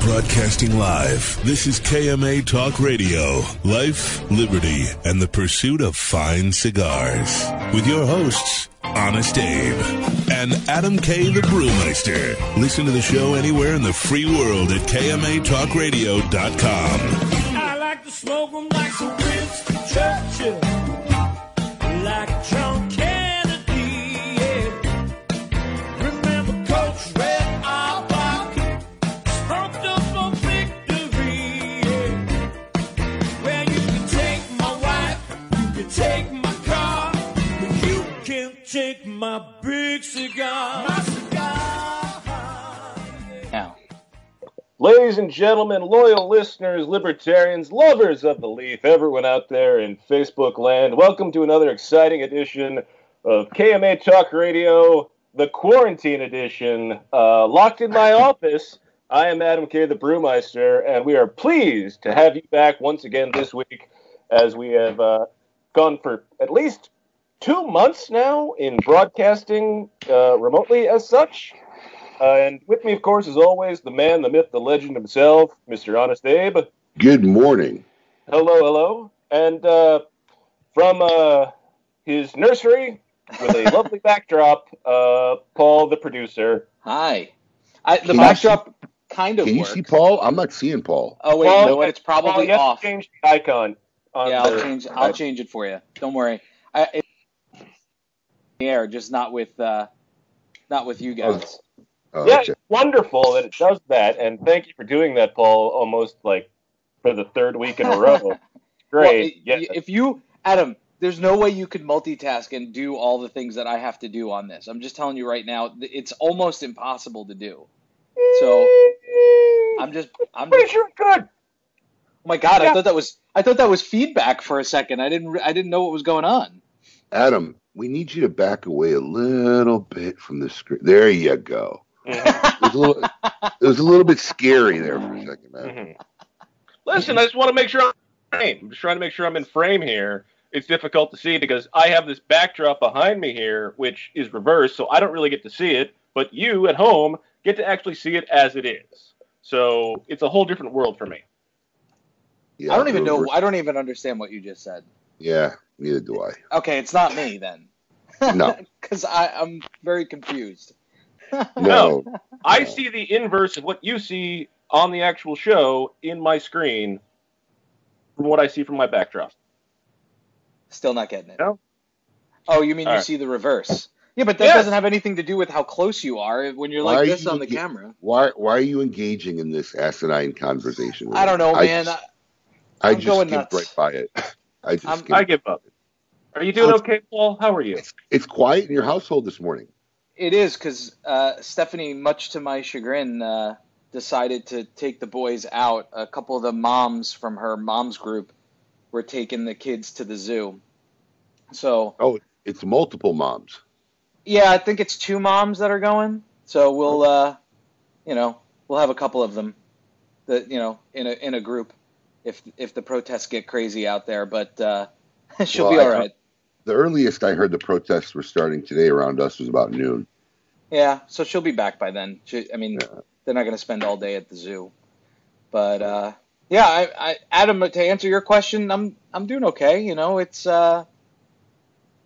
Broadcasting live, this is KMA Talk Radio, Life, Liberty, and the pursuit of fine cigars. With your hosts, Honest Abe and Adam K. the Brewmeister. Listen to the show anywhere in the free world at KMATalkRadio.com. I like to smoke 'em like some Winston Churchill, my big cigar. My cigar. Now, Ladies and gentlemen, loyal listeners, libertarians, lovers of the leaf, everyone out there in Facebook land, welcome to another exciting edition of KMA Talk Radio, the quarantine edition. Uh, locked in my office, I am Adam K. the Brewmeister, and we are pleased to have you back once again this week as we have uh, gone for at least two months now in broadcasting uh, remotely as such. Uh, and with me, of course, as always, the man, the myth, the legend himself, Mr. Honest Abe. Good morning. Hello, hello. And uh, from uh, his nursery with a lovely backdrop, uh, Paul, the producer. hi. I, the Can you backdrop kind of Can you works. see Paul? I'm not seeing Paul. Oh wait, Paul, you know what? It's probably you have to off. change the icon. On Yeah, I'll change. I'll change it for you. Don't worry. I, it's in the air, just not with uh, not with you guys. Uh, Yeah, check. it's wonderful that it does that, and thank you for doing that, Paul. Almost like for the third week in a row. Great. Well, yeah. If you, Adam, there's no way you could multitask and do all the things that I have to do on this. I'm just telling you right now, it's almost impossible to do. So I'm just, I'm pretty just, sure it could. oh my god, Yeah. I thought that was, I thought that was feedback for a second. I didn't, I didn't know what was going on. Adam, we need you to back away a little bit from the screen. There you go. It was a little, it was a little bit scary there for a second, man. Mhm. Listen, I just want to make sure I'm in frame. I'm just trying to make sure I'm in frame here. It's difficult to see because I have this backdrop behind me here, which is reversed, so I don't really get to see it. But you at home get to actually see it as it is. So it's a whole different world for me. Yeah, I don't even know, I don't even understand what you just said. Yeah, neither do I. Okay, it's not me then. No. because I'm very confused. No, I No. see the inverse of what you see on the actual show in my screen from what I see from my backdrop. Still not getting it. No? Oh, you mean you All right. see the reverse? Yeah, but that Yes. doesn't have anything to do with how close you are when you're Why like this you on the ge- camera. why? Why are you engaging in this asinine conversation? with I don't me? know, I man. just, I, I I'm just going skipped nuts. right by it. I just I'm- I give up. Are you doing Oh, okay, Paul? How are you? It's, it's quiet in your household this morning. It is because uh, Stephanie, much to my chagrin, uh, decided to take the boys out. A couple of the moms from her mom's group were taking the kids to the zoo. So Oh, it's multiple moms. yeah, I think it's two moms that are going. So we'll, uh, you know, we'll have a couple of them, that you know, in a in a group, if if the protests get crazy out there. But uh, she'll Well, be I- all right. The earliest I heard the protests were starting today around us was about noon. Yeah, so she'll be back by then. She, I mean, Yeah. they're not going to spend all day at the zoo. But uh, yeah, I, I, Adam, to answer your question, I'm I'm doing okay. You know, it's uh,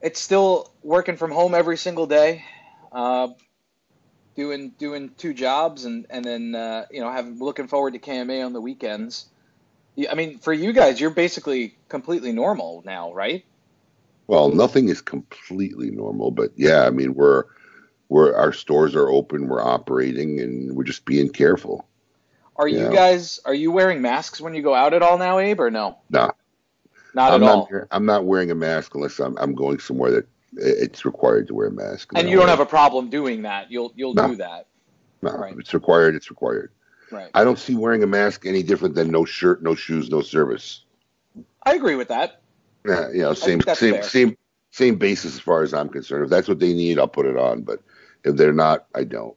it's still working from home every single day, uh, doing doing two jobs, and and then uh, you know, having looking forward to KMA on the weekends. Yeah, I mean, for you guys, you're basically completely normal now, right? Well, nothing is completely normal, but yeah, I mean we're we're our stores are open, we're operating, and we're just being careful. Are you Yeah. guys are you wearing masks when you go out at all now, Abe, or no? No, Not I'm at not. all. I'm not wearing a mask unless I'm I'm going somewhere that it's required to wear a mask. And No. you don't have a problem doing that. You'll you'll No. do that. No, right. it's required. It's required. Right. I don't see wearing a mask any different than no shirt, no shoes, no service. I agree with that. Yeah, you know, same same fair. same same basis as far as I'm concerned. If that's what they need, I'll put it on. But if they're not, I don't.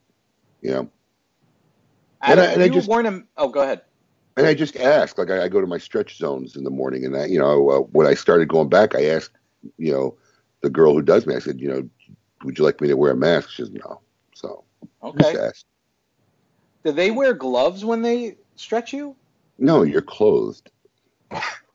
You know. And I- and I just- warn him. Oh, go ahead. And I just ask, like I, I go to my stretch zones in the morning, and I, you know, uh, when I started going back, I asked, you know, the girl who does me, I said, you know, would you like me to wear a mask? She says no. So just Okay. Do they wear gloves when they stretch you? No, you're clothed.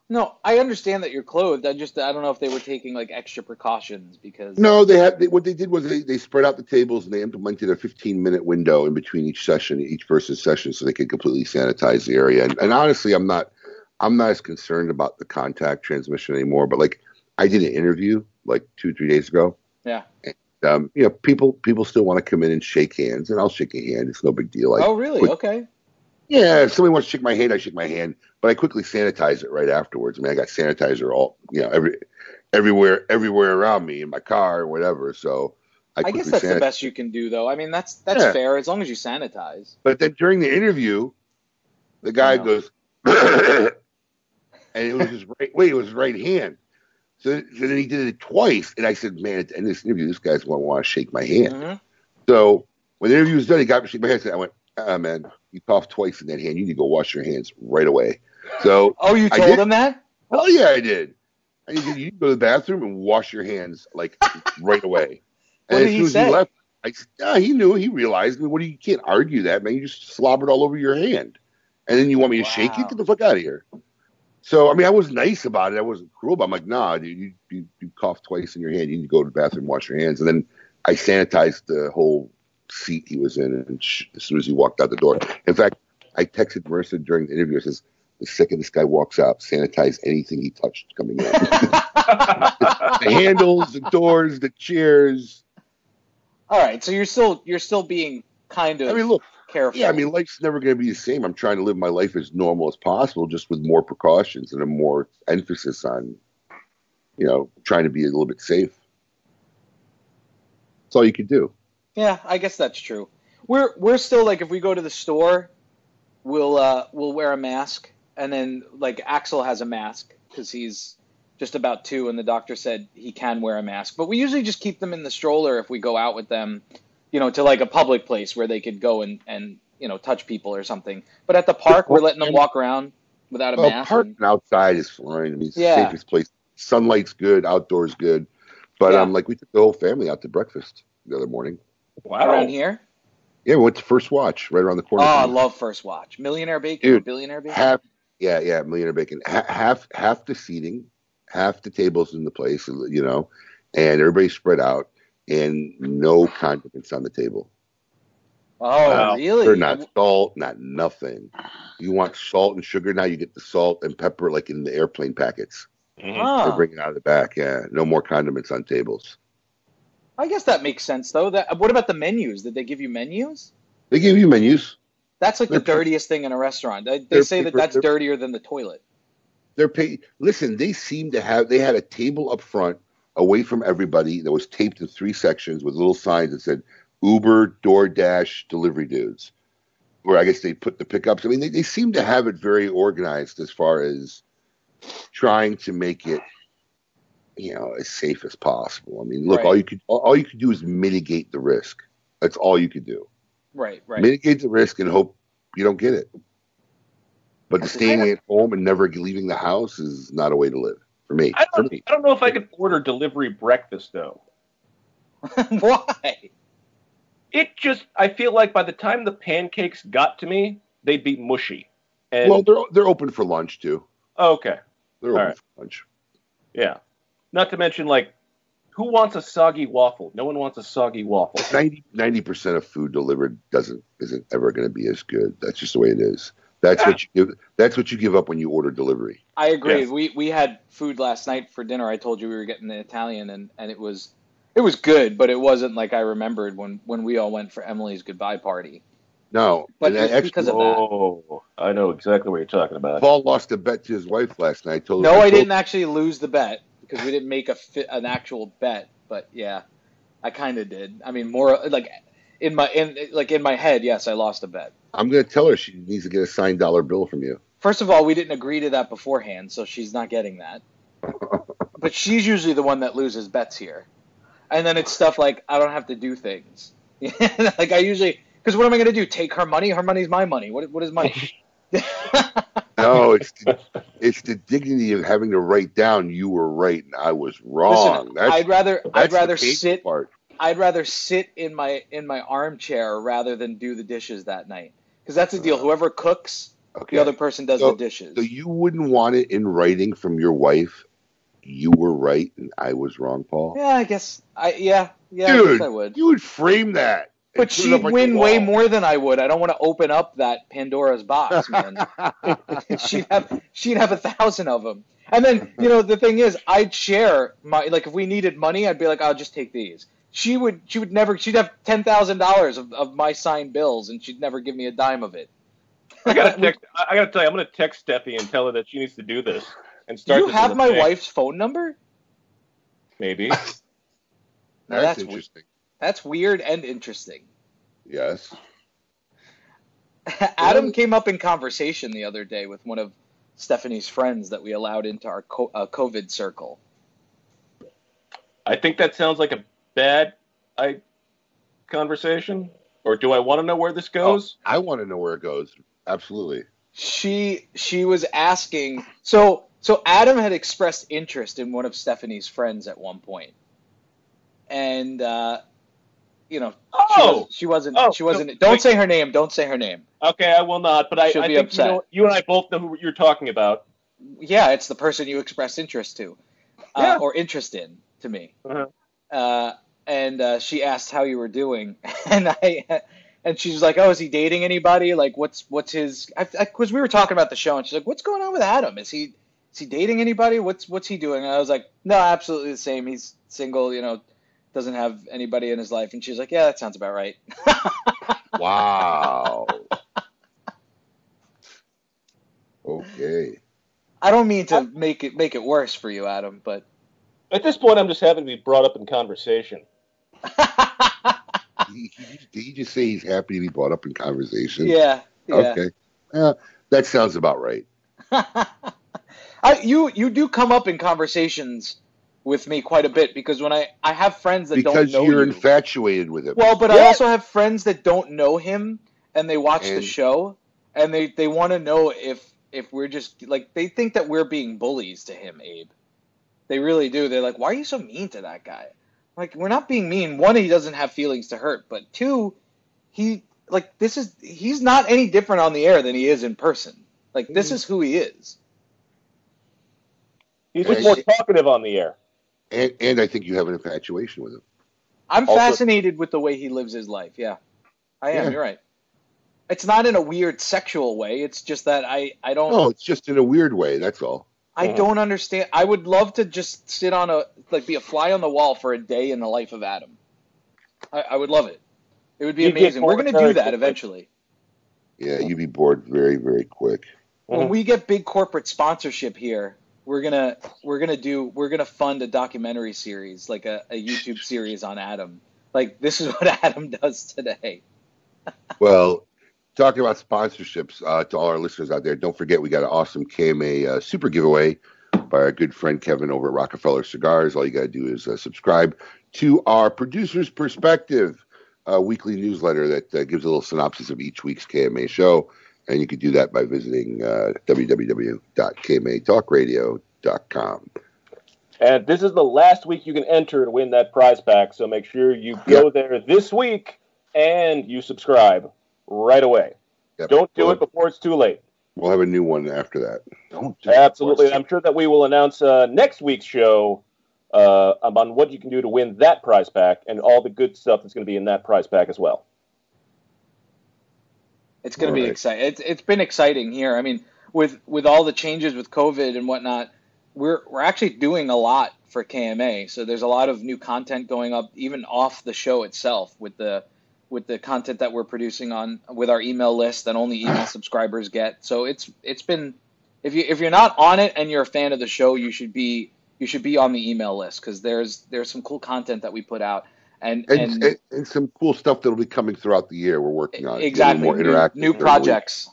No, I understand that you're clothed. I just I don't know if they were taking like extra precautions because No, they had they, what they did was they, they spread out the tables and they implemented a 15 minute window in between each session, each person's session, so they could completely sanitize the area. And, and honestly, I'm not I'm not as concerned about the contact transmission anymore. But like I did an interview like two three days ago. Yeah. Um, you know, people people still want to come in and shake hands, and I'll shake a hand. It's no big deal. I, oh really? quick- Okay. Yeah, if somebody wants to shake my hand, I shake my hand, but I quickly sanitize it right afterwards. I mean, I got sanitizer all, you know, every everywhere, everywhere around me in my car or whatever. So I, I, guess that's the best you can do though. I mean that's that's Yeah. fair as long as you sanitize. But then during the interview, the guy goes, and it was his right. Wait, it was his right hand. So, so then he did it twice, and I said, "Man, at the end of this interview, this guy's going to want to shake my hand." Mhm. So when the interview was done, he got me to shake my hand. And I went, "Ah, man, you coughed twice in that hand. You need to go wash your hands right away." So Oh, you told him that? Oh yeah, I did. I said, you go to the bathroom and wash your hands like right away. What And did as he soon as say? he left, I said, yeah, he knew. He realized. I mean, what do you, you can't argue that, man. You just slobbered all over your hand, and then you want me to shake Wow. it? Get the fuck out of here. So I mean, I was nice about it. I wasn't cruel, but I'm like, nah, dude, you, you you coughed twice in your hand. You need to go to the bathroom, wash your hands, and then I sanitized the whole seat he was in, and sh- as soon as he walked out the door. In fact, I texted Marissa during the interview. I says, the second this guy walks out, sanitize anything he touched coming in. the handles, the doors, the chairs. All right, so you're still you're still being kind of I mean, look, careful. yeah, I mean, life's never going to be the same. I'm trying to live my life as normal as possible, just with more precautions and a more emphasis on, you know, trying to be a little bit safe. That's all you could do. Yeah, I guess that's true. We're we're still like if we go to the store, we'll uh we'll wear a mask, and then like Axel has a mask because he's just about two, and the doctor said he can wear a mask. But we usually just keep them in the stroller if we go out with them, you know, to like a public place where they could go and and you know touch people or something. But at the park, we're letting them walk around without a Well, mask. parking and- outside is fine. I mean, it's Yeah. the safest place. Sunlight's good, outdoors good. But Yeah. um, like we took the whole family out to breakfast the other morning. Wow. around here. Yeah, we went to First Watch right around the corner. Oh. I love First Watch. Millionaire Bacon, Dude, Billionaire Bacon. half yeah yeah millionaire bacon ha- half half the seating half the tables in the place you know and everybody spread out and no condiments on the table oh, Wow. really? they're not salt not nothing you want salt and sugar now you get the salt and pepper like in the airplane packets Mhm. they're bringing it out of the back yeah no more condiments on tables I guess that makes sense though. That what about the menus? Did they give you menus? they give you menus That's like the They're- dirtiest thing in a restaurant. They, they they're say that that's dirtier than the toilet. they're pay listen they seem to have they had a table up front away from everybody that was taped in three sections with little signs that said uber doordash delivery dudes where i guess they put the pickups i mean they, they seem to have it very organized as far as trying to make it you know as safe as possible i mean look Right. all you could all, you could do is mitigate the risk that's all you could do Right, right. mitigate the risk and hope you don't get it. But staying at home and never leaving the house is not a way to live for me. I don't, me, I don't know if I could order delivery breakfast though. Why? It just I feel like by the time the pancakes got to me, they'd be mushy. And well, they're they're open for lunch too. Oh, okay, They're All open right. for lunch. yeah. Not to mention like, who wants a soggy waffle? No one wants a soggy waffle. 90 percent of food delivered doesn't isn't ever going to be as good. That's just the way it is. That's what you give. That's what you give up when you order delivery. I agree. Yes. We we had food last night for dinner. I told you we were getting the Italian, and, and it was it was good, but it wasn't like I remembered when when we all went for Emily's goodbye party. No, But and it's because of that. Oh, I know exactly what you're talking about. Paul lost a bet to his wife last night. Told No, I told- didn't actually lose the bet because we didn't make a fit, an actual bet. But yeah, I kind of did. I mean, more like in my in like in my head, yes, I lost a bet. I'm going to tell her she needs to get a signed dollar bill from you. First of all, we didn't agree to that beforehand, so she's not getting that. but she's usually the one that loses bets here. And then it's stuff like I don't have to do things. like I usually because what am I going to do? Take her money? Her money's my money. What what is money? No, it's the, it's the dignity of having to write down you were right and I was wrong. Listen, that's I'd rather that's I'd rather sit part. I'd rather sit in my in my armchair rather than do the dishes that night. Because that's the deal. Uh-huh. Whoever cooks Okay. The other person does So- the dishes. So you wouldn't want it in writing from your wife. You were right and I was wrong, Paul. yeah, I guess. I yeah yeah. I Dude, guess I would. you would frame that. But she'd like win way more than I would. I don't want to open up that Pandora's box, man. she'd have she'd have a thousand of them. And then you know the thing is, I'd share my like if we needed money, I'd be like, I'll just take these. She would she would never she'd have ten thousand dollars of of my signed bills, and she'd never give me a dime of it. I gotta text. I I gotta tell you, I'm gonna text Steffi and tell her that she needs to do this and start. Do you have my thing. wife's phone number? Maybe. Now That's, that's we- interesting. That's weird and interesting. Yes. Adam came up in conversation the other day with one of Stephanie's friends that we allowed into our co- uh, COVID circle. I think that sounds like a bad I conversation. Or do I want to know where this goes? I want to know where it goes. Absolutely. She she was asking so so Adam had expressed interest in one of Stephanie's friends at one point, and uh, you know she, Oh! was, she wasn't Oh, she wasn't. no, don't wait. say her name. Don't say her name. Okay, I will not. But I, She'll I be think you, upset. know, you and I both know who you're talking about. Yeah, it's the person you expressed interest to, uh, Yeah. or interest in to me. Uh-huh. Uh, and uh, she asked how you were doing, and I, and she's like, "Oh, is he dating anybody? Like, what's what's his?" Because we were talking about the show, and she's like, "What's going on with Adam? Is he is he dating anybody? What's what's he doing?" And I was like, "No, absolutely the same. He's single. You know, doesn't have anybody in his life." And she's like, "Yeah, that sounds about right." Wow. okay. I don't mean to make it make it worse for you, Adam, but At this point, I'm just happy to be brought up in conversation. Did he, did he just say he's happy to be brought up in conversation? yeah, yeah. Okay. Yeah, that sounds about right. I, you you do come up in conversations with me quite a bit because when I I have friends that Because don't know you're you. infatuated with him. well, but I also have friends that don't know him and they watch the show and they they want to know if if we're just like they think that we're being bullies to him, Abe. They really do. They're like, "Why are you so mean to that guy?" Like, we're not being mean. One, he doesn't have feelings to hurt, but two, he like this is he's not any different on the air than he is in person. Like this mm-hmm. is who he is. He's just more talkative on the air. and, and I think you have an infatuation with him. I'm Also- fascinated with the way he lives his life. Yeah, I am. Yeah. You're right. It's not in a weird sexual way. It's just that I I don't No, it's just in a weird way. That's all. I Mhm. don't understand. I would love to just sit on a like be a fly on the wall for a day in the life of Adam. I, I would love it. It would be You'd amazing. We're gonna do that quickly. eventually. Yeah, you'd be bored very, very quick. When Mhm. we get big corporate sponsorship here, we're gonna we're gonna do we're gonna fund a documentary series, like a, a YouTube series on Adam. Like this is what Adam does today. Well, talking about sponsorships uh, to all our listeners out there, don't forget we got an awesome KMA uh, super giveaway by our good friend Kevin over at Rockefeller Cigars. All you got to do is uh, subscribe to our Producer's Perspective uh, weekly newsletter that uh, gives a little synopsis of each week's KMA show. And you can do that by visiting uh, www.kmatalkradio.com. And this is the last week you can enter to win that prize pack. So make sure you go there this week and you subscribe right away. Yep. Don't do we'll, it before it's too late. We'll have a new one after that. Don't do Absolutely. I'm sure that we will announce uh, next week's show uh, on what you can do to win that prize pack and all the good stuff that's going to be in that prize pack as well. It's going to be Alright. exciting. It's it's been exciting here. I mean, with with all the changes with COVID and whatnot, we're we're actually doing a lot for KMA. So there's a lot of new content going up, even off the show itself, with the with the content that we're producing on with our email list that only email subscribers get. So it's it's been if you if you're not on it and you're a fan of the show, you should be you should be on the email list because there's there's some cool content that we put out and And, and, and, some cool stuff that'll be coming throughout the year. We're working on exactly more interactive new projects,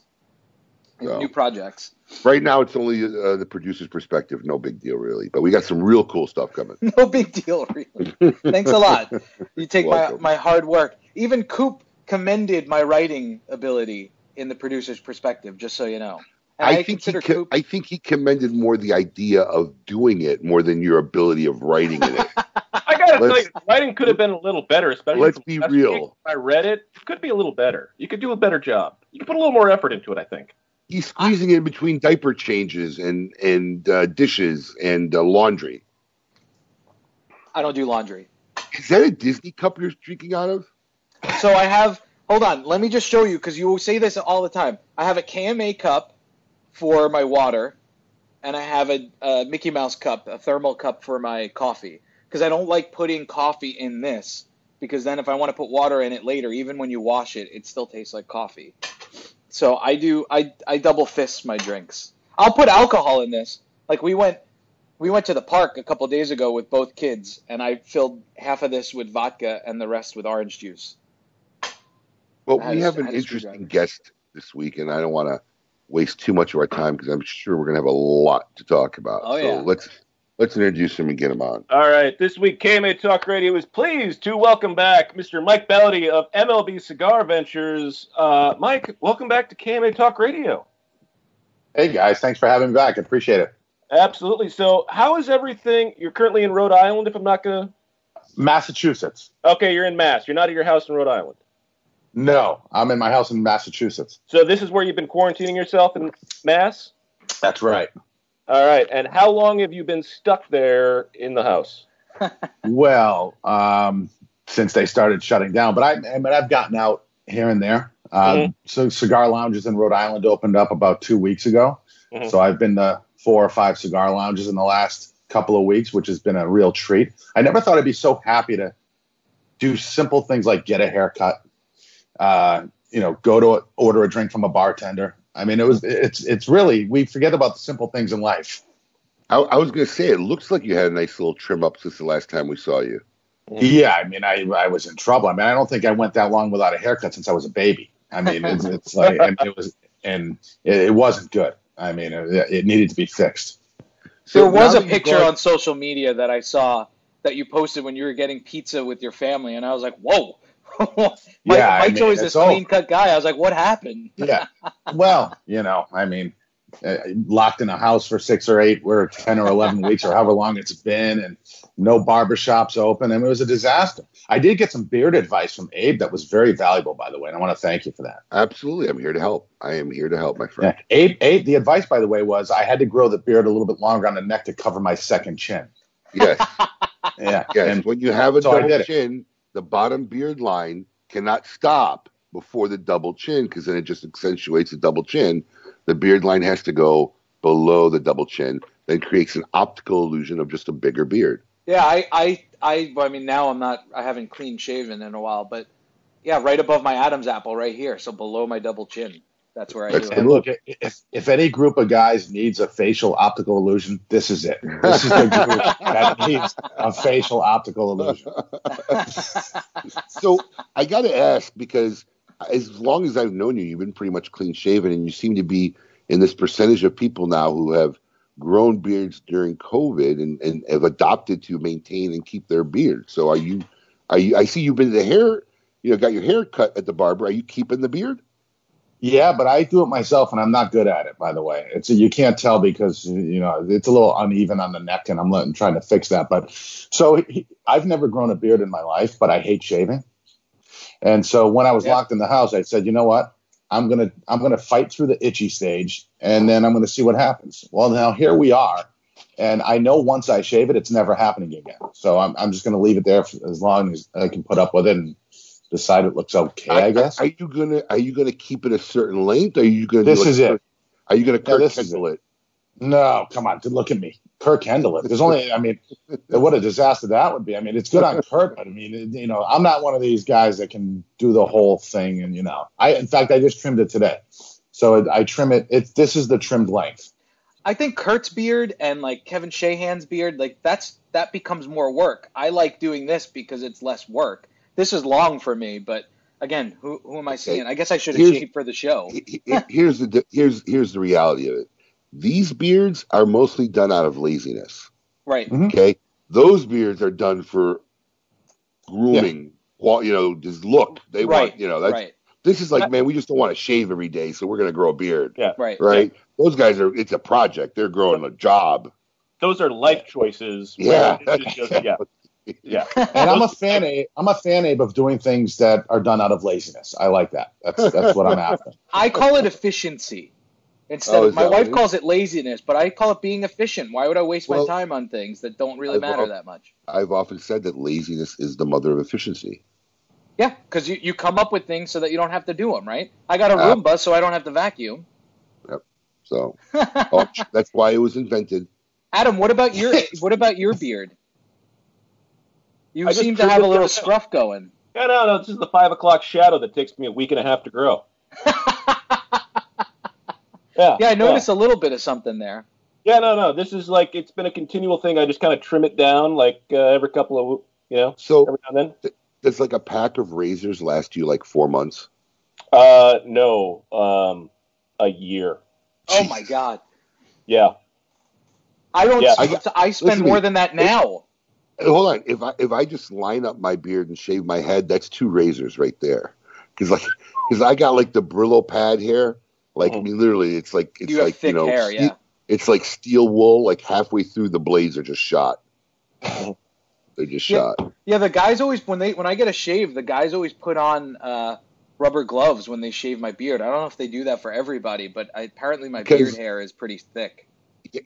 So. new projects. Right now, it's only uh, the producer's perspective. No big deal, really. But we got some real cool stuff coming. No big deal, really. Thanks a lot. You take my, my hard work. Even Coop commended my writing ability in the producer's perspective, just so you know. I, I, think he co- Coop. I think he commended more the idea of doing it more than your ability of writing it. I got to tell Let's- you, writing could have been a little better, especially Let's be real. I read it. It could be a little better. You could do a better job. You could put a little more effort into it, I think. He's squeezing in between diaper changes and and uh, dishes and uh, laundry. I don't do laundry. Is that a Disney cup you're drinking out of? So I have. Hold on. Let me just show you because you say this all the time. I have a KMA cup for my water, and I have a, a Mickey Mouse cup, a thermal cup for my coffee. Because I don't like putting coffee in this. Because then if I want to put water in it later, even when you wash it, it still tastes like coffee. So I do. I I double fist my drinks. I'll put alcohol in this. Like we went. We went to the park a couple days ago with both kids, and I filled half of this with vodka and the rest with orange juice. Well, we had have an I had a interesting guest this week, and I don't want to waste too much of our time because I'm sure we're going to have a lot to talk about. Oh, so yeah. let's let's introduce him and get him on. All right, this week KMA Talk Radio is pleased to welcome back Mr. Mike Bellady of MLB Cigar Ventures. Uh, Mike, welcome back to KMA Talk Radio. Hey guys, thanks for having me back. I appreciate it. Absolutely. So, how is everything? You're currently in Rhode Island, if I'm not gonna. Massachusetts. Okay, you're in Mass. You're not at your house in Rhode Island. No, I'm in my house in Massachusetts. So this is where you've been quarantining yourself in Mass. That's right. All right. And how long have you been stuck there in the house? Well, um, since they started shutting down, but I, I mean, I've gotten out here and there. Um, Mhm. So cigar lounges in Rhode Island opened up about two weeks ago. Mhm. So I've been to four or five cigar lounges in the last couple of weeks, which has been a real treat. I never thought I'd be so happy to do simple things like get a haircut, uh, you know, go to order a drink from a bartender. I mean, it was it's it's really we forget about the simple things in life. I, I was going to say, it looks like you had a nice little trim up since the last time we saw you. Yeah, I mean, I I was in trouble. I mean, I don't think I went that long without a haircut since I was a baby. I mean, it's, it's like and it was and it, it wasn't good. I mean, it, it needed to be fixed. So there was a picture gone- on social media that I saw that you posted when you were getting pizza with your family, and I was like, "Whoa!" Mike, Yeah, I Mike's mean, always it's this clean cut guy. I was like, "What happened?" Yeah. Well, you know, I mean, uh, locked in a house for six or eight or ten or eleven weeks or however long it's been, and no barbershops open. I mean, it was a disaster. I did get some beard advice from Abe that was very valuable, by the way, and I want to thank you for that. Absolutely, I'm here to help. I am here to help, my Yeah. friend. Abe, Abe, the advice, by the way, was I had to grow the beard a little bit longer on the neck to cover my second chin. Yes, Yeah. yes. And when you have a so double did it. chin, the bottom beard line cannot stop before the double chin because then it just accentuates the double chin. The beard line has to go below the double chin, then creates an optical illusion of just a bigger beard. Yeah, I, I, I, I mean, now I'm not, I haven't clean shaven in a while, but yeah, right above my Adam's apple, right here, so below my double chin. That's where I That's do And it. look, if, if any group of guys needs a facial optical illusion, this is it. This is the group that needs a facial optical illusion. so I got to ask because as long as I've known you, you've been pretty much clean shaven, and you seem to be in this percentage of people now who have grown beards during COVID and, and have adopted to maintain and keep their beard. So are you? Are you? I see you've been to the hair. You know, got your hair cut at the barber. Are you keeping the beard? Yeah, but I do it myself, and I'm not good at it. By the way, it's you can't tell because you know it's a little uneven on the neck, and I'm letting, trying to fix that. But so he, I've never grown a beard in my life, but I hate shaving. And so when I was Yeah. locked in the house, I said, you know what? I'm gonna I'm gonna fight through the itchy stage, and then I'm gonna see what happens. Well, now here we are, and I know once I shave it, it's never happening again. So I'm I'm just gonna leave it there for as long as I can put up with it and decide it looks okay. I guess. Are you gonna? Are you gonna keep it a certain length? Are you gonna? This do like is it. Are you gonna Yeah, Kirk this Kendall it? No, come on, look at me, Kirk Kendall. It. There's only, I mean, what a disaster that would be. I mean, it's good on Kirk, but I mean, you know, I'm not one of these guys that can do the whole thing. And you know, I, in fact, I just trimmed it today, so it, I trim it. It's this is the trimmed length. I think Kurt's beard and like Kevin Shahan's beard, like that's that becomes more work. I like doing this because it's less work. This is long for me, but again, who who am I seeing? I guess I should have Here's- shaved for the show. He- he- here's the here's here's the reality of it. These beards are mostly done out of laziness. Right. Mm-hmm. Okay, those beards are done for grooming. Well, you know, just look. They right. want you know. That's, right. This is like, man, we just don't want to shave every day, so we're gonna grow a beard. Yeah. Right. Right. Those guys are. It's a project. They're growing a job. Those are life choices. Yeah. where it's just- yeah. Yeah. And I'm a fan. Abe, I'm a fan, Abe, of doing things that are done out of laziness. I like that. That's that's what I'm after. I call it efficiency. Instead Oh, of my wife it is? calls it laziness, but I call it being efficient. Why would I waste Well, my time on things that don't really I've matter al- that much? I've often said that laziness is the mother of efficiency. Yeah, because you, you come up with things so that you don't have to do them, right? I got a Uh, Roomba, so I don't have to vacuum. Yep. So oh, that's why it was invented. Adam, what about your what about your beard? You I seem to have a little the other scruff going. Yeah, no, no, this is the five o'clock shadow that takes me a week and a half to grow. Yeah, Yeah, I noticed a little bit of something there. Yeah, no, no. This is like it's been a continual thing. I just kind of trim it down, like uh, every couple of you know, So every now and then. does like a pack of razors last you like four months? Uh, no, um, a year. Oh my god. Yeah, I don't Yeah. I, I spend Listen more me. than that now. Hold on. If I if I just line up my beard and shave my head, that's two razors right there. Because like, because I got like the Brillo pad hair. Like I mean, literally, it's like it's you like you know, hair, yeah. it's like steel wool. Like halfway through, the blades are just shot. They're just Yeah. shot. Yeah, the guys always when they when I get a shave, the guys always put on uh, rubber gloves when they shave my beard. I don't know if they do that for everybody, but I, apparently my beard hair is pretty thick.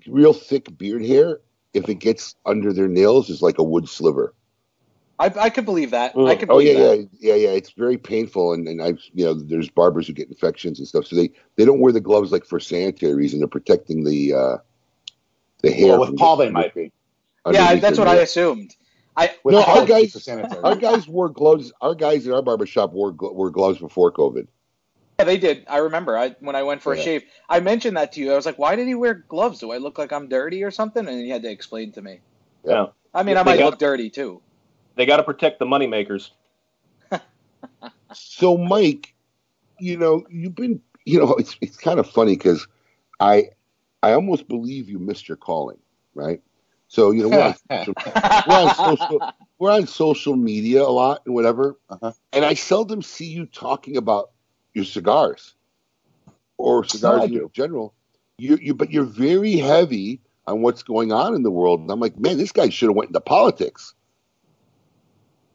Real thick beard hair. If it gets under their nails, is like a wood sliver. I, I could believe that. Mm. I could Oh yeah, that. yeah, yeah, yeah. It's very painful, and and I've you know there's barbers who get infections and stuff, so they they don't wear the gloves like for sanitary reason. They're protecting the uh the hair. Well, with Paul, they might be. Yeah, that's their what I assumed. I No, our guys- Our guys wore gloves. Our guys at our barber shop wore wore gloves before COVID. Yeah, they did. I remember. I when I went for a shave, I mentioned that to you. I was like, "Why did he wear gloves? Do I look like I'm dirty or something?" And he had to explain to me. yeah. I mean, Yeah, I they might got- look dirty too. They got to protect the moneymakers. So, Mike, you know, you've been, you know, it's it's kind of funny because I I almost believe you missed your calling, right? So, you know, we're on, social, we're on social we're on social media a lot and whatever, Uh-huh. and I seldom see you talking about your cigars or cigars in general. You you but you're very heavy on what's going on in the world, and I'm like, man, this guy should have went into politics.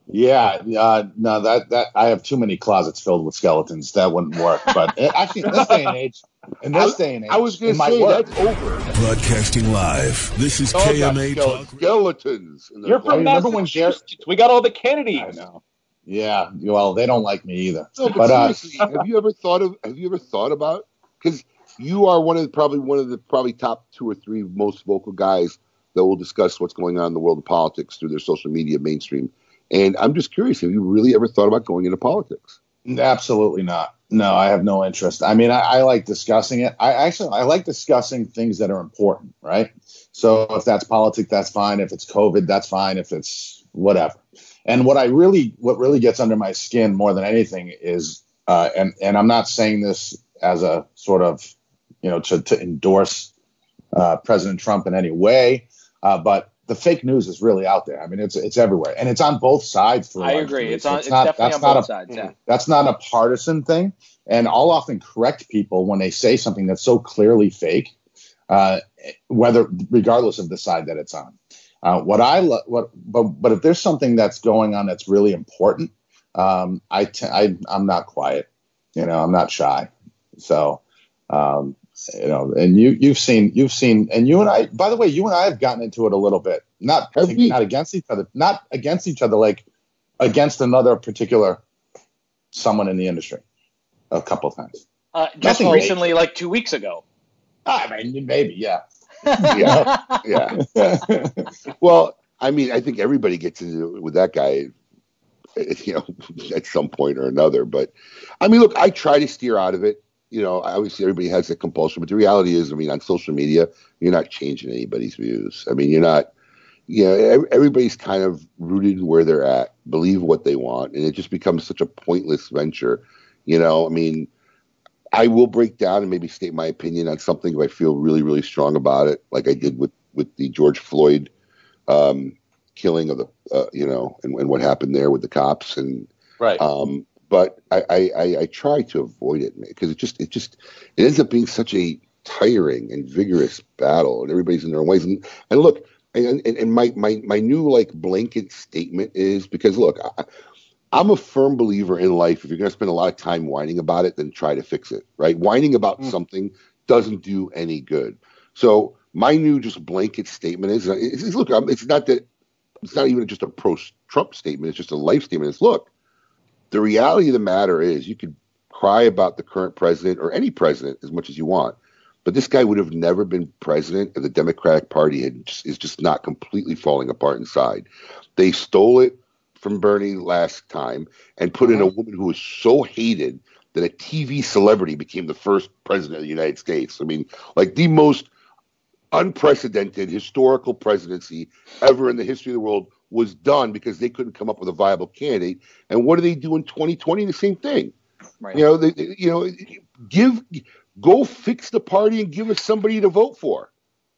Yeah, uh, no, that that I have too many closets filled with skeletons. That wouldn't work. But uh, actually, in this day and age, in this day and age, I was going to say work. that's over. Broadcasting live. This is All KMA skele- Talk. skeletons. in their You're from closets. remember when Jer- Massachusetts. We got all the Kennedys. I know. Yeah, well, they don't like me either. No, but, But, uh, seriously, have you ever thought of? Have you ever thought about? Because you are one of the, probably one of the probably top two or three most vocal guys that will discuss what's going on in the world of politics through their social media mainstream. And I'm just curious, have you really ever thought about going into politics? Absolutely not. No, I have no interest. I mean, I, I like discussing it. I actually I like discussing things that are important, right? So if that's politics, that's fine. If it's COVID, that's fine. If it's whatever. And what I really, what really gets under my skin more than anything is, uh, and and I'm not saying this as a sort of, you know, to to endorse uh, President Trump in any way, uh, but the fake news is really out there. I mean, it's it's everywhere, and it's on both sides. For I agree. It's on. It's, not- definitely that's on not both a- sides. Yeah. that's not a partisan thing. And I'll often correct people when they say something that's so clearly fake, uh, whether regardless of the side that it's on. Uh, what I lo- what but but if there's something that's going on that's really important, um, I, t- I I'm not quiet. You know, I'm not shy. So, um, you know, and you you've seen you've seen and you and I. By the way, you and I have gotten into it a little bit. Not not against each other. Not against each other. Like against another particular someone in the industry a couple of times. Uh, just Nothing recently, like two weeks ago. I mean, maybe, yeah. Yeah, yeah. Well, I mean, I think everybody gets into it with that guy, you know, at some point or another. But I mean, look, I try to steer out of it. You know, obviously everybody has that compulsion, but the reality is, I mean, on social media, you're not changing anybody's views. I mean, you're not. You know, everybody's kind of rooted where they're at, believe what they want, and it just becomes such a pointless venture. You know, I mean, I will break down and maybe state my opinion on something if I feel really, really strong about it, like I did with with the George Floyd um, killing of the, uh, you know, and, and what happened there with the cops, and right. um, but I, I, I, I try to avoid it because it just it just it ends up being such a tiring and vigorous battle, and everybody's in their own ways. And, and look, and, and, and my, my my new like blanket statement is because look, I, I'm a firm believer in life. If you're going to spend a lot of time whining about it, then try to fix it. Right? Whining about Mm. something doesn't do any good. So my new just blanket statement is, is, is look, it's not that it's not even just a pro Trump statement. It's just a life statement. It's look, the reality of the matter is you could cry about the current president or any president as much as you want, but this guy would have never been president if the Democratic Party had just, is just not completely falling apart inside. They stole it from Bernie last time and put in a uh-huh. woman who was so hated that a TV celebrity became the first president of the United States. I mean, like the most unprecedented historical presidency ever in the history of the world was done because they couldn't come up with a viable candidate. And what do they do in 2020? The same thing. Right. You know, they, they- you know, give go fix the party and give us somebody to vote for.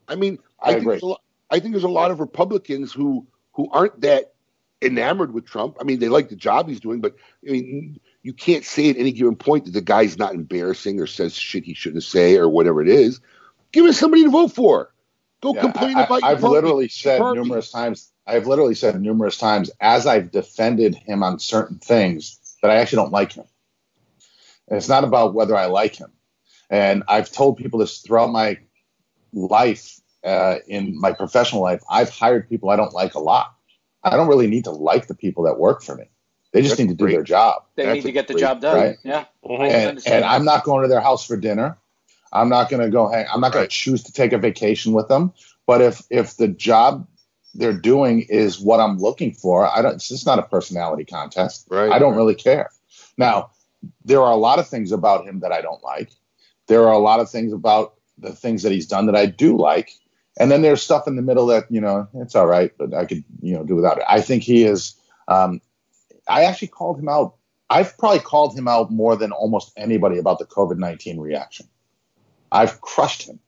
I mean, I, I think agree. there's a lot, I think there's a lot of Republicans who who aren't that enamored with Trump. I mean, they like the job he's doing, but I mean, you can't say at any given point that the guy's not embarrassing or says shit he shouldn't say or whatever it is. Give us somebody to vote for. Go Yeah, complain I, about. your have party- literally said party. numerous times. I've literally said numerous times as I've defended him on certain things that I actually don't like him. And it's not about whether I like him. And I've told people this throughout my life, uh, in my professional life. I've hired people I don't like a lot. I don't really need to like the people that work for me. They just That's need to do great. their job. They That's need to get the great- job done. right. Yeah. Mm-hmm. I and, and. I'm not going to their house for dinner. I'm not going to go hang. I'm not going to choose to take a vacation with them. But if if the job they're doing is what I'm looking for, I don't. It's just not a personality contest. Right. I don't really care. Now, there are a lot of things about him that I don't like. There are a lot of things about the things that he's done that I do like. And then there's stuff in the middle that you know it's all right, but I could you know do without it. I think he is. Um, I actually called him out. I've probably called him out more than almost anybody about the COVID nineteen reaction. I've crushed him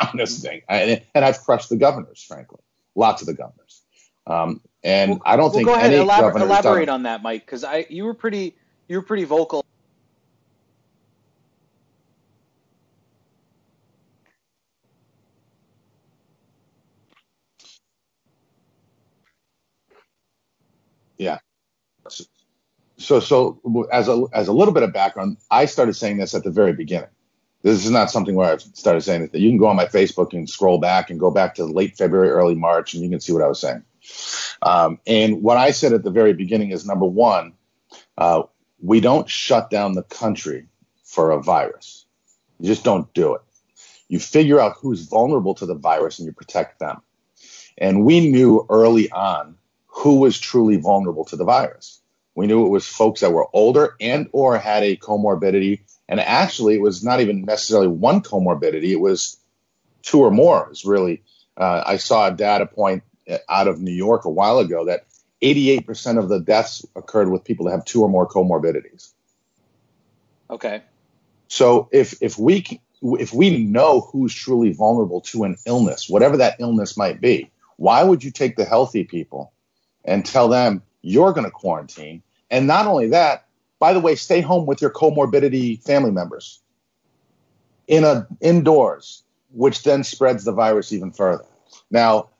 on this thing, and, and I've crushed the governors, frankly, lots of the governors. Um, and Well, I don't well, think go ahead. any Elabor- governor has done elaborate on that, Mike, because I you were pretty you were pretty vocal. So so as a as a little bit of background, I started saying this at the very beginning. This is not something where I've started saying it. You can go on my Facebook and scroll back and go back to late February, early March, and you can see what I was saying. Um, and what I said at the very beginning is number one, uh, we don't shut down the country for a virus. You just don't do it. You figure out who's vulnerable to the virus and you protect them. And we knew early on who was truly vulnerable to the virus. We knew it was folks that were older and or had a comorbidity. And actually, it was not even necessarily one comorbidity. It was two or more. Is really. Uh, I saw a data point out of New York a while ago that 88% of the deaths occurred with people that have two or more comorbidities. Okay. So if if we if we know who's truly vulnerable to an illness, whatever that illness might be, why would you take the healthy people and tell them you're going to quarantine? And not only that, by the way, stay home with your comorbidity family members in a indoors, which then spreads the virus even further. Now,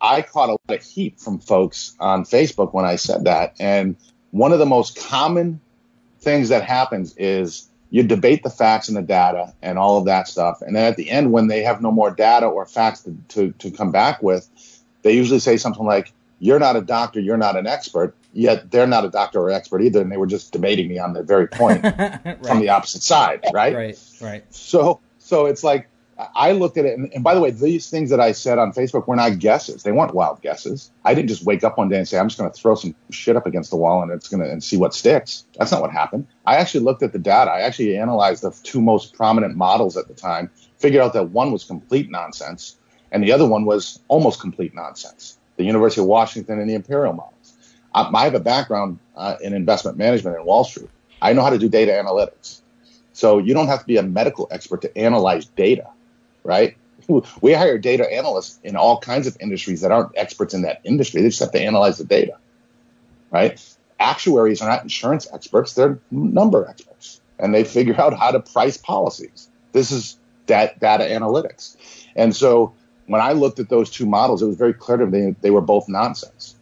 I caught a lot of heat from folks on Facebook when I said that, and one of the most common things that happens is you debate the facts and the data and all of that stuff. And then at the end, when they have no more data or facts to, to, to come back with, they usually say something like, You're not a doctor, you're not an expert. Yet they're not a doctor or expert either. And they were just debating me on the very point right. from the opposite side, right? right, right. So, so it's like I looked at it, and, and by the way, these things that I said on Facebook were not guesses. They weren't wild guesses. I didn't just wake up one day and say I'm just going to throw some shit up against the wall and it's going to and see what sticks. That's not what happened. I actually looked at the data. I actually analyzed the two most prominent models at the time. Figured out that one was complete nonsense, and the other one was almost complete nonsense. The University of Washington and the Imperial models. I, I have a background uh, in investment management in Wall Street. I know how to do data analytics. So you don't have to be a medical expert to analyze data, right? We hire data analysts in all kinds of industries that aren't experts in that industry. They just have to analyze the data, right? Actuaries are not insurance experts; they're number experts, and they figure out how to price policies. This is that data analytics, and so when I looked at those two models, it was very clear to me they, they were both nonsense.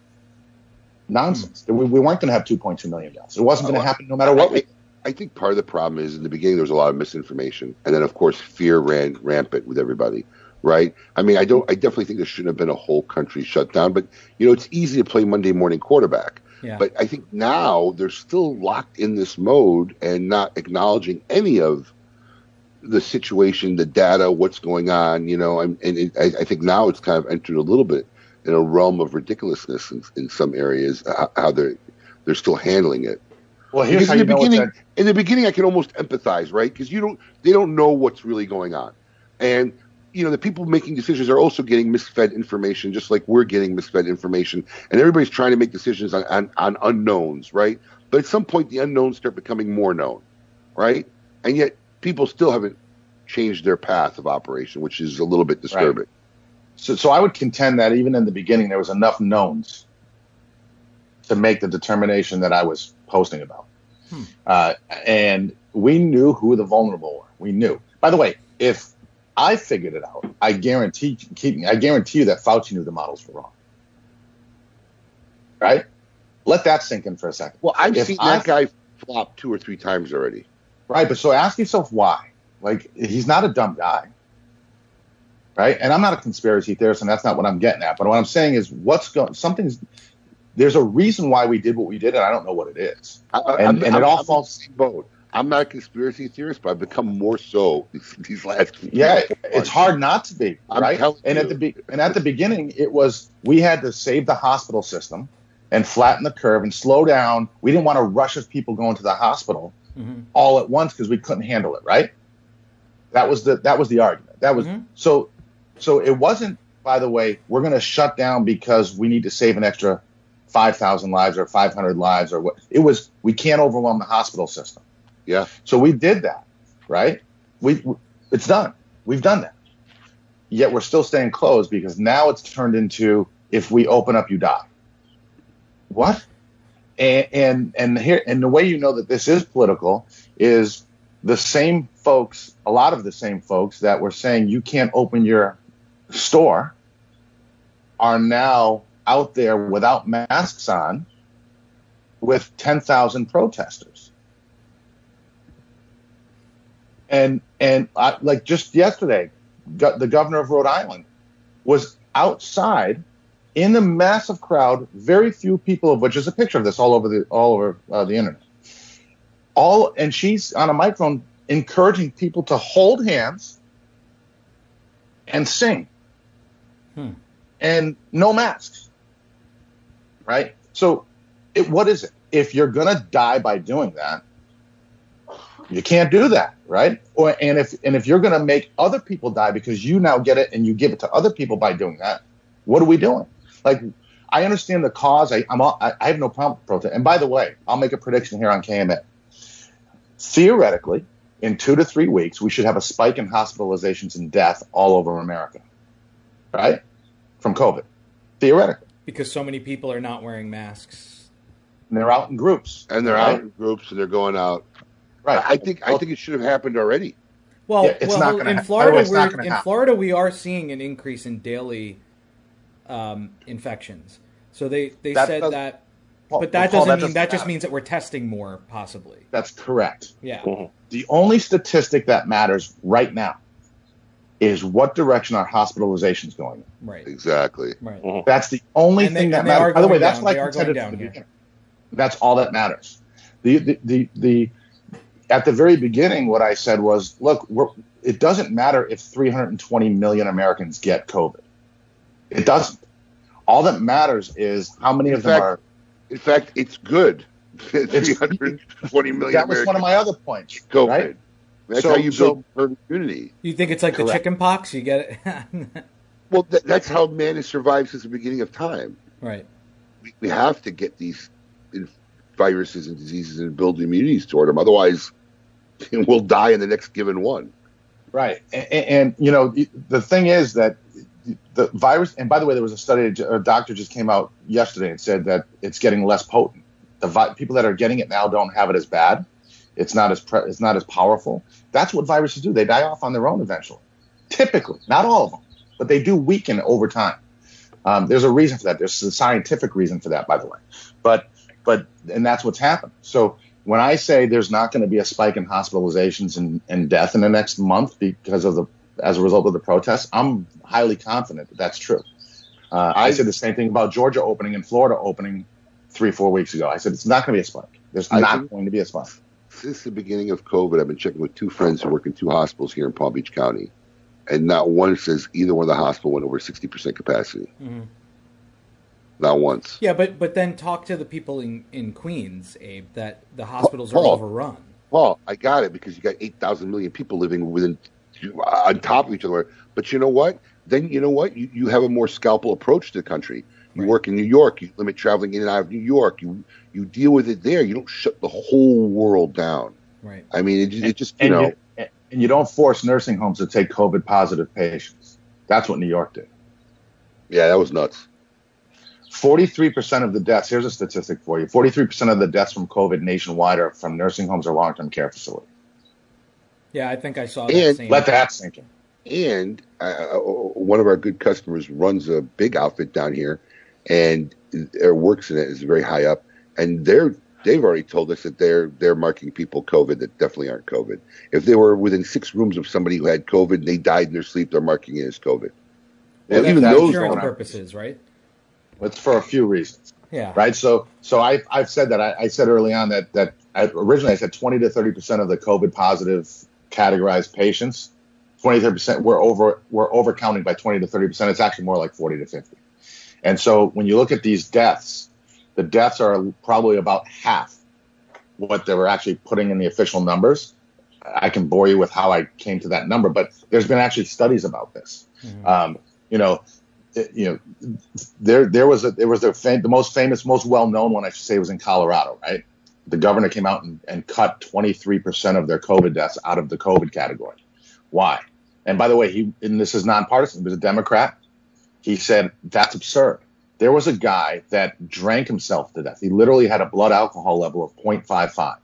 Nonsense. We, we weren't going to have 2.2 million deaths. It wasn't going to happen no matter what we. I think part of the problem is in the beginning there was a lot of misinformation, and then of course fear ran rampant with everybody. Right? I mean, I don't. I definitely think there shouldn't have been a whole country shut down, but you know, it's easy to play Monday morning quarterback. Yeah. But I think now they're still locked in this mode and not acknowledging any of the situation, the data, what's going on. You know, and, and it, I, I think now it's kind of entered a little bit in a realm of ridiculousness in, in some areas. Uh, how, how they're they're still handling it. Well, here's Because how in the beginning, in the beginning, I can almost empathize, right? Because you don't, they don't know what's really going on, and you know the people making decisions are also getting misfed information, just like we're getting misfed information, and everybody's trying to make decisions on, on, on unknowns, right? But at some point, the unknowns start becoming more known, right? And yet, people still haven't changed their path of operation, which is a little bit disturbing. Right. So, so I would contend that even in the beginning, there was enough knowns to make the determination that I was posting about. Hmm. Uh, and we knew who the vulnerable were. We knew. By the way, if I figured it out, I guarantee, keep, I guarantee you that Fauci knew the models were wrong. Right? Let that sink in for a second. Well, I've If seen I- that guy flop two or three times already. Right, but so ask yourself why. Like he's not a dumb guy. Right? And I'm not a conspiracy theorist and that's not what I'm getting at. But what I'm saying is what's going something's there's a reason why we did what we did and I don't know what it is. I, And- I'm, and it I'm- all I'm in falls- the same boat. I'm not a conspiracy theorist, but I've become more so these, these last. Yeah, four it's hard not to be, right? And at the be- and at the beginning it was we had to save the hospital system and flatten the curve and slow down. We didn't want a rush of people going to the hospital Mhm. all at once because we couldn't handle it, right? That was the that was the argument. That was Mhm. so so it wasn't by the way, we're going to shut down because we need to save an extra 5,000 lives or 500 lives or what. It was we can't overwhelm the hospital system. Yeah. So we did that, right? We, we it's done. We've done that. Yet we're still staying closed because now it's turned into if we open up you die. What? And and here and the way you know that this is political is the same folks, a lot of the same folks that were saying you can't open your store are now out there without masks on with 10,000 protesters. And and I, like just yesterday, go, the governor of Rhode Island was outside in the massive crowd, very few people of which is a picture of this all over the all over uh, the internet. All and she's on a microphone encouraging people to hold hands and sing, Hmm. and no masks. Right. So, it, what is it? If you're gonna die by doing that, you can't do that, right? Or and if and if you're gonna make other people die because you now get it and you give it to other people by doing that, what are we doing? Like, I understand the cause. I, I'm all, I, I have no problem with protest. And by the way, I'll make a prediction here on KMA. Theoretically, in two to three weeks, we should have a spike in hospitalizations and death all over America, right? From COVID, theoretically. Because so many people are not wearing masks. And they're out in groups. and they're right? out in groups and they're going out. Right. I think I think it should have happened already. Well, Yeah, it's well, not gonna in hap- by the Florida, way, it's not we're, in. Florida, we are seeing an increase in daily um, infections. So they, they That said does- that, Paul- but that Paul, doesn't mean doesn't that just means that we're testing more, possibly. That's correct. Yeah, The only statistic that matters right now is what direction our hospitalizations going in. right, Exactly. right. That's the only they- thing that and they are matters. By the way, going that's down. what They I are going down the here. That's all that matters. The, the, the, the, at the very beginning, what I said was, look, we're, it doesn't matter if 320 million Americans get COVID. It doesn't. All that matters is how many In of them are. In fact, it's good. 320 million That was one of my other points. COVID. Right? That's So- how you so- build herd immunity. You think it's like the chicken pox? You get it, Well, th- that's how man has survived since the beginning of time. right? We, we have to get these viruses and diseases and build immunities toward them. Otherwise, we'll die in the next given one. Right. And, and, you know, the- the thing is that the virus, and by the way, there was a study, a doctor just came out yesterday and said that it's getting less potent. The vi- people that are getting it now don't have it as bad. It's not as pre- it's not as powerful. That's what viruses do. They die off on their own eventually. Typically, not all of them, but they do weaken over time. Um, there's a reason for that. There's a scientific reason for that, by the way. But but and that's what's happened. So when I say there's not going to be a spike in hospitalizations and, and death in the next month because of the as a result of the protests, I'm highly confident that that's true. Uh, I said the same thing about Georgia opening and Florida opening three, four weeks ago. I said it's not going to be a spike. There's I not going to be a spike. Since the beginning of COVID, I've been checking with two friends who work in two hospitals here in Palm Beach County, and not one says either one of the hospital went over 60% capacity. Mhm. Not once. Yeah, but but then talk to the people in in Queens, Abe, that the hospitals are overrun. Paul, I got it because you got 8,000 million people living within on top of each other. But you know what? Then you know what? You, you have a more scalpel approach to the country. You Right. work in New York. You limit traveling in and out of New York. You you deal with it there. You don't shut the whole world down. Right. I mean, it, it just you And know. you, and you don't force nursing homes to take COVID positive patients. That's what New York did. Yeah, that was nuts. 43% of the deaths, here's a statistic for you 43% of the deaths from COVID nationwide are from nursing homes or long term care facilities. Yeah, I think I saw that And same. Let that sink in. And uh, one of our good customers runs a big outfit down here, and or works in it is very high up, and they're they've already told us that they're they're marking people COVID that definitely aren't COVID. If they were within six rooms of somebody who had COVID and they died in their sleep, they're marking it as COVID. Well, And that- even that's those insurance going purposes, right? It's for a few reasons. Yeah. right? So, so I, I've said that. I, I said early on that that I, originally I said 20 to 30 percent of the COVID positive categorized patients, 20 to 30 percent, we're over we're overcounting by 20 to 30 percent. It's actually more like 40 to 50. And so, when you look at these deaths, the deaths are probably about half what they were actually putting in the official numbers. I can bore you with how I came to that number, but there's been actually studies about this. Um, you know, it- you know, there there was a there was the fam- the most famous, most well known one I should say was in Colorado, right? The governor came out and, and cut 23 percent of their COVID deaths out of the COVID category. Why? And by the way, he and this is nonpartisan. He was a Democrat. He said that's absurd. There was a guy that drank himself to death. He literally had a blood alcohol level of 0.55.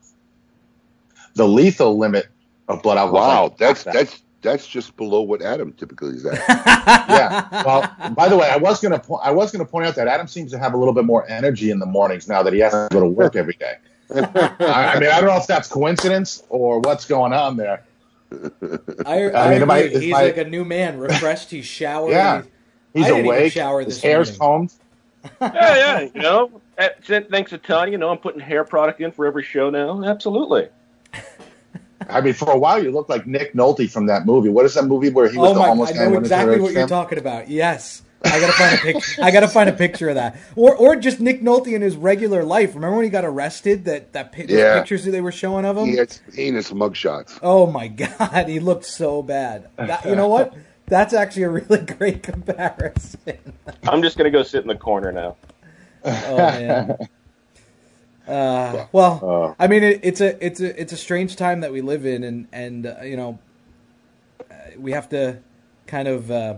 The lethal limit of blood alcohol. Wow, that's that. that's that's just below what Adam typically is at. yeah. Well, by the way, I was gonna po- I was gonna point out that Adam seems to have a little bit more energy in the mornings now that he has to go to work every day. I, I mean, I don't know if that's coincidence or what's going on there. I, I I, mean, am I- he's my- like a new man, refreshed. He's showered. Yeah. He's I didn't even awake. shower His this hair's morning. combed. yeah, yeah. You know, eh, At- thanks to Tanya, you know, I'm putting hair product in for every show now. Absolutely. I mean, for a while you looked like Nick Nolte from that movie. What is that movie where he oh was Oh the my! homeless I guy? know went into exactly what you're talking about. Yes, I gotta find a picture. I gotta find a picture of that, or or just Nick Nolte in his regular life. Remember when he got arrested? That that pi- Yeah. pictures that they were showing of him. He had some heinous mugshots. Oh my god, he looked so bad. That, you know what? That's actually a really great comparison. I'm just gonna go sit in the corner now. Oh man. Uh, well, Oh. I mean, it, it's a it's a it's a strange time that we live in, and and uh, you know, uh, we have to kind of uh,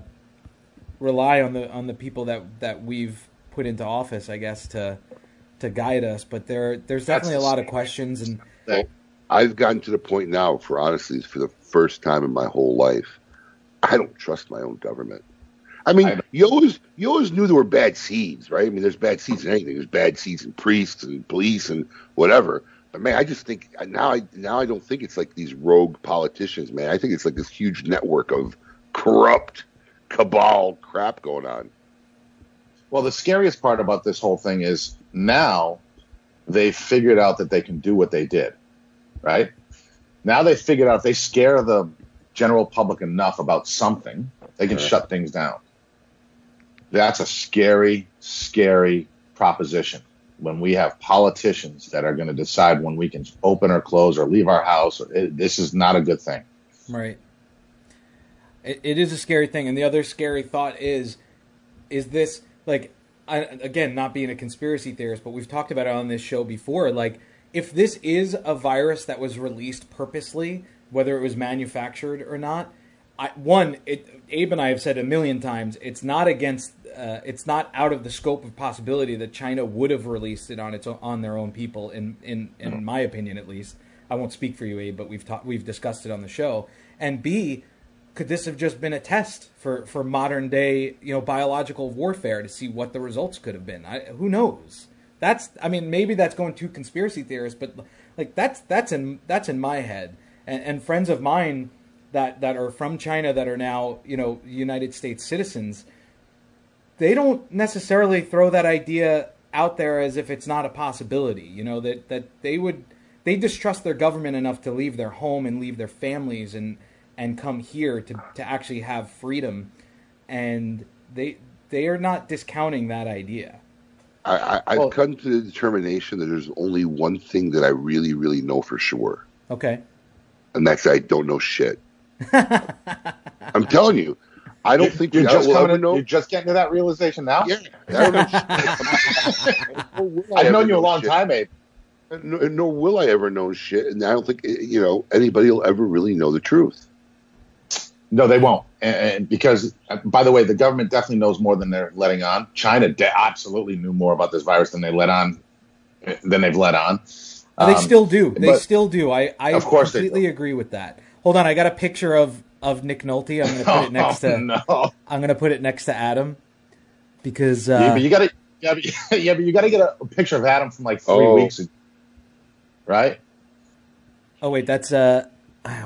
rely on the on the people that that we've put into office, I guess, to to guide us. But there there's definitely a lot of questions, and I've gotten to the point now, for honestly, for the first time in my whole life, I don't trust my own government. I mean, I- you always you always knew there were bad seeds, right? I mean, there's bad seeds in anything. There's bad seeds in priests and police and whatever. But man, I just think now I now I don't think it's like these rogue politicians, man. I think it's like this huge network of corrupt cabal crap going on. Well, the scariest part about this whole thing is now they figured out that they can do what they did, right? Now they figured out if they scare the general public enough about something, they can Right. shut things down. That's a scary, scary proposition when we have politicians that are going to decide when we can open or close or leave our house. It, eh, this is not a good thing. Right. It, it is a scary thing, and the other scary thought is, is this like, I, again, not being a conspiracy theorist, but we've talked about it on this show before. Like, if this is a virus that was released purposely, whether it was manufactured or not, I, one, it, Abe and I have said a million times, it's not against, uh, it's not out of the scope of possibility that China would have released it on its own, on their own people. In in in my opinion, at least, I won't speak for you, Abe, but we've talked, we've discussed it on the show. And B, could this have just been a test for for modern day, you know, biological warfare to see what the results could have been? I, who knows? That's, I mean, maybe that's going too conspiracy theorist, but Like that's that's in that's in my head. And, and friends of mine that that are from China that are now you know United States citizens, they don't necessarily throw that idea out there as if it's not a possibility. You know that that they would they distrust their government enough to leave their home and leave their families and and come here to to actually have freedom, and they they are not discounting that idea. I, I, I've Well- come to the determination that there's only one thing that I really, really know for sure, Okay. and that's I don't know shit. I'm telling you, I don't think you're I just coming. To, know. you're just getting to that realization now. Yeah, I don't know shit. Nor will I I've known you a long shit. time, Abe. Nor, nor will I ever know shit, and I don't think you know anybody will ever really know the truth. No, they won't. And, and because, uh, by the way, the government definitely knows more than they're letting on. China de- absolutely knew more about this virus than they let on, than they've let on. they Um, still do. They but- still do. I, I Of course completely agree with that. Hold on, I got a picture of, of Nick Nolte. I'm going to put it next Oh, to no. I'm going to put it next to Adam because uh, yeah, but you got to. Yeah, but, yeah, but you got to get a, a picture of Adam from like three Oh. weeks ago, right? oh wait, that's uh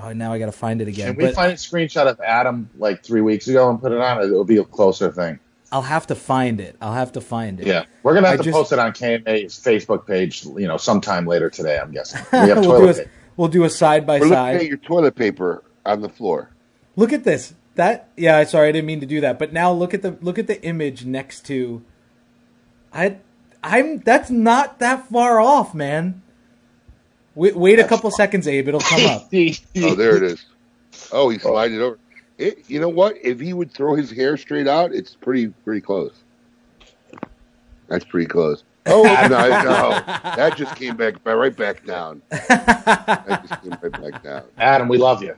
oh, now I got to find it again. Can we But find a screenshot of Adam like three weeks ago and put it on? It'll be a closer thing. I'll have to find it. I'll have to find it. Yeah, we're gonna have I to just- post it on KMA's Facebook page. You know, sometime later today. I'm guessing. We have we'll, do toilet a, paper. we'll do a side by We're looking at side. your toilet paper on the floor. Look at this. That yeah, sorry, I didn't mean to do that. But now look at the look at the image next to. I I'm that's not that far off, man. Wait, wait a couple seconds, Abe. It'll come up. Oh, there it is. Oh, he it over. It, you know what? If he would throw his hair straight out, it's pretty pretty close. That's pretty close. Oh no, no, that just came back right back down. That just came right back down. Adam, we love you.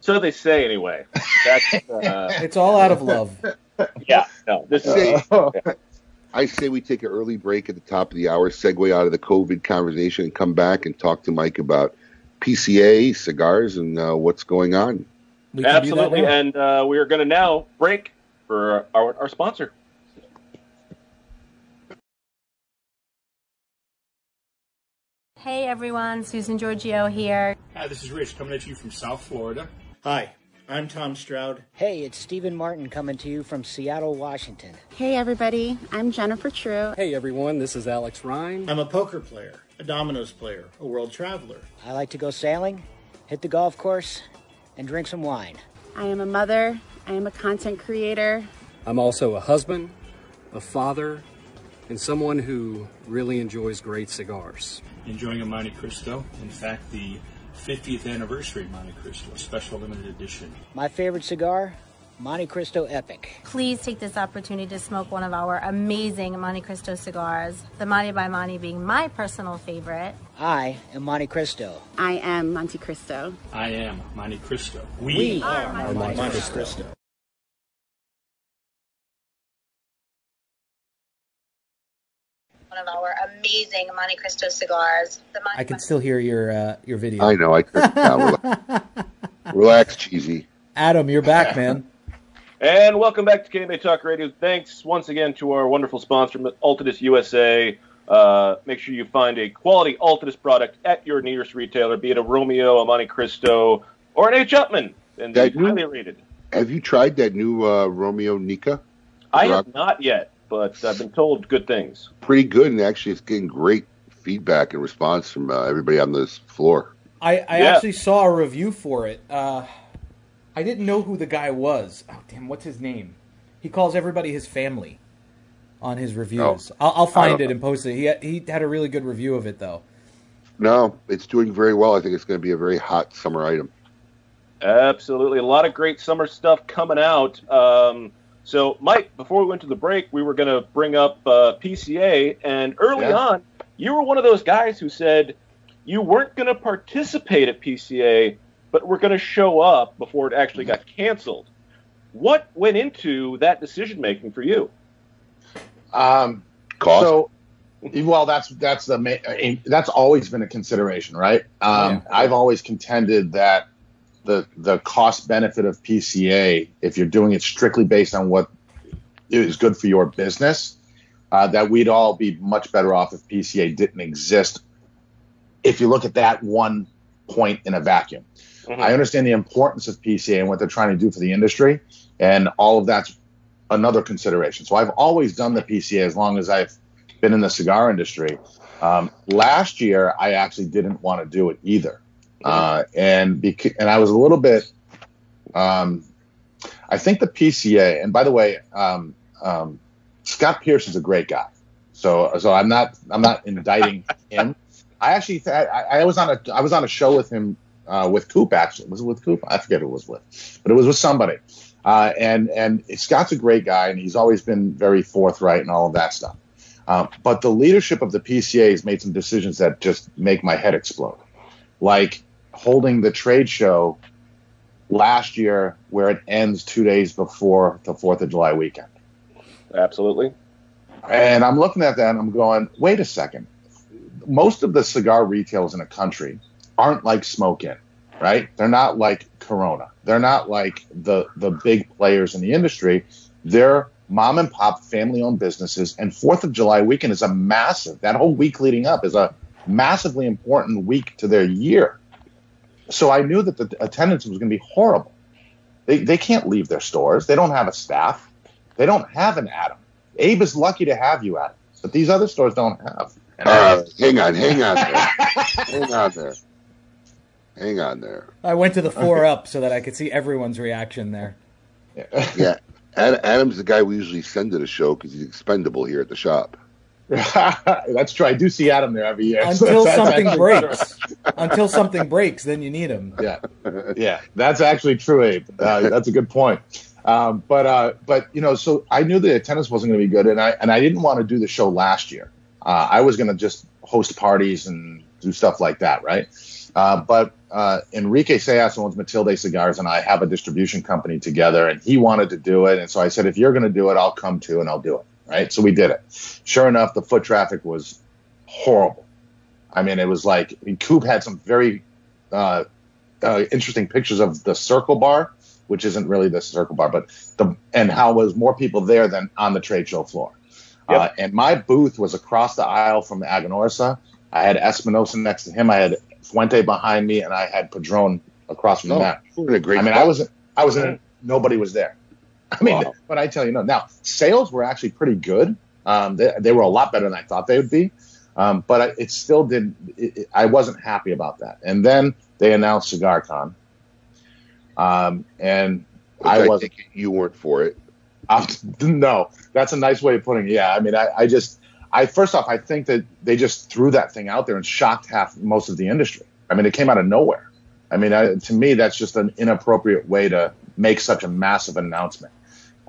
So they say anyway. That's uh, It's all out of love. yeah. No, this is Say, I say we take an early break at the top of the hour, segue out of the COVID conversation, and come back and talk to Mike about PCA cigars and uh, what's going on. We can do that absolutely, and uh, we are going to now break for our, our sponsor. Hey everyone, Susan Giorgio here. Hi, this is Rich coming at you from South Florida. Hi, I'm Tom Stroud. Hey, it's Stephen Martin coming to you from Seattle, Washington. Hey everybody, I'm Jennifer True. Hey everyone, this is Alex Ryan. I'm a poker player, a dominoes player, a world traveler. I like to go sailing, hit the golf course, and drink some wine. I am a mother, I am a content creator. I'm also a husband, a father, and someone who really enjoys great cigars. Enjoying a Montecristo. In fact, the 50th anniversary Monte Cristo, special limited edition. My favorite cigar, Montecristo Epic. Please take this opportunity to smoke one of our amazing Montecristo cigars, the Monte by Monte being my personal favorite. I am Montecristo. I am Montecristo. I am Montecristo. We, We are are Monte Monte Cristo. Cristo. One of our amazing Montecristo cigars, the Monte I can still hear your uh, your video. I know. I could. it. Relax, Relax, cheesy. Adam, you're back, man. And welcome back to KMA Talk Radio. Thanks once again to our wonderful sponsor, Altadis USA. Uh, make sure you find a quality Altadis product at your nearest retailer, be it a Romeo, a Montecristo, or an H. Upmann. And they're highly rated. Have you tried that new uh, Romeo Nika? I have not yet, but I've been told good things. Pretty good, and actually, it's getting great feedback and response from uh, everybody on this floor. I, I Yeah. actually saw a review for it. Uh, I didn't know who the guy was. Oh damn, what's his name? He calls everybody his family on his reviews. I'll, I'll find don't it and post it. He had, he had a really good review of it though. No, it's doing very well. I think it's going to be a very hot summer item. Absolutely. A lot of great summer stuff coming out. Um, so, Mike, before we went to the break, we were going to bring up uh, PCA. And early Yeah. on, you were one of those guys who said you weren't going to participate at PCA, but were going to show up before it actually got canceled. What went into that decision making for you? Um, Cost? So, well, that's that's the that's always been a consideration, right? Um, I've always contended that the the cost benefit of PCA, if you're doing it strictly based on what is good for your business, uh, that we'd all be much better off if PCA didn't exist if you look at that one point in a vacuum. I understand the importance of PCA and what they're trying to do for the industry, and all of that's another consideration. So I've always done the PCA as long as I've been in the cigar industry. Um, last year, I actually didn't want to do it either, uh, and bec- and I was a little bit. Um, I think the PCA, and by the way, um, um, Scott Pearce is a great guy. So so I'm not I'm not indicting him. I actually th- I, I was on a I was on a show with him uh, with Coop actually was it with Coop I forget who it was with, but it was with somebody. Uh, and and Scott's a great guy and he's always been very forthright and all of that stuff. Um, but the leadership of the PCA has made some decisions that just make my head explode, like holding the trade show last year where it ends two days before the Fourth of July weekend. Absolutely. And I'm looking at that and I'm going, wait a second. Most of the cigar retailers in the country aren't like Smoke Inn, right? They're not like Corona. They're not like the the big players in the industry. They're mom and pop family owned businesses. And Fourth of July weekend is a massive. That whole week leading up is a massively important week to their year. So I knew that the attendance was going to be horrible. They they can't leave their stores. They don't have a staff. They don't have an Adam. Abe is lucky to have you, Adam, but these other stores don't have. Uh, hang on, hang on there. hang on there. Hang on there. I went to the four up so that I could see everyone's reaction there. Yeah. Ad- Adam's the guy we usually send to the show because he's expendable here at the shop. That's true. I do see Adam there every year. Until that's something breaks. Until something breaks, then you need him. Yeah, yeah, that's actually true, Abe. Uh, that's a good point. Um, but uh, but you know, so I knew the attendance wasn't going to be good, and I and I didn't want to do the show last year. Uh, I was going to just host parties and do stuff like that, right? Uh, but uh, Enrique Seijas owns Matilde Cigars, and I have a distribution company together, and he wanted to do it, and so I said, if you're going to do it, I'll come too, and I'll do it, right? So we did it. Sure enough, the foot traffic was horrible. I mean, it was like Coop had some very uh, uh, interesting pictures of the Circle Bar, which isn't really the Circle Bar, but the and how was more people there than on the trade show floor. Uh, and my booth was across the aisle from Aganorsa. I had Espinosa next to him. I had Fuente behind me, and I had Padron across from Oh, that. what a great I mean, spot. I was I was in. Nobody was there. I mean, but I tell you, no. Now sales were actually pretty good. Um, they, they were a lot better than I thought they would be. Um, but I, it still did. It, it, I wasn't happy about that. And then they announced CigarCon, um, and Which I I wasn't. you weren't for it. Um, no, that's a nice way of putting it. Yeah, I mean, I, I just, I first off, I think that they just threw that thing out there and shocked half most of the industry. I mean, it came out of nowhere. I mean, I, to me, that's just an inappropriate way to make such a massive announcement.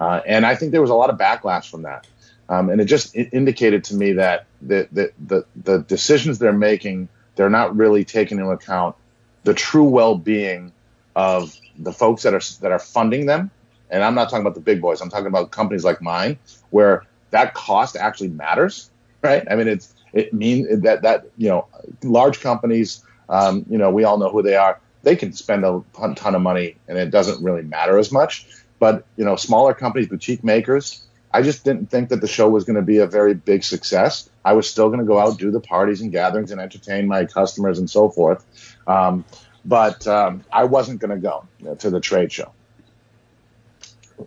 Uh, and I think there was a lot of backlash from that. Um, and it just it indicated to me that the, the, the, the decisions they're making, they're not really taking into account the true well-being of the folks that are that are funding them and I'm not talking about the big boys. I'm talking about companies like mine, where that cost actually matters, right? I mean, it's it means that that you know, large companies, um, you know, we all know who they are. They can spend a ton of money, and it doesn't really matter as much. But you know, smaller companies, boutique makers, I just didn't think that the show was going to be a very big success. I was still going to go out, do the parties and gatherings, and entertain my customers and so forth. Um, but um, I wasn't going to go you know, to the trade show.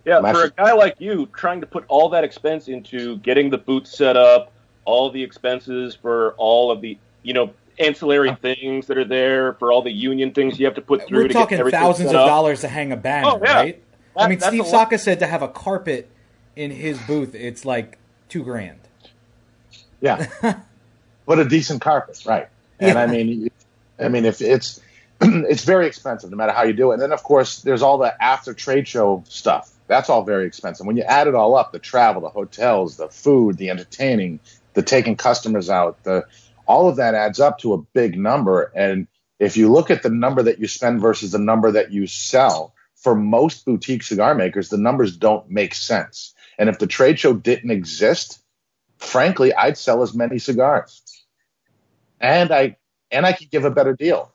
Yeah, I'm for a guy like you, trying to put all that expense into getting the booth set up, all the expenses for all of the, you know, ancillary things that are there, for all the union things you have to put through We're to talking get everything thousands set of up. dollars to hang a banner, Oh, yeah. right? I mean, Steve. Saka said to have a carpet in his booth, it's like two grand. Yeah, but a decent carpet, right? And I mean, I mean, if it's it's very expensive, no matter how you do it. And then, of course, there's all the after trade show stuff. That's all very expensive. When you add it all up, the travel, the hotels, the food, the entertaining, the taking customers out, the all of that adds up to a big number. And if you look at the number that you spend versus the number that you sell, for most boutique cigar makers, the numbers don't make sense. And if the trade show didn't exist, frankly, I'd sell as many cigars, and I and I could give a better deal.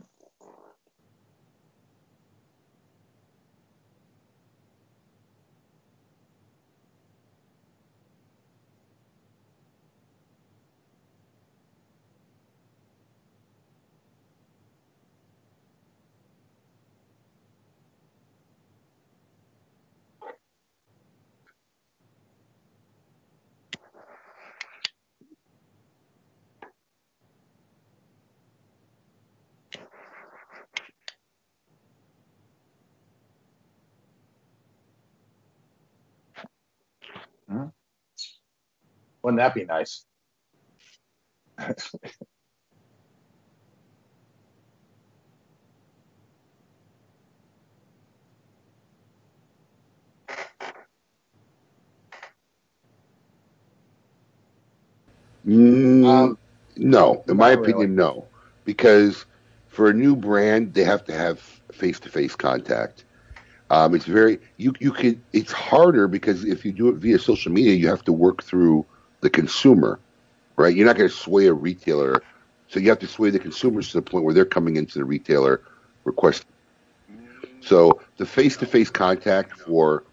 Wouldn't that be nice? Mm, Um, no, in my not really. opinion, no, because for a new brand, they have to have face-to-face contact. Um, it's very you you can it's harder because if you do it via social media, you have to work through the consumer, right? You're not going to sway a retailer, so you have to sway the consumers to the point where they're coming into the retailer request. So the face-to-face contact for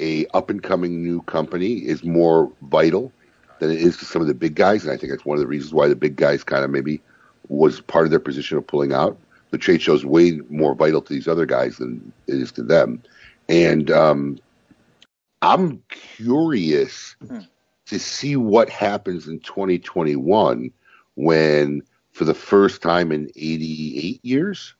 a up-and-coming new company is more vital than it is to some of the big guys, and I think that's one of the reasons why the big guys kind of maybe was part of their position of pulling out. The trade show is way more vital to these other guys than it is to them, and um, I'm curious to see what happens in 2021 when, for the first time in 88 years,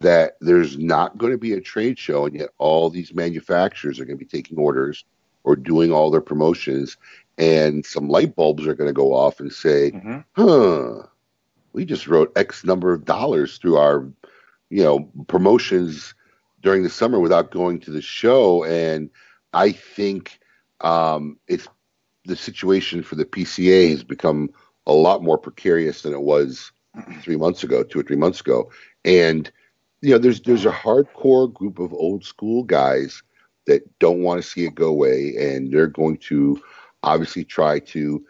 that there's not going to be a trade show, and yet all these manufacturers are going to be taking orders or doing all their promotions, and some light bulbs are going to go off and say, "Huh, we just wrote X number of dollars through our, you know, promotions during the summer without going to the show," and I think um, it's the situation for the PCA has become a lot more precarious than it was three months ago, two or three months ago, and you know, there's there's a hardcore group of old school guys that don't want to see it go away, and they're going to obviously try to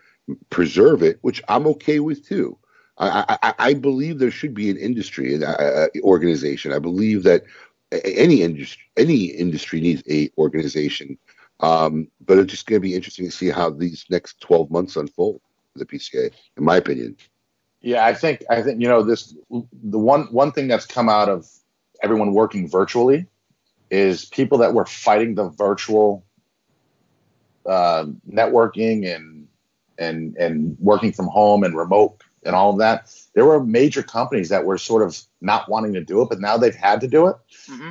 preserve it, which I'm okay with too. I, I, I believe there should be an industry, an uh, organization. I believe that any industry, any industry needs a organization. Um, but it's just going to be interesting to see how these next 12 months unfold for the PCA, in my opinion. Yeah, I think I think you know this. The one one thing that's come out of everyone working virtually is people that were fighting the virtual uh, networking and and and working from home and remote and all of that. There were major companies that were sort of not wanting to do it, but now they've had to do it.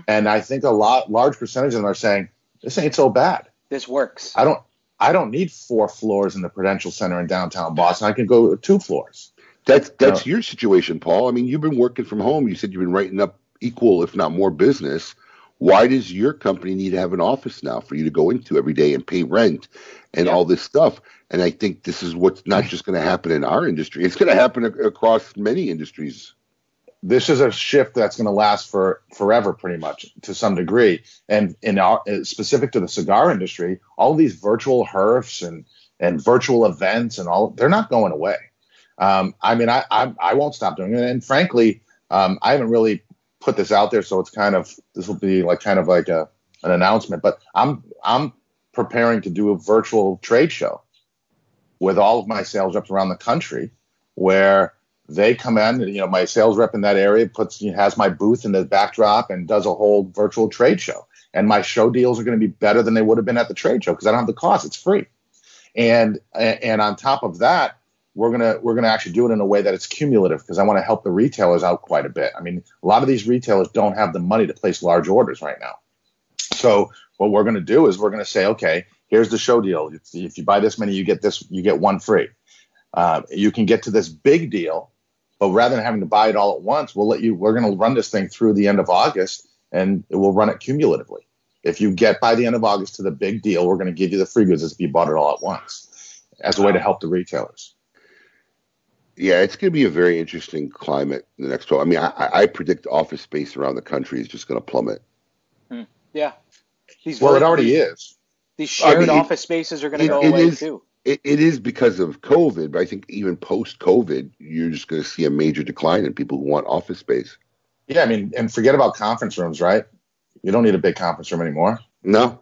And I think a lot large percentage of them are saying this ain't so bad. This works. I don't I don't need four floors in the Prudential Center in downtown Boston. I can go two floors. That's that's your situation, Paul. I mean, you've been working from home. You said you've been writing up equal, if not more, business. Why does your company need to have an office now for you to go into every day and pay rent and all this stuff? And I think this is what's not just going to happen in our industry; it's going to happen ac- across many industries. This is a shift that's going to last for forever, pretty much to some degree. And in our, uh, specific to the cigar industry, all these virtual herfs and and virtual events and all they're not going away. Um, I mean, I, I I won't stop doing it. And frankly, um, I haven't really put this out there, so it's kind of this will be like kind of like a an announcement. But I'm I'm preparing to do a virtual trade show with all of my sales reps around the country, where they come in, you know, my sales rep in that area puts you know, has my booth in the backdrop and does a whole virtual trade show. And my show deals are going to be better than they would have been at the trade show because I don't have the cost; it's free. And and on top of that, we're gonna we're gonna actually do it in a way that it's cumulative because I want to help the retailers out quite a bit. I mean, a lot of these retailers don't have the money to place large orders right now. So what we're to do is we're to say, okay, here's the show deal. If, if you buy this many, you get this, you get one free. Uh, you can get to this big deal, but rather than having to buy it all at once, we'll let you. We're going to run this thing through the end of August, and we'll run it cumulatively. If you get by the end of August to the big deal, we're going to give you the free goods as if you bought it all at once, as a way to help the retailers. Yeah, it's going to be a very interesting climate in the next 12. I mean, I, I predict office space around the country is just going to plummet. Hmm, yeah. These Well, it vir- already is. These I shared mean, it- office spaces are going to go it away is- too. It, it is because of COVID, but I think even post COVID, you're just going to see a major decline in people who want office space. Yeah, I mean, and forget about conference rooms, right? You don't need a big conference room anymore. No.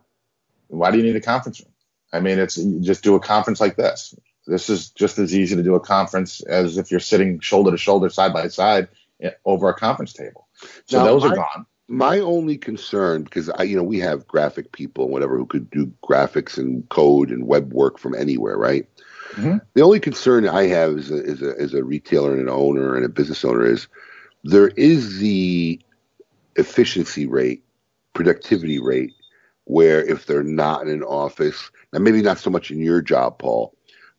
Why do you need a conference room? I mean, it's just do a conference like this. This is just as easy to do a conference as if you're sitting shoulder to shoulder, side by side, eh, over a conference table. So Now, those are gone. My only concern, because I, you know, we have graphic people and whatever who could do graphics and code and web work from anywhere, right? Mhm. The only concern I have as a, as a as a retailer and an owner and a business owner is there is the efficiency rate, productivity rate, where if they're not in an office, now maybe not so much in your job, Paul,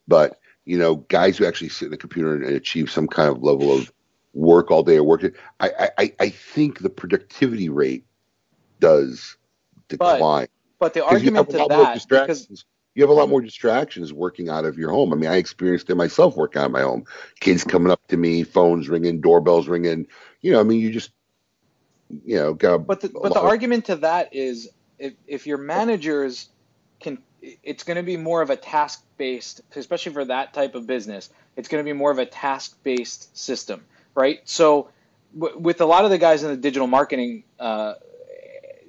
but you know, guys who actually sit in a computer and, and achieve some kind of level of work all day or work, I, I, I think the productivity rate does decline. But the you have argument to that, because you have a lot um, more distractions working out of your home. I mean, I experienced it myself working out of my home. Kids coming up to me, phones ringing, doorbells ringing. You know, I mean, you just, you know, got. But the, but the argument to that is if, if your managers can, it's going to be more of a task based, especially for that type of business. It's going to be more of a task based system, right? So w- with a lot of the guys in the digital marketing uh,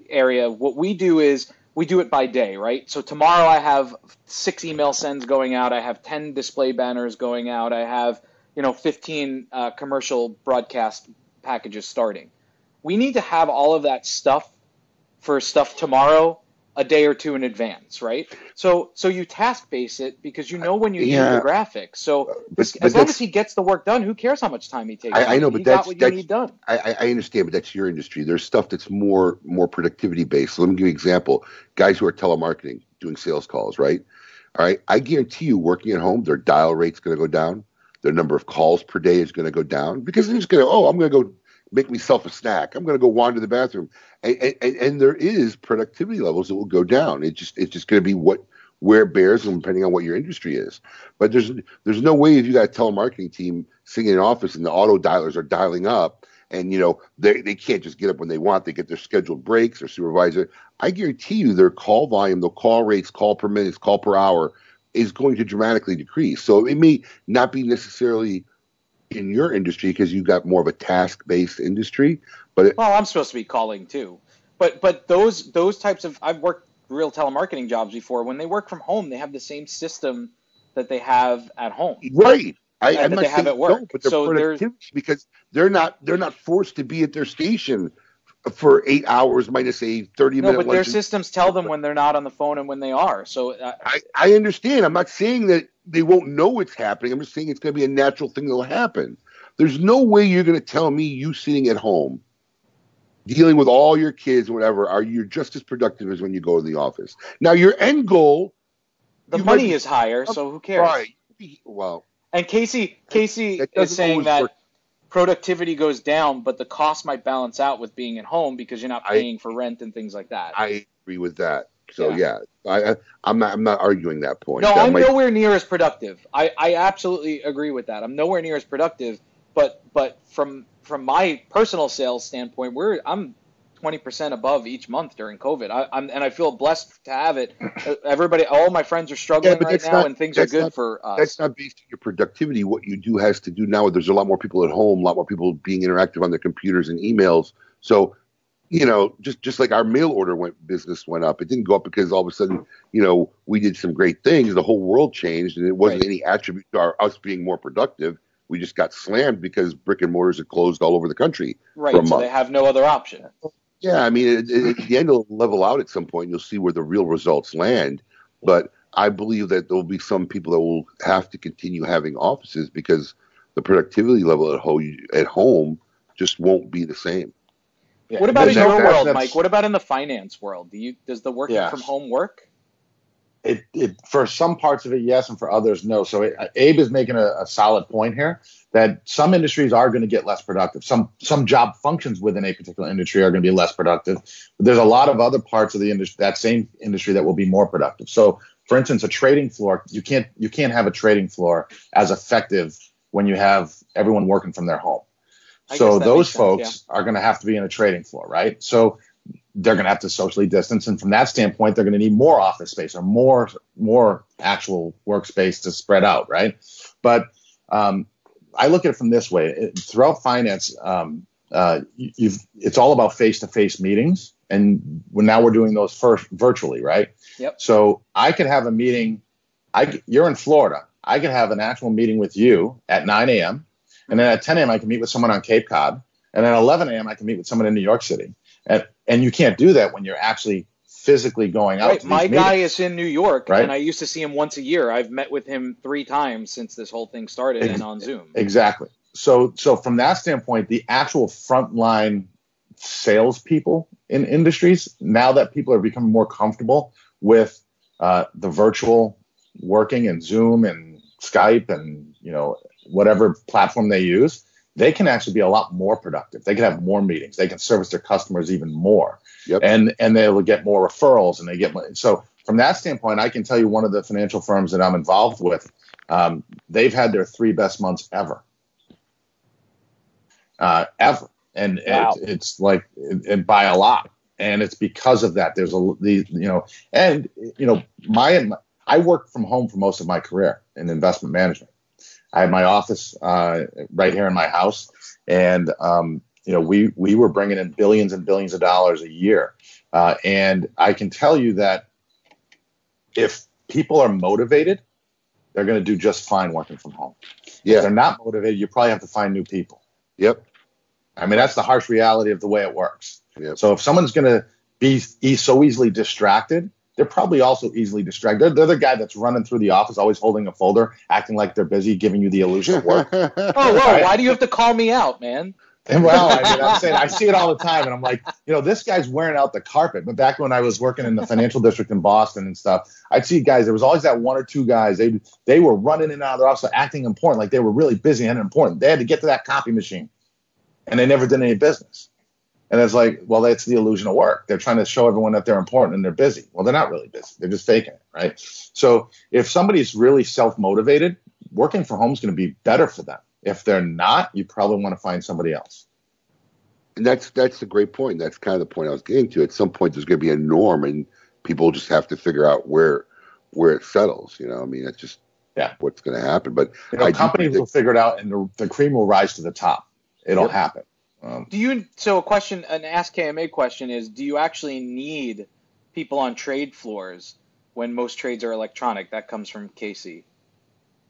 area, what we do is we do it by day, right? So tomorrow I have six email sends going out. I have 10 display banners going out. I have, you know, 15 uh, commercial broadcast packages starting. We need to have all of that stuff for stuff tomorrow a day or two in advance, right? So so you task base it because you know when you Yeah. do the graphics. So but- as but long as he gets the work done, who cares how much time he takes? I, I know, He but got that's what you that's need done. I, I I understand, but that's your industry. There's stuff that's more more productivity based. So let me give you an example. Guys who are telemarketing, doing sales calls, right? All right. I guarantee you, working at home, their dial rate's going to go down. Their number of calls per day is going to go down because they're just going to, oh, I'm going to go make myself a snack. I'm going to go wander the bathroom, and, and, and there is productivity levels that will go down. It just it's just going to be what where bears, and depending on what your industry is. But there's there's no way if you got a telemarketing team sitting in an office and the auto dialers are dialing up, and you know they they can't just get up when they want. They get their scheduled breaks. or supervisor. I guarantee you, their call volume, the call rates, call per minute, call per hour, is going to dramatically decrease. So it may not be necessarily in your industry because you've got more of a task based industry, but it, Well, I'm supposed to be calling too, but but those those types of I've worked real telemarketing jobs before. When they work from home, they have the same system that they have at home. Right. I, I'm that they have at work. no, but they're so productivity because they're not they're not forced to be at their station for eight hours minus a thirty no, minute but their systems tell them when they're not on the phone and when they are. So uh, I, I understand. I'm not saying that they won't know it's happening. I'm just saying it's going to be a natural thing that'll happen. There's no way you're going to tell me you sitting at home, dealing with all your kids and whatever, are you just as productive as when you go to the office? Now, your end goal, the money might is higher, so who cares? right? Well, And Casey Casey That is saying that work. Productivity goes down, but the cost might balance out with being at home because you're not I- paying for rent and things like that. I agree with that. So Yeah. yeah, I, I I'm not I'm not arguing that point. No, That I'm might- nowhere near as productive. I, I absolutely agree with that. I'm nowhere near as productive, but but from from my personal sales standpoint, we're I'm 20% above each month during COVID. I, I'm and I feel blessed to have it. Everybody, all my friends are struggling but right now, not- and things are good not- for us. That's not based on your productivity. What you do has to do now. There's a lot more people at home, a lot more people being interactive on their computers and emails. So, you know, just just like our mail order went business went up, it didn't go up because all of a sudden, you know, we did some great things. The whole world changed, and it wasn't Right. any attribute to our, us being more productive. We just got slammed because brick and mortars are closed all over the country. right, for a so month. they have no other option. Yeah, I mean, it, it, at the end will level out at some point. You'll see where the real results land. But I believe that there will be some people that will have to continue having offices because the productivity level at home at home just won't be the same. Yeah, What about in your world, that's- Mike? What about in the finance world? Do you does the working Yes. from home work? It, it for some parts of it yes and for others no. So it, abe is making a, a solid point here that some industries are going to get less productive. Some some job functions within a particular industry are going to be less productive. But there's a lot of other parts of the industry that same industry that will be more productive. So for instance a trading floor you can't you can't have a trading floor as effective when you have everyone working from their home. I so those sense, folks are going to have to be in a trading floor right? So they're going to have to socially distance. And from that standpoint they're going to need more office space or more more actual workspace to spread out right? But um, i look at it from this way. It- throughout finance um, uh, it's all about face-to-face meetings. And when now we're doing those first virtually right? Yep. so i could have a meeting i you're in florida. I could have an actual meeting with you at 9 a.m and then at 10 a.m i can meet with someone on cape cod. And at 11 a.m i can meet with someone in new york city and and you can't do that when you're actually physically going out. Right, to my these guy is in New York, Right. and I used to see him once a year. I've met with him three times since this whole thing started, Ex- and on Zoom. exactly. So so from that standpoint, the actual frontline salespeople in industries now that people are becoming more comfortable with uh, the virtual working and Zoom and Skype and you know whatever platform they use, they can actually be a lot more productive. They can have more meetings. They can service their customers even more, Yep. and and they will get more referrals and they get more. So from that standpoint, I can tell you one of the financial firms that I'm involved with, um, they've had their three best months ever, uh, ever, and Wow. it, it's like and by a lot, and it's because of that. There's a the you know, and you know, my I worked from home for most of my career in investment management. I had my office uh, right here in my house, and um, you know we we were bringing in billions and billions of dollars a year, uh, and I can tell you that if people are motivated, they're going to do just fine working from home. Yeah. If they're not motivated, you probably have to find new people. Yep. I mean that's the harsh reality of the way it works. Yep. So if someone's going to be e- so easily distracted, they're probably also easily distracted. They're, they're the guy that's running through the office, always holding a folder, acting like they're busy, giving you the illusion of work. Oh, whoa! Why do you have to call me out, man? And well, I mean, I'm saying I see it all the time, and I'm like, you know, this guy's wearing out the carpet. But back when I was working in the financial district in Boston and stuff, I'd see guys. There was always that one or two guys. They they were running in and out of their office, acting important, like they were really busy and important. They had to get to that copy machine, and they never did any business. And it's like, well, that's the illusion of work. They're trying to show everyone that they're important and they're busy. Well, they're not really busy. They're just faking it, right? So if somebody's really self motivated, working from home is going to be better for them. If they're not, you probably want to find somebody else. And that's that's a great point. That's kind of the point I was getting to. At some point, there's going to be a norm, and people just have to figure out where where it settles. You know, I mean, that's just yeah. what's going to happen. But You know, companies will figure it out, and the, the cream will rise to the top. It'll Yep. happen. Um, Do you? So a question, an Ask KMA question is: Do you actually need people on trade floors when most trades are electronic? That comes from Casey.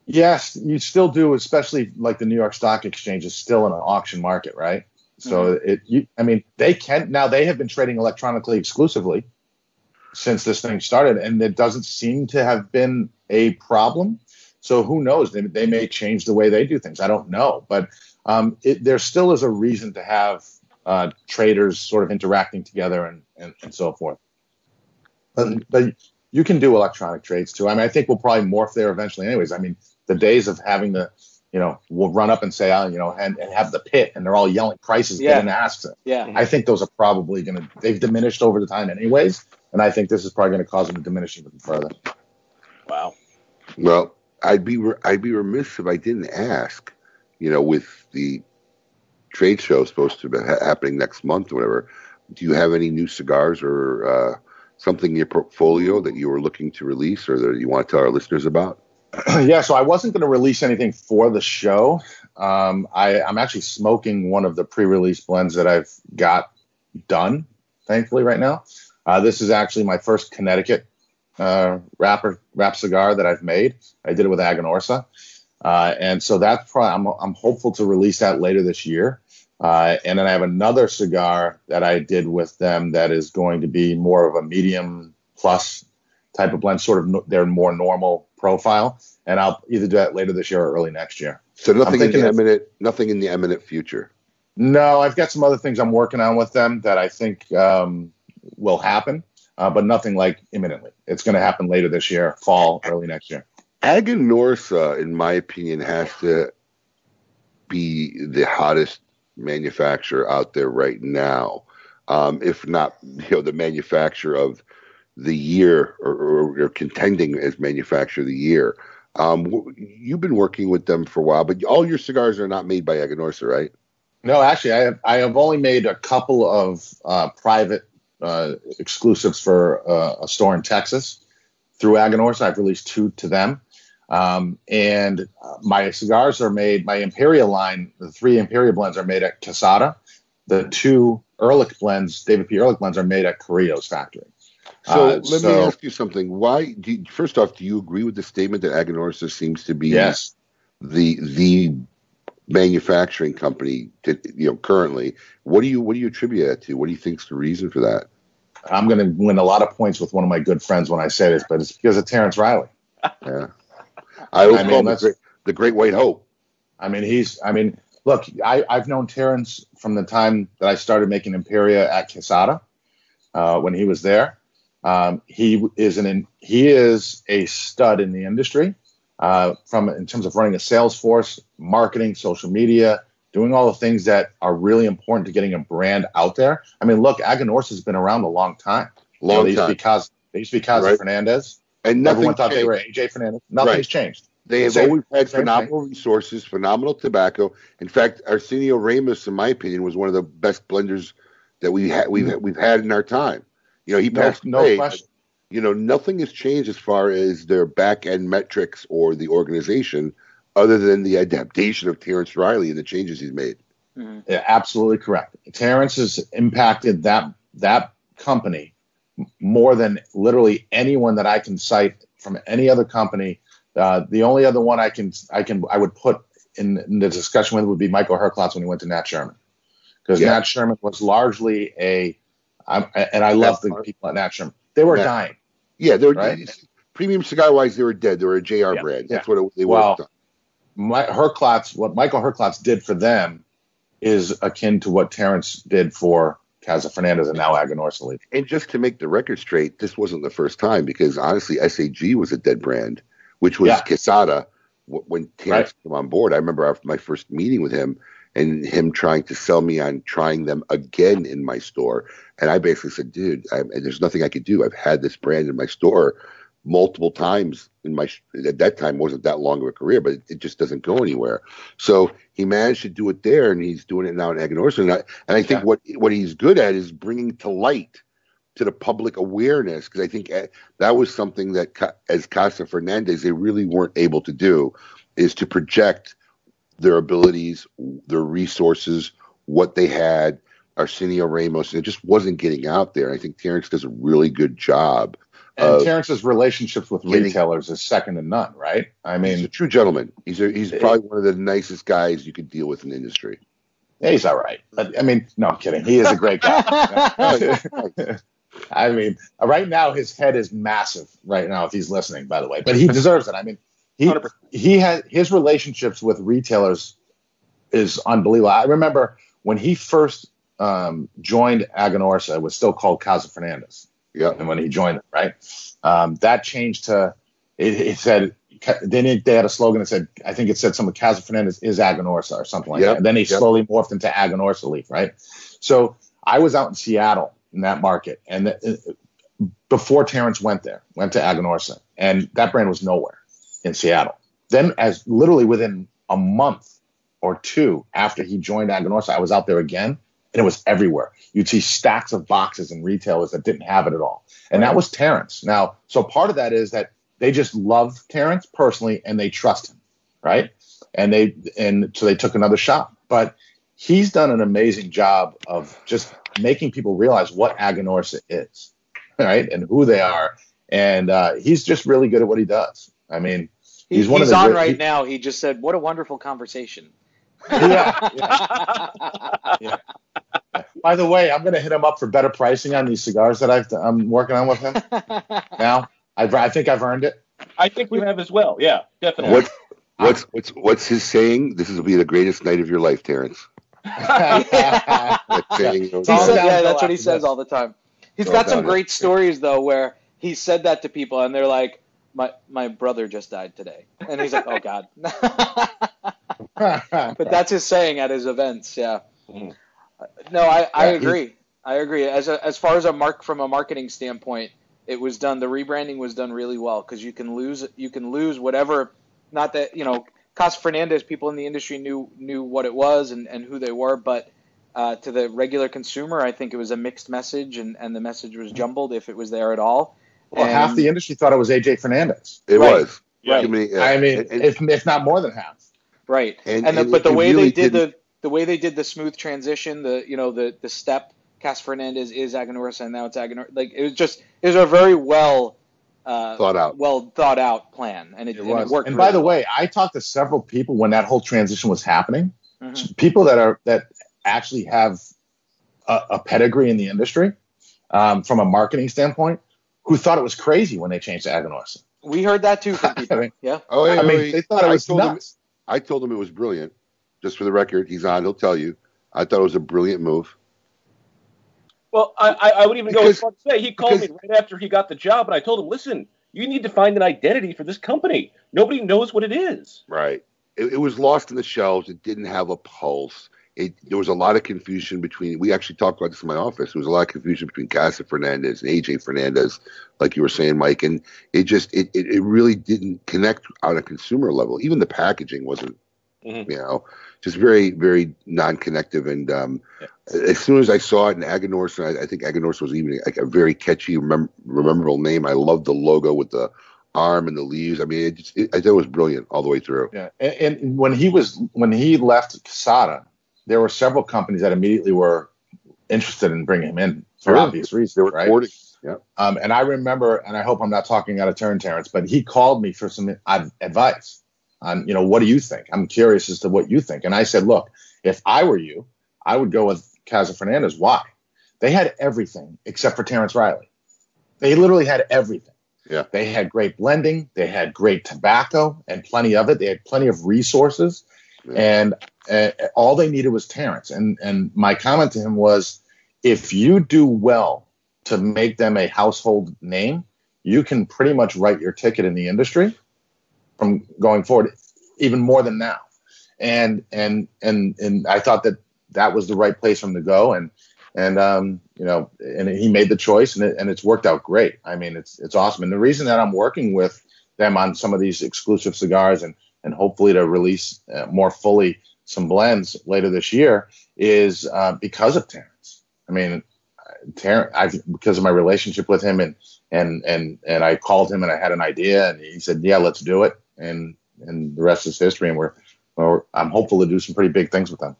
yes, you still do, especially like the New York Stock Exchange is still in an auction market, right? So it, you, I mean, they can now. They have been trading electronically exclusively since this thing started, and it doesn't seem to have been a problem. So who knows? They, they may change the way they do things. I don't know, but um, it, there still is a reason to have uh, traders sort of interacting together and, and, and so forth. But, but you can do electronic trades too. I mean, I think we'll probably morph there eventually. Anyways, I mean, the days of having the, you know, we'll run up and say, oh, you know, and, and have the pit, and they're all yelling prices, Yeah. getting asked. Yeah. I think those are probably going to, they've diminished over the time anyways, and I think this is probably going to cause them to diminish even further. Wow. Well, I'd be re- I'd be remiss if I didn't ask. You know, with the trade show supposed to be ha- happening next month or whatever, do you have any new cigars or uh, something in your portfolio that you were looking to release or that you want to tell our listeners about? yeah, so I wasn't going to release anything for the show. Um, I, I'm actually smoking one of the pre-release blends that I've got done, thankfully, right now. Uh, this is actually my first Connecticut uh, wrapper wrap cigar that I've made. I did it with Aganorsa, uh, and so that's probably I'm, I'm hopeful to release that later this year. Uh, and then I have another cigar that I did with them that is going to be more of a medium plus type of blend, sort of no, their more normal profile. And I'll either do that later this year or early next year. So nothing in the eminent nothing in the imminent future. No, I've got some other things I'm working on with them that I think um, will happen, uh, but nothing like imminently. It's going to happen later this year, fall, early next year. Aganorsa, in my opinion, has to be the hottest manufacturer out there right now. Um, if not, you know, the manufacturer of the year or, or, or contending as manufacturer of the year. Um, you've been working with them for a while, but all your cigars are not made by Aganorsa, right? No, actually, I have, I have only made a couple of uh, private uh, exclusives for uh, a store in Texas through Aganorsa. I've released two to them. Um, and my cigars are made, my Imperia line, the three Imperia blends are made at Quesada. The two Ehrlich blends, David P. Ehrlich blends, are made at Carrillo's factory. So Uh, let me ask you something. Why? Do you, first off, do you agree with the statement that Aganorsa seems to be Yes. the the manufacturing company to, you know currently? What do you what do you attribute that to? What do you think's the reason for that? I'm going to win a lot of points with one of my good friends when I say this, but it's because of Terrence Reilly. Yeah, I always I mean, the great, the great white hope. I mean, he's. I mean, look, I, I've known Terrence from the time that I started making Imperia at Quesada uh, when he was there. Um, he is an he is a stud in the industry. uh, from in terms of running a sales force, marketing, social media, doing all the things that are really important to getting a brand out there. I mean, look, Aganorsa has been around a long time. You know, Long they to be time. Cos, they used to be Casa Right. Fernandez. And Everyone nothing thought they were AJ Fernandez. Nothing's Right. changed. They have Same- always had phenomenal resources, phenomenal tobacco. In fact, Arsenio Ramos, in my opinion, was one of the best blenders that we had we've mm-hmm. we've had in our time. You know, he No- passed no away. question. You know, nothing has changed as far as their back end metrics or the organization, other than the adaptation of Terrence Reilly and the changes he's made. Yeah, absolutely correct. Terrence has impacted that that company more than literally anyone that I can cite from any other company. Uh, the only other one I can I can I would put in, in the discussion with would be Michael Herklots when he went to Nat Sherman, because Yeah. Nat Sherman was largely a, I'm, and I love the people at Nat Sherman. They were Yeah. dying. Yeah, they were Right? premium cigar wise. They were dead. They were a JR brand. That's what it, they Well, were. My, Herklots, what Michael Herklots did for them is akin to what Terrence did for Casa Fernandez and now Leaf. And just to make the record straight, this wasn't the first time because honestly, SAG was a dead brand, which was Yeah. Quesada when Terrence came on board. I remember after my first meeting with him and him trying to sell me on trying them again in my store. And I basically said, dude, I, there's nothing I could do. I've had this brand in my store multiple times in my at that time wasn't that long of a career, but it, it just doesn't go anywhere. So he managed to do it there, and he's doing it now in Aganorsa. And I, and I think what what he's good at is bringing to light to the public awareness because I think uh, that was something that as Casa Fernandez they really weren't able to do is to project their abilities, their resources, what they had. Arsenio Ramos, and it just wasn't getting out there. I think Terrence does a really good job. And of- Terrence's relationships with getting- retailers is second to none, right? I mean, he's a true gentleman. He's a, he's probably one of the nicest guys you could deal with in the industry. yeah, he's all right. But, I mean, no, I'm kidding. He is a great guy. I mean, right now his head is massive. Right now, if he's listening, by the way, but he deserves it. I mean, he he has his relationships with retailers is unbelievable. I remember when he first um, joined Aganorsa, it was still called Casa Fernandez. Yeah. And when he joined it, right, um, that changed to it, it said then it, they had a slogan that said I think it said something Casa Fernandez is Aganorsa or something like Yep. that. And then he Yep. slowly morphed into Aganorsa Leaf, right? So I was out in Seattle in that market, and uh, before Terrence went there, went to Aganorsa, and that brand was nowhere in Seattle. Then, as literally within a month or two after he joined Aganorsa, I was out there again, and it was everywhere. You'd see stacks of boxes and retailers that didn't have it at all, and that was Terrence. Now, so part of that is that they just love Terrence personally, and they trust him, right? And they and so they took another shot, but he's done an amazing job of just making people realize what Aganorsa is, right, and who they are, and uh, he's just really good at what he does. I mean, He- he's one of the on right he- now. He just said, "What a wonderful conversation." By the way, I'm going to hit him up for better pricing on these cigars that I've, I'm working on with him. now, I've, I think I've earned it. I think we have as well. Yeah, definitely. What what's what's what's his saying? This will be the greatest night of your life, Terrence. That saying, He said- yeah, that's what he says all the time. He's Go got some down great stories though, where he said that to people, and they're like, "My my brother just died today," and he's like, "Oh God." but that's his saying at his events. Yeah. No, I, I Yeah, he- agree. I agree. As a, as far as a mark from a marketing standpoint, it was done. The rebranding was done really well because you can lose you can lose whatever. Not that you know, Casa Fernandez. People in the industry knew knew what it was and, and who they were, but uh, to the regular consumer, I think it was a mixed message, and, and the message was jumbled if it was there at all. Well, And- half the industry thought it was AJ Fernandez. It Right. was. Right. Too many, uh, I mean, and- and- if, if not more than half. Right. And- And, the, and but the way really they did didn't- the the way they did the smooth transition, the you know the the step, Cas Fernandez is Aganorsa, and now it's Aganor. Like it was just it was a very well uh, Thought out. well thought out plan, and it, It and it worked. And by really the well. way, I talked to several people when that whole transition was happening. Mhm. People that are that actually have a, a pedigree in the industry um, from a marketing standpoint, who thought it was crazy when they changed to Aganorsa. we heard that too from I mean, yeah. Oh, I mean, they thought it I was told him- nuts. I told him it was brilliant. Just for the record, he's on. He'll tell you. I thought it was a brilliant move. Well, I, I would even go as Because- far to say he called me right after he got the job, and I told him, "Listen, You need to find an identity for this company. Nobody knows what it is. Right. It, it was lost in the shelves. It didn't have a pulse. It, there was a lot of confusion between. We actually talked about this in my office. There was a lot of confusion between Casa Fernandez and AJ Fernandez, like you were saying, Mike. And it just it, it, it really didn't connect on a consumer level. Even the packaging wasn't, Mhm. you know, just very very non-connective. And um, as soon as I saw it in Aganorsa, I, I think Aganorsa was even like a very catchy, remem- memorable name. I loved the logo with the arm and the leaves. I mean, it just, it, I thought it was brilliant all the way through. Yeah, and, and when he was when he left Quesada, there were several companies that immediately were interested in bringing him in for Sure. obvious reasons. They were right? courting. Yeah. Um, and I remember, and I hope I'm not talking out of turn, Terrence, but he called me for some advice on, you know, what do you think? I'm curious as to what you think. And I said, look, if I were you, I would go with Casa Fernandez. Why? They had everything except for Terrence Reilly. They literally had everything. Yeah. They had great blending. They had great tobacco and plenty of it. They had plenty of resources, and uh, all they needed was Terrence. And and my comment to him was, if you do well to make them a household name, you can pretty much write your ticket in the industry from going forward, even more than now. And and and and I thought that that was the right place for him to go. And and um, you know, and he made the choice, and it, and it's worked out great. I mean, it's it's awesome. And the reason that I'm working with them on some of these exclusive cigars, and and hopefully to release uh, more fully some blends later this year, is uh, because of Terrence. I mean, Terrence, I because of my relationship with him, and and and and I called him and I had an idea, and he said, "Yeah, let's do it," and and the rest is history. And we're, we're I'm hopeful to do some pretty big things with them.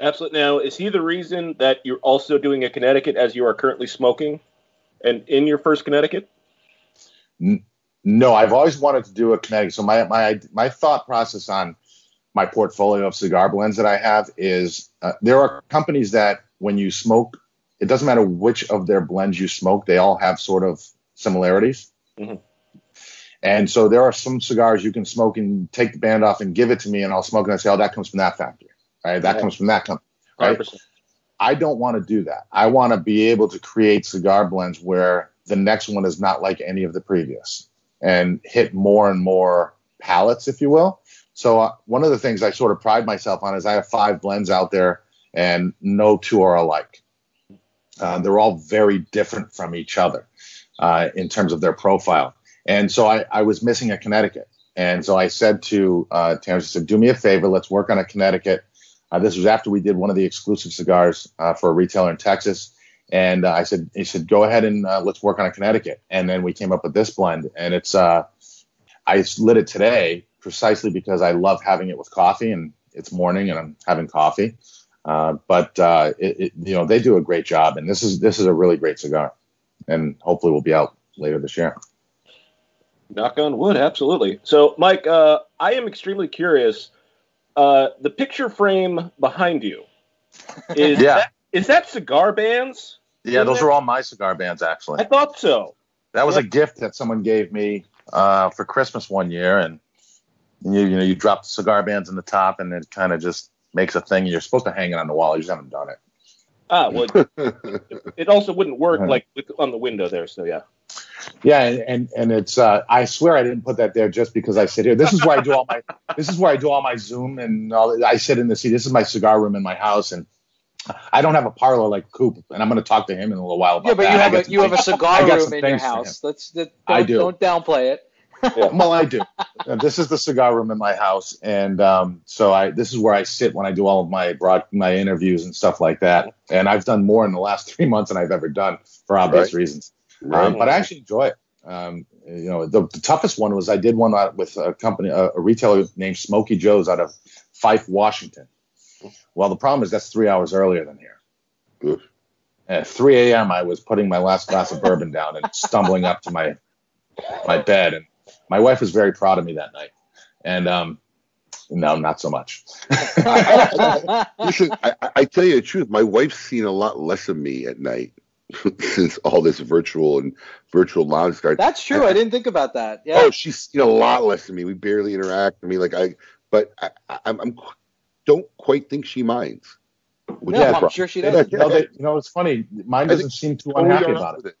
Absolutely. Now, is he the reason that you're also doing a Connecticut as you are currently smoking, and in your first Connecticut? N- No, I've always wanted to do a Connecticut. So my my my thought process on my portfolio of cigar blends that I have is uh, there are companies that when you smoke, it doesn't matter which of their blends you smoke, they all have sort of similarities. Mhm. And so there are some cigars you can smoke and take the band off and give it to me, and I'll smoke and I say, "Oh, that comes from that factory, right? That Yeah. comes from that company." Right? 100%. I don't want to do that. I want to be able to create cigar blends where the next one is not like any of the previous and hit more and more palates, if you will. So uh, one of the things I sort of pride myself on is I have five blends out there, and no two are alike. Uh, they're all very different from each other uh, in terms of their profile. And so I, I was missing a Connecticut. And so I said to uh, I said, do me a favor, let's work on a Connecticut. Uh, this was after we did one of the exclusive cigars uh, for a retailer in Texas. And uh, I said, he said, go ahead and uh, let's work on a Connecticut. And then we came up with this blend. And it's, uh, I lit it today precisely because I love having it with coffee and it's morning and I'm having coffee. Uh, but uh, it, it, you know they do a great job, and this is this is a really great cigar, and hopefully we'll be out later this year. Knock on wood, absolutely. So, Mike, uh, I am extremely curious. Uh, the picture frame behind you is Yeah. that, is that cigar bands? Yeah, those there? are all my cigar bands actually. I thought so. That was Yeah. a gift that someone gave me uh, for Christmas one year, and you, you know you drop the cigar bands in the top, and it kind of just makes a thing. You're supposed to hang it on the wall. You just haven't done it. Ah, well, it also wouldn't work like with, on the window there. So yeah. Yeah, and and, and it's uh, I swear I didn't put that there just because I sit here. This is where I do all my this is where I do all my Zoom and all. I sit in the seat. This is my cigar room in my house, and I don't have a parlor like Coop, and I'm going to talk to him in a little while. About that. Yeah, but you that. I have a you have a cigar room in your things house. Let's that, I don't, do. don't downplay it. well, I do. Uh, this is the cigar room in my house, and um, so I this is where I sit when I do all of my broad my interviews and stuff like that. And I've done more in the last three months than I've ever done for obvious Right. reasons. Right. Um, but I actually enjoy it. Um, you know, the, the toughest one was I did one with a company, a, a retailer named Smoky Joe's out of Fife, Washington. Well, the problem is that's three hours earlier than here. Oof. At 3 a.m., I was putting my last glass of bourbon down and stumbling up to my my bed, and my wife was very proud of me that night. And um, no, not so much. Listen, I, I- I tell you the truth. My wife's seen a lot less of me at night since all this virtual and virtual lounge started. That's true. I didn't think about that. Yeah. Oh, she's seen a lot less of me. We barely interact. I mean, like I, but I, I, I'm, I'm don't quite think she minds. Which No, is a I'm problem. sure she you doesn't. know, they, you know, it's funny. Mine doesn't seem too totally unhappy about it. it.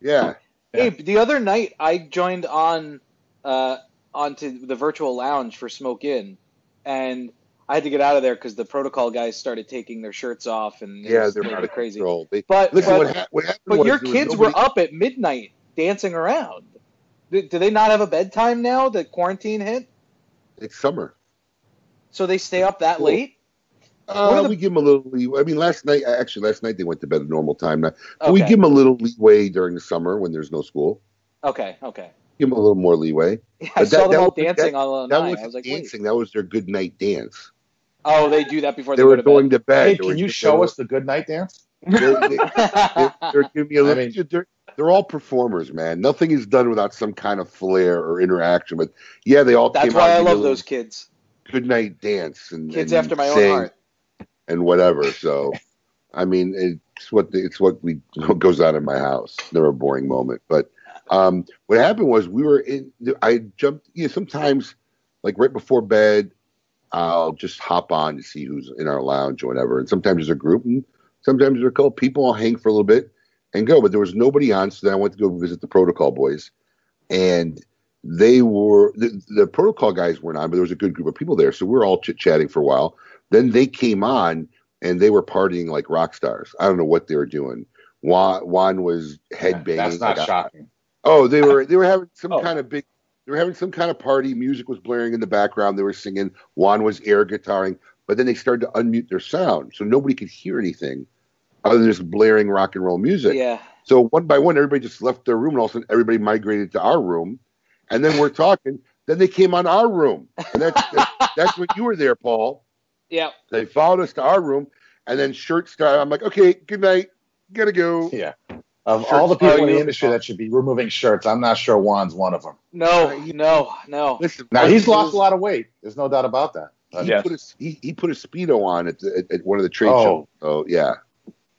Yeah. Abe, the other night I joined on uh, onto the virtual lounge for Smoke Inn, and I had to get out of there because the protocol guys started taking their shirts off and Yeah, was they're a out of crazy. control. They, But listen, but, what, ha- what happened but was your kids nobody- were up at midnight dancing around. Do, do they not have a bedtime now that quarantine hit? It's summer. So they stay up that Cool. late? Uh, the- we give them a little leeway. I mean, last night, actually, last night they went to bed at normal time. Now, but we give them a little leeway during the summer when there's no school. Okay, okay. Give them a little more leeway. I But saw them all was- dancing that, all that night. was I was like, wait. dancing. That was their good night dance. Oh, they do that before they, They were go to going bed. to bed. Hey, can you show us the good night dance? were- They're, they, are giving me a I little. mean- they're, they're all performers, man. Nothing is done without some kind of flair or interaction. But yeah, they all That's came why out I and did a love little those kids. Good night dance and Kids and after my own heart. and whatever. So, I mean, it's what it's what we what goes on in my house. Never a boring moment. But um, what happened was we were in. I jumped. You know, sometimes like right before bed, I'll just hop on to see who's in our lounge or whatever. And sometimes there's a group, and sometimes there's a couple people. I'll hang for a little bit and go. But there was nobody on, so then I went to go visit the protocol boys, and they were the, the protocol guys weren't on, but there was a good group of people there. So we were all chit chatting for a while. Then they came on and they were partying like rock stars. I don't know what they were doing. Juan, Juan was headbanging. That's not like a- shocking. Oh, they were they were having some Oh. kind of big. They were having some kind of party. Music was blaring in the background. They were singing. Juan was air guitaring, but then they started to unmute their sound, so nobody could hear anything other than just blaring rock and roll music. Yeah. So one by one, everybody just left their room, and all of a sudden, everybody migrated to our room, and then we're talking. Then they came on our room, and that's that's, that's when you were there, Paul. Yeah. They followed us to our room, and then shirt started. I'm like, okay, good night, gotta go. Yeah. Of Shirts all the people in the industry that should be removing shirts, I'm not sure Juan's one of them. No, no, no. Listen, Now he's lost was- a lot of weight. There's no doubt about that. he Yes. put a he, he put a speedo on at, the, at, at one of the trade Oh. shows. Oh yeah,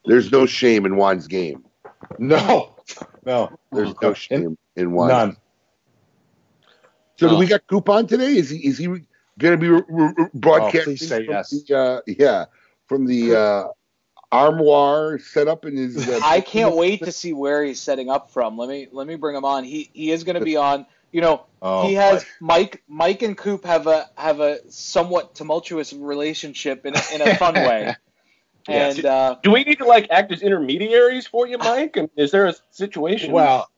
there's no shame in Juan's game. No, no, There's no shame in Juan. none. So do Oh. we got Coop on today? Is he is he going to be re- re- re- broadcasting? Oh, please say from yes. The, uh, yeah, from the uh, armoire set up in his. Uh, I can't wait to see where he's setting up from. Let me let me bring him on. He he is going to be on. You know, Oh, he has boy. Mike. Mike and Coop have a have a somewhat tumultuous relationship in a, in a fun way. Yes. And uh, Do we need to like act as intermediaries for you, Mike? And is there a situation? Well,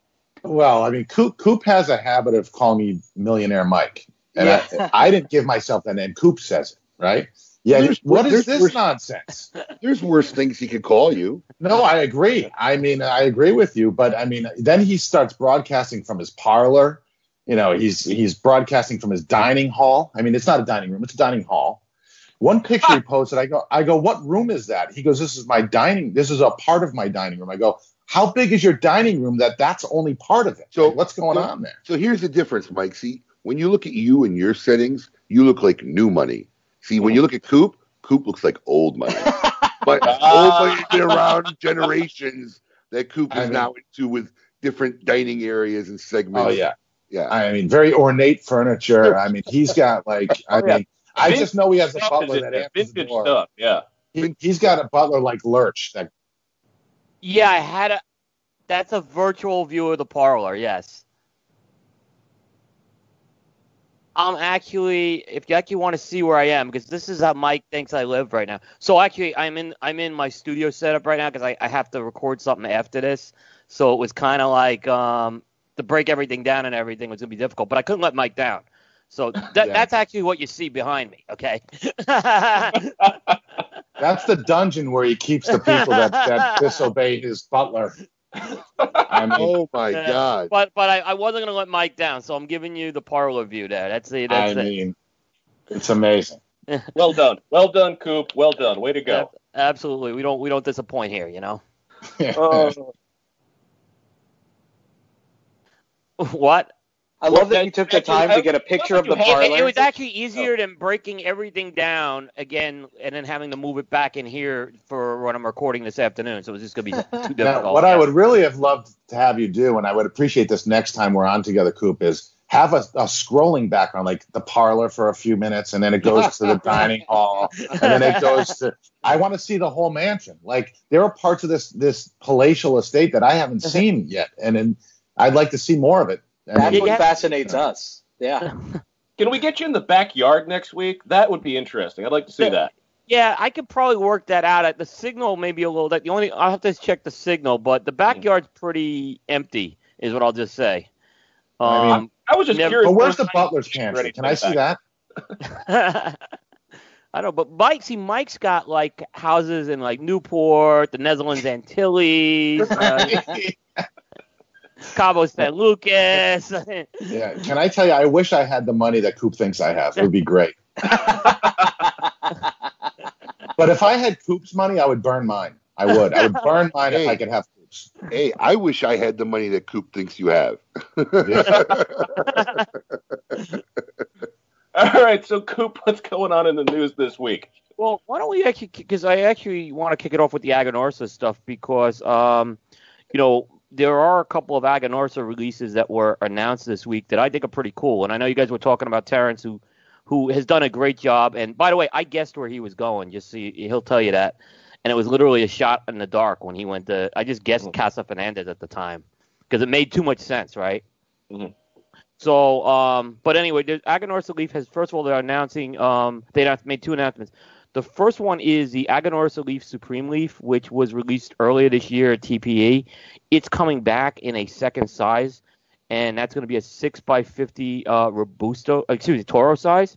well, I mean, Coop, Coop has a habit of calling me Millionaire Mike, and Yeah. I, I didn't give myself that name. Coop says it, right? Yeah. There's- what is there's this worse- nonsense? There's worse things he could call you. No, I agree. I mean, I agree with you, but I mean, then he starts broadcasting from his parlor. You know, he's he's broadcasting from his dining hall. I mean, it's not a dining room; it's a dining hall. One picture he posted, I go, I go, what room is that? He goes, this is my dining. This is a part of my dining room. I go, how big is your dining room? That that's only part of it. So- Like, what's going so- on there? So here's the difference, Mike. See, when you look at you and your settings, you look like new money. See, when you look at Coop, Coop looks like old money. but old money's been around generations that Coop I is mean- now into with different dining areas and segments. Oh yeah, yeah. I mean, very ornate furniture. I mean, he's got like, oh, I Oh, yeah. mean, I just know he has a butler that answers the door. stuff. Yeah. He, he's got a butler like Lurch that Yeah, I had a. That's a virtual view of the parlor. Yes. I'm actually, if you actually want to see where I am, because this is how Mike thinks I live right now. So actually, I'm in, I'm in my studio setup right now because I, I have to record something after this. So it was kind of like um, to break everything down and everything was gonna be difficult, but I couldn't let Mike down. So that, Yeah. that's actually what you see behind me. Okay. That's the dungeon where he keeps the people that, that disobey his butler. I mean, Oh my Yeah. God. But but I, I wasn't gonna let Mike down, so I'm giving you the parlor view there. That's the I that's it. mean, it's amazing. Well done. Well done, Coop. Well done. Way to go. Absolutely, we don't we don't disappoint here, you know. Oh, what? I love that you took the time to get a picture of the It, it- parlor. it was actually easier than breaking everything down again and then having to move it back in here for when I'm recording this afternoon. So it was just gonna be too difficult. Now, what I would really have loved to have you do, and I would appreciate this next time we're on together, Coop, is have a, a scrolling background, like the parlor for a few minutes, and then it goes to the dining hall, and then it goes to. I want to see the whole mansion. Like there are parts of this this palatial estate that I haven't seen yet, and then I'd like to see more of it. I That's mean, what fascinates us. Yeah. Can we get you in the backyard next week? That would be interesting. I'd like to see that. Yeah, I could probably work that out. At the signal, maybe a little. That the only I'll have to check the signal, but the backyard's pretty empty, is what I'll just say. I mean, Um, I was just never- but where's the butler's pantry? Ready Can I see back. that? I don't know, but Mike, see, Mike's got like houses in like Newport, the Netherlands Antilles, uh, Cabo San Lucas. Yeah. Can I tell you? I wish I had the money that Coop thinks I have. It would be great. but if I had Coop's money, I would burn mine. I would. I would burn mine if I could have Coop's. Hey, I wish I had the money that Coop thinks you have. All right, so Coop, what's going on in the news this week? Well, why don't we actually? Because I actually want to kick it off with the Aganorsa stuff because, um, you know, there are a couple of Aganorsa releases that were announced this week that I think are pretty cool. And I know you guys were talking about Terrence, who who has done a great job. And by the way, I guessed where he was going. Just so you, he'll tell you that. And it was literally a shot in the dark when he went to. I just guessed Casa Fernandez at the time because it made too much sense, right? Mhm. So, um, but anyway, the Aganorsa Leaf has first of all they're announcing. Um, they made two announcements. The first one is the Aganorsa Leaf Supreme Leaf, which was released earlier this year at TPE. It's coming back in a second size, and that's going to be a six by fifty uh, robusto, excuse me, Toro size.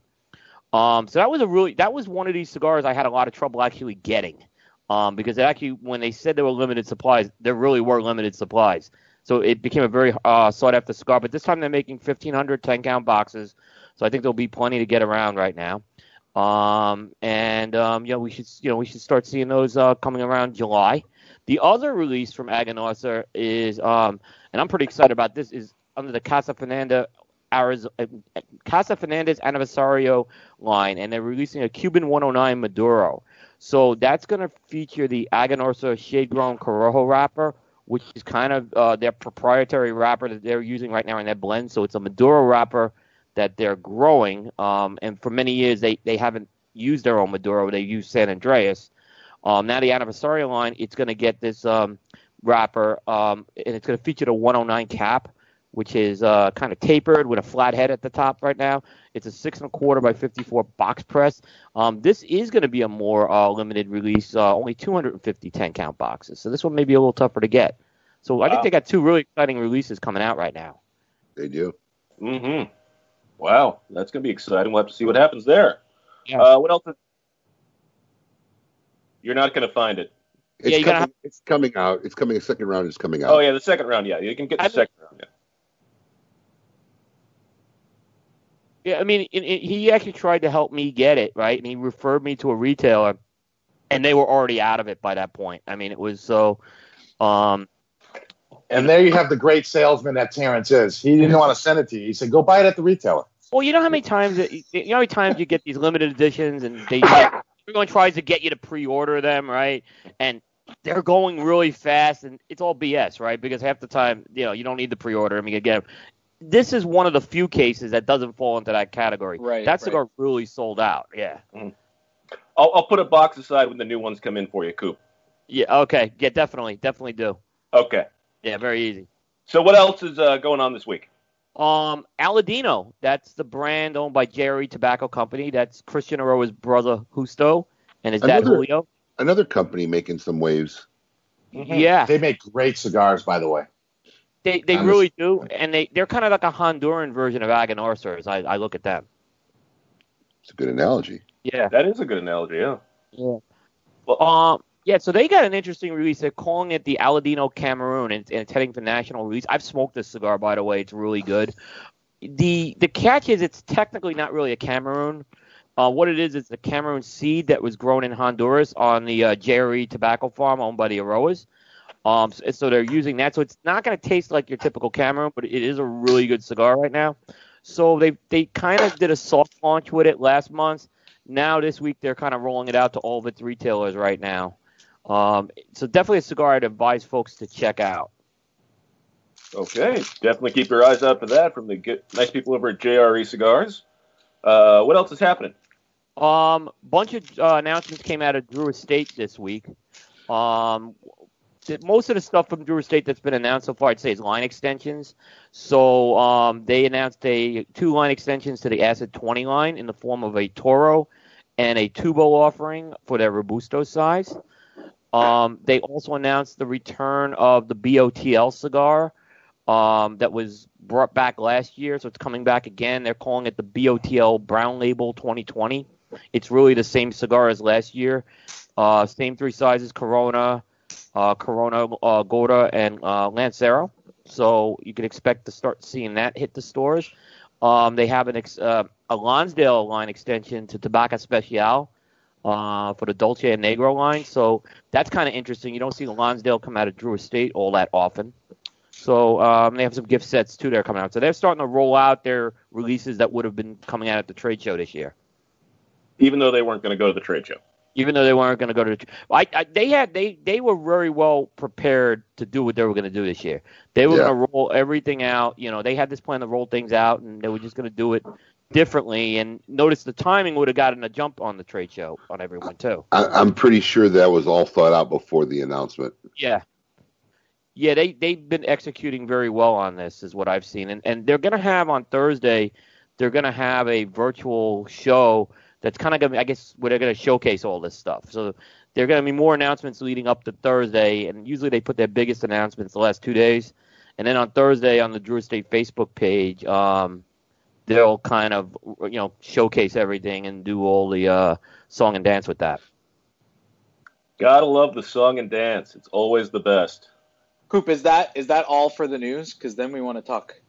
Um, so that was a really that was one of these cigars I had a lot of trouble actually getting, um, because actually when they said there were limited supplies, there really were limited supplies. So it became a very uh, sought after cigar. But this time they're making 1,500 10 count boxes, so I think there'll be plenty to get around right now. Um, and um, you know we should you know we should start seeing those uh, coming around July. The other release from Aganorsa is, um, and I'm pretty excited about this, is under the Casa Fernanda Arizona, Casa Fernandez Aniversario line, and they're releasing a Cuban 109 Maduro. So that's going to feature the Aganorsa Shade Grown Corojo wrapper, which is kind of uh, their proprietary wrapper that they're using right now in their blend. So it's a Maduro wrapper that they're growing, um, and for many years they, they haven't used their own Maduro. They use San Andres. Um, now the Aniversario line, it's going to get this um, wrapper, um, and it's going to feature the 109 cap, which is uh, kind of tapered with a flat head at the top right now. It's a six and a quarter by 54 box press. Um, this is going to be a more uh, limited release, uh, only 250 10 count boxes. So this one may be a little tougher to get. So I think they got two really exciting releases coming out right now. They do. Mm-hmm. Wow, that's going to be exciting. We'll have to see what happens there. Yeah. Uh, what else? Is... You're not going to find it. It's Yeah, coming. gotta have- It's coming out. It's coming. A second round is coming out. Oh yeah, the second round. Yeah, you can get the I- second round. Yeah. Yeah, I mean, it, it, he actually tried to help me get it, right? And he referred me to a retailer, and they were already out of it by that point. I mean, it was so. Um, And there you have the great salesman that Terrence is. He didn't want to send it to you. He said, "Go buy it at the retailer." well, you know how many times you know how many times you get these limited editions, and they everyone tries to get you to pre-order them, right? And they're going really fast, and it's all BS, right? Because half the time, you know, you don't need the pre-order. I mean, them. This is one of the few cases that doesn't fall into that category. Right, That right. cigar really sold out. Yeah. I'll, I'll put a box aside when the new ones come in for you, Coop. Yeah. Okay. Yeah. Definitely. Definitely do. Okay. Yeah. Very easy. So what else is uh, going on this week? Um, Aladino. That's the brand owned by JRE Tobacco Company. That's Christian Eiroa's brother Justo and his dad Julio. Another company making some waves. Yeah, They make great cigars, by the way. They they I'm really do, and they they're kind of like a Honduran version of Aganorsa. As I, I look at them. It's a good analogy. Yeah. That is a good analogy. Yeah. Yeah. Well, um, yeah. So they got an interesting release. They're calling it the Aladino Cameroon, and, and it's heading for national release. I've smoked this cigar, by the way. It's really good. The the catch is it's technically not really a Cameroon. Uh, what it is, it's a Cameroon seed that was grown in Honduras on the uh, JRE Tobacco Farm owned by the Eiroas. Um, so, so they're using that. So it's not going to taste like your typical Cameroon, but it is a really good cigar right now. So they they kind of did a soft launch with it last month. Now this week they're kind of rolling it out to all of its retailers right now. Um, so definitely a cigar I'd advise folks to check out. Okay. Definitely keep your eyes out for that from the good, nice people over at JRE Cigars. Uh, what else is happening? Um, bunch of uh, announcements came out of Drew Estate this week. Um, most of the stuff from Drew Estate that's been announced so far, I'd say, is line extensions. So um, they announced a two line extensions to the Acid 20 line in the form of a Toro and a Tubo offering for their Robusto size. Um, they also announced the return of the BOTL cigar um, that was brought back last year, so it's coming back again. They're calling it the BOTL Brown Label 2020. It's really the same cigar as last year. Uh, same three sizes: Corona, uh, Corona uh, Gorda, and uh, Lancero. So you can expect to start seeing that hit the stores. Um, they have an ex- uh, a Lonsdale line extension to Tabak Especial uh, for the Dulce and Negro line. So that's kind of interesting. You don't see the Lonsdale come out of Drew Estate all that often. So um, they have some gift sets too that are coming out. So they're starting to roll out their releases that would have been coming out at the trade show this year. Even though they weren't going to go to the trade show. Even though they weren't going to go to, the, I, I, they had they they were very well prepared to do what they were going to do this year. They were Yeah. going to roll everything out. You know, they had this plan to roll things out, and they were just going to do it differently. And notice the timing would have gotten a jump on the trade show on everyone too. I, I'm pretty sure that was all thought out before the announcement. Yeah. Yeah, they they've been executing very well on this, is what I've seen, and and they're gonna have on Thursday, they're gonna have a virtual show that's kind of gonna, I guess, where they're gonna showcase all this stuff. So there are gonna be more announcements leading up to Thursday, and usually they put their biggest announcements the last two days, and then on Thursday on the Drew Estate Facebook page, um, they'll kind of you know showcase everything and do all the uh, song and dance with that. Gotta love the song and dance. It's always the best. Coop, is that is that all for the news? Because then we want to talk.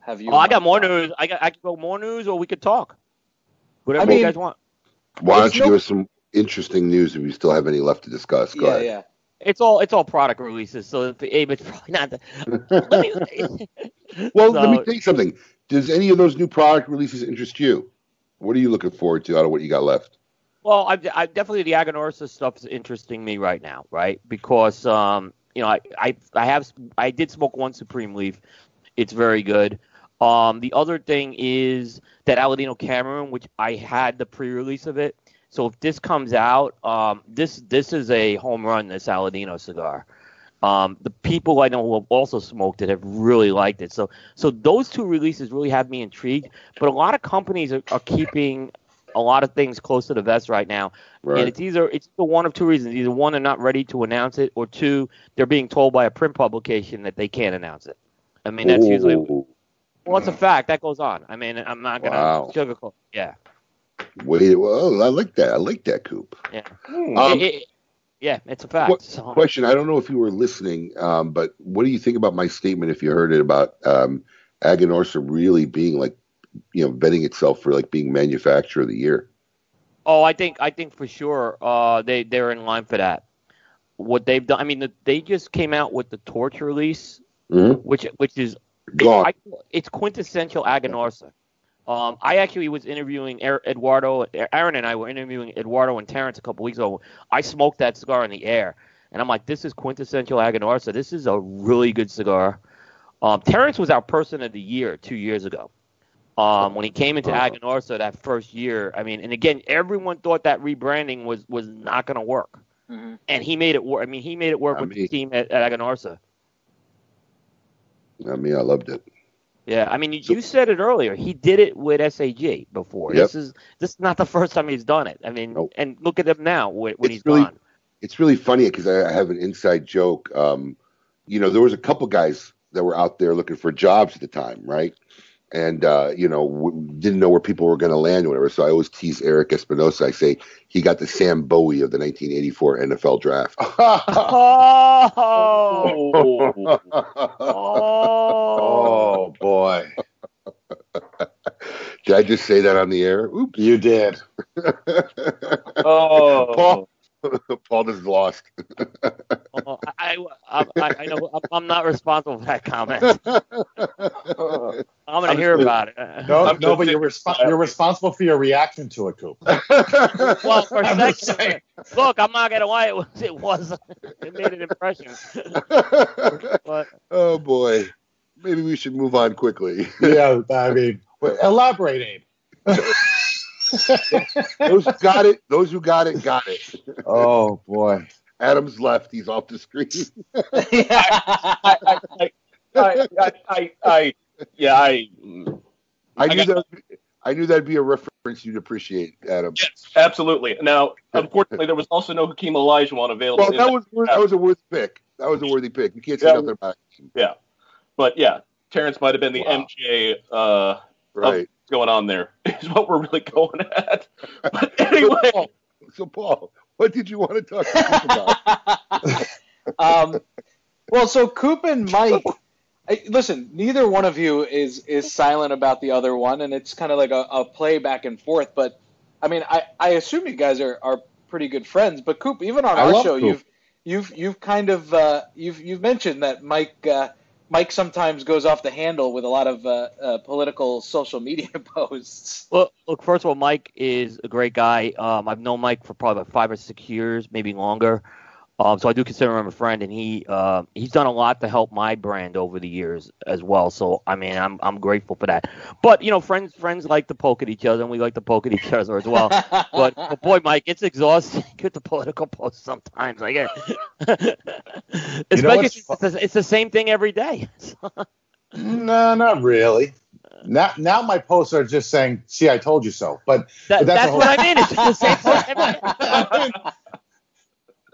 Have you? Oh, I got more news. I got I can go more news, or we could talk. Whatever I mean- you guys want. Why don't you no- give us some interesting news if you still have any left to discuss? Go Yeah, ahead. yeah. It's all it's all product releases, so the Abe, it's probably not. The, let me, Well, let me So- tell you something. Does any of those new product releases interest you? What are you looking forward to out of what you got left? Well, I, I definitely the Aganorsa stuff is interesting me right now, right? Because um, you know, I, I I have I did smoke one Supreme Leaf. It's very good. Um, the other thing is that Aladino Cameroon, which I had the pre-release of it. So if this comes out, um, this this is a home run. This Aladino cigar. Um, the people I know who have also smoked it have really liked it. So so those two releases really have me intrigued. But a lot of companies are, are keeping a lot of things close to the vest right now. Right. And it's either it's the one of two reasons. Either one, they're not ready to announce it, or two, they're being told by a print publication that they can't announce it. I mean, that's usually Ooh, well, it's a fact that goes on. I mean, I'm not gonna Wow. sugarcoat. Yeah, wait. Well, I like that. I like that, Coop. yeah, Um, It- it- yeah. It's a fact. What- So, Question: I don't know if you were listening, um, but what do you think about my statement? If you heard it about um, Aganorsa really being like, you know, betting itself for like being manufacturer of the year. oh, I think I think for sure uh, they they're in line for that. What they've done, I mean, the, they just came out with the Torch release, Mhm. which which is Gone. I, it's quintessential Aganorsa. Um, I actually was interviewing Er- Eduardo, Aaron and I were interviewing Eduardo and Terrence a couple weeks ago. I smoked that cigar in the air, and I'm like, this is quintessential Aganorsa. This is a really good cigar. Um, Terrence was our person of the year two years ago. Um, when he came into Uh-huh. Aganorsa that first year, I mean, and again, everyone thought that rebranding was was not going to work, Mm-hmm. and he made it work. I mean, he made it work I with mean- the team at, at Aganorsa. I mean, I loved it. Yeah, I mean, you, said it earlier. He did it with SAG before. Yep. This is this is not the first time he's done it. I mean, Nope. and look at him now when, It's he's really- gone. It's really funny because I I have an inside joke. Um, you know, there was a couple guys that were out there looking for jobs at the time, right? And uh, you know, w- didn't know where people were going to land or whatever. So I always tease Eric Espinosa. I say he got the Sam Bowie of the 1984 NFL draft. Oh, Oh boy, Did I just say that on the air? Oops. you did. Oh, Paul, Paul is lost. Oh, oh I, I, I, I know I'm, I'm not responsible for that comment. I'm gonna hear about it. No, I'm no, but you're resp- you're responsible for your reaction to it, Coop. Well, for a I'm just second, look, I'm not gonna lie. It was, it was, it made an impression. But oh boy, maybe we should move on quickly. yeah, I mean, wait, elaborate, Abe. Those who got it, those who got it, got it. Oh boy. Adam's left. He's off the screen. I, I, I, I, I, yeah, I. I knew got- that. I knew that'd be a reference you'd appreciate, Adam. Yes, absolutely. Now, unfortunately, there was also no Hakeem Olajuwon available. Well, that was that was a worthy pick. That was a worthy pick. You can't say Yeah. nothing about it. Yeah, but yeah, Terrence might have been the MJ uh, Right. of what's going on there. Is what we're really going at. But anyway, So, Paul, so Paul, what did you want to talk to about? um, well, so Coop and Mike. I, listen, neither one of you is is silent about the other one, and it's kind of like a, a play back and forth. But I mean, I, I assume you guys are, are pretty good friends. But Coop, even on I our show, Coop. you've you've you've kind of uh, you've you've mentioned that Mike uh, Mike sometimes goes off the handle with a lot of uh, uh, political social media posts. Well, look, first of all, Mike is a great guy. Um, I've known Mike for probably about five or six years, maybe longer. Um, so I do consider him a friend, and he uh, he's done a lot to help my brand over the years as well. So I mean, I'm I'm grateful for that. But you know, friends friends like to poke at each other, and we like to poke at each other as well. but, but boy, Mike, it's exhausting with the political posts sometimes. I get, especially what's since it's, the- it's the same thing every day. No, not really. Now, now my posts are just saying, "See, I told you so." But, That, but that's that's, whole, what I mean. It's the same post every day.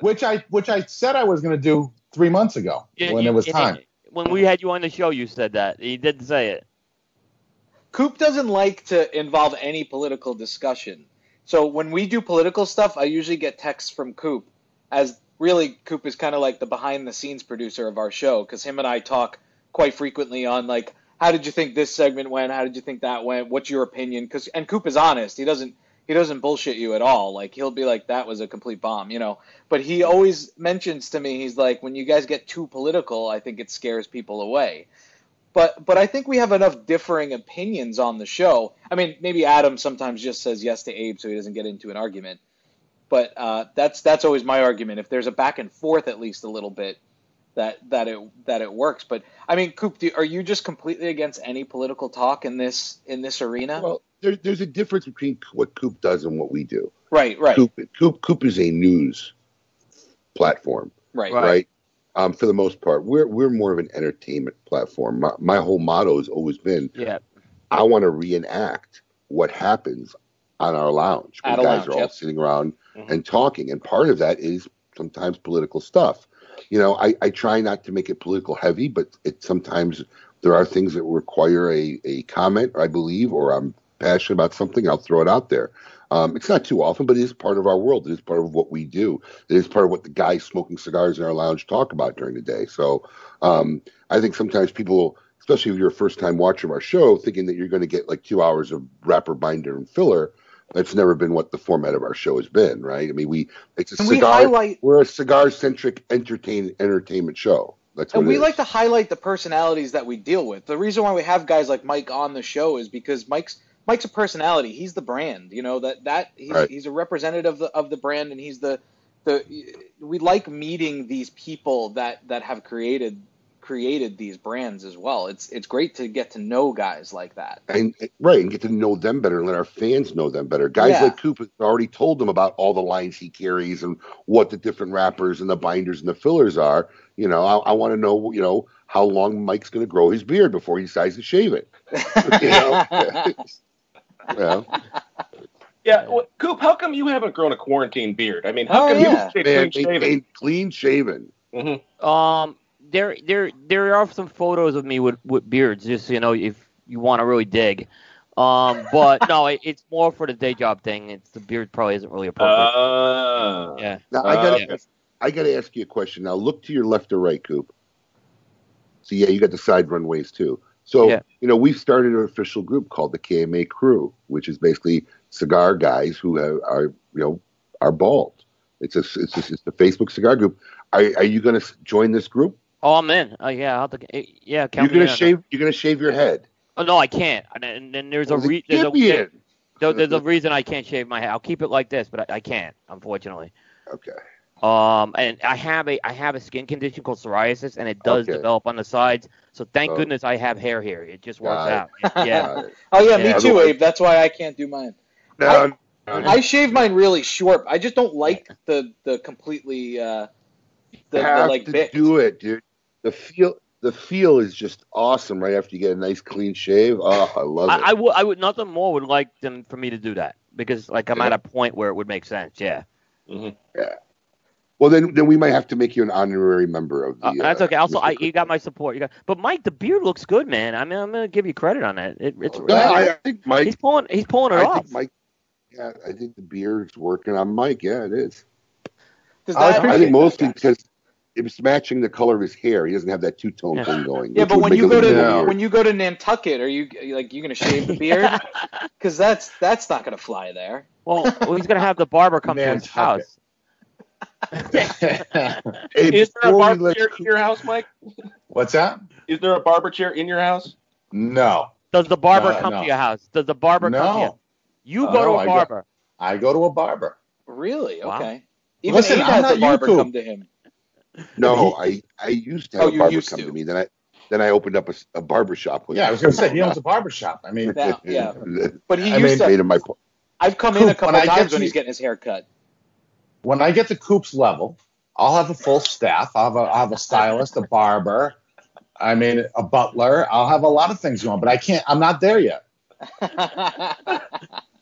Which I which I said I was going to do three months ago Yeah, when you- it was time. When we had you on the show, you said that. He didn't say it. Coop doesn't like to involve any political discussion. So when we do political stuff, I usually get texts from Coop, as really Coop is kind of like the behind the scenes producer of our show, because him and I talk quite frequently on like, how did you think this segment went? How did you think that went? What's your opinion? Because and Coop is honest. He doesn't he doesn't bullshit you at all. Like he'll be like, that was a complete bomb, you know. But he always mentions to me, he's like, when you guys get too political, I think it scares people away but but I think we have enough differing opinions on the show. I mean, maybe Adam sometimes just says yes to Abe so he doesn't get into an argument. But uh, that's that's always my argument. If there's a back and forth at least a little bit, that that it that it works. But I mean, Coop, do, are you just completely against any political talk in this in this arena? Well, there, there's a difference between what Coop does and what we do. right, right, Coop, Coop, Coop is a news platform, right, right? Um, for the most part, we're we're more of an entertainment platform. My, my whole motto has always been, Yeah. I want to reenact what happens on our lounge. When guys lounge, are all yep. sitting around Mhm. and talking, and part of that is sometimes political stuff. You know, I, I try not to make it political heavy, but it sometimes there are things that require a, a comment, I believe, or I'm passionate about something, I'll throw it out there. Um, it's not too often, but it is part of our world. It is part of what we do. It is part of what the guys smoking cigars in our lounge talk about during the day. So um, I think sometimes people, especially if you're a first time watcher of our show, thinking that you're going to get like two hours of wrapper, binder, and filler. That's never been what the format of our show has been, right? I mean, we it's a And we cigar. highlight- we're a cigar centric entertain entertainment show. That's and we like to highlight the personalities that we deal with. The reason why we have guys like Mike on the show is because Mike's Mike's a personality. He's the brand. You know that that he's, Right. he's a representative of the, of the brand, and he's the the. We like meeting these people that that have created created these brands as well. It's it's great to get to know guys like that. and right and get to know them better and let our fans know them better. Guys Yeah. like Coop has already told them about all the lines he carries and what the different wrappers and the binders and the fillers are. You know, I, I want to know, you know, how long Mike's going to grow his beard before he decides to shave it. you know, you know? Yeah, well, Coop, how come you haven't grown a quarantine beard? I mean, how Oh, come yeah. you stay man, clean shaven? clean shaven. hmm Um, there, there, there are some photos of me with with beards, just you know, if you want to really dig. Um, but no, it, it's more for the day job thing. It's the beard probably isn't really appropriate. Uh, yeah. Now I got to Uh, I got to ask you a question. Now look to your left or right, Coop. So yeah, you got the side runways too. So Yeah. you know we've started an official group called the KMA Crew, which is basically cigar guys who have, are you know are bald. It's a it's a, it's the Facebook cigar group. Are are you going to join this group? Oh, I'm in. Oh, yeah, I'll eh, yeah. You're going to in. shave. You're going to shave your head. Oh no, I can't. And, and, there's a re- there's a be there- in. there- there's a reason I can't shave my head. I'll keep it like this, but I, I can't, unfortunately. Okay. Um, and I have a I have a skin condition called psoriasis, and it does Okay. develop on the sides. So thank Oh. goodness I have hair here. It just works Got out. Yeah. Oh yeah, Yeah. me too, Abe. That's why I can't do mine. Now, I shave mine really short. I just don't like the the completely uh, the, you the have like to bit. do it, dude. The feel the feel is just awesome right after you get a nice clean shave. Oh, I love it. I, I would, I would, nothing more would like them for me to do that because, like, I'm Yeah. at a point where it would make sense. Yeah, Mhm. yeah. Well, then then we might have to make you an honorary member of the. Uh, that's uh, okay. Also, I, you got my support. You got, but Mike, the beard looks good, man. I mean, I'm gonna give you credit on that. It, it's No, I, I think Mike. he's pulling, he's pulling it I off. think Mike. Yeah, I think the beard's working on Mike. Yeah, it is. Does I that, appreciate I think mostly guys. because it's matching the color of his hair. He doesn't have that two tone Yeah. thing going. yeah, but when you go to weird. when you go to Nantucket, are you like you gonna shave the beard? Because that's that's not gonna fly there. well, well, he's gonna have the barber come to his house. Hey, Is there a barber chair Coop- in your house, Mike? What's that? Is there a barber chair in your house? No, Does the barber No, come no. to your house? Does the barber come to you? no. You go no, to oh, a barber. I go to a barber. Really? Wow. Okay. Even Listen, Abe I'm has not a barber you, come to him. No, I I used to oh, have Oh, a you barber come to. to. me. Then I then I opened up a barber shop with Yeah, I was going to say he owns a barber shop. I mean, Yeah, yeah. But he I used mean- made to. him my. I've come in a couple when I get times when he's getting his hair cut. When I get to Coop's level, I'll have a full staff. I'll have a, I'll have a stylist, a barber. I mean, a butler. I'll have a lot of things going, but I can't. I'm not there yet.